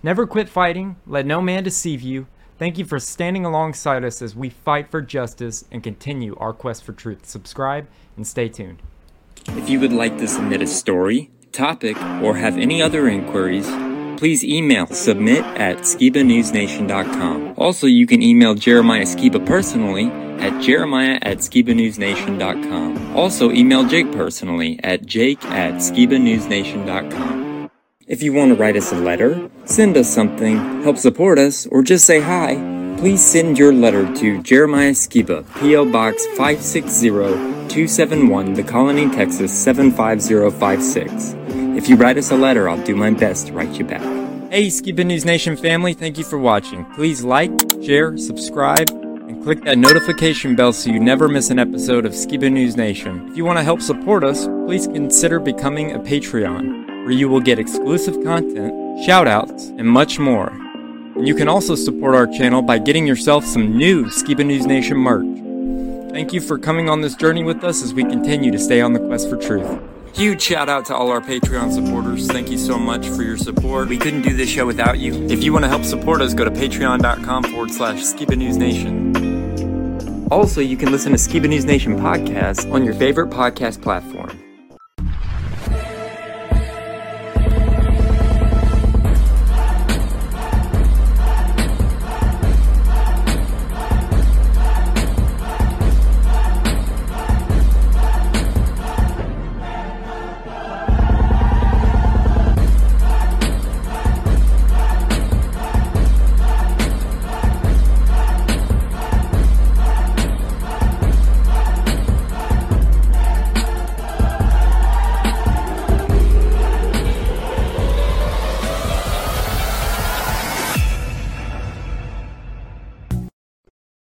Never quit fighting, let no man deceive you. Thank you for standing alongside us as we fight for justice and continue our quest for truth. Subscribe and stay tuned. If you would like to submit a story, topic, or have any other inquiries, please email submit at skibanewsnation.com. Also, you can email Jeremiah Skiba personally at jeremiah at skibanewsnation.com. Also, email Jake personally at jake at skibanewsnation.com. If you want to write us a letter, send us something, help support us, or just say hi, please send your letter to Jeremiah Skiba, P.O. Box 560-271, The Colony, Texas 75056. If you write us a letter, I'll do my best to write you back. Hey, Skiba News Nation family, thank you for watching. Please like, share, subscribe, and click that notification bell so you never miss an episode of Skiba News Nation. If you want to help support us, please consider becoming a Patreon, where you will get exclusive content, shoutouts, and much more. And you can also support our channel by getting yourself some new Skiba News Nation merch. Thank you for coming on this journey with us as we continue to stay on the quest for truth. Huge shout out to all our Patreon supporters. Thank you so much for your support. We couldn't do this show without you. If you want to help support us, go to patreon.com forward slash Skiba News Nation. Also, you can listen to Skiba News Nation podcast on your favorite podcast platform.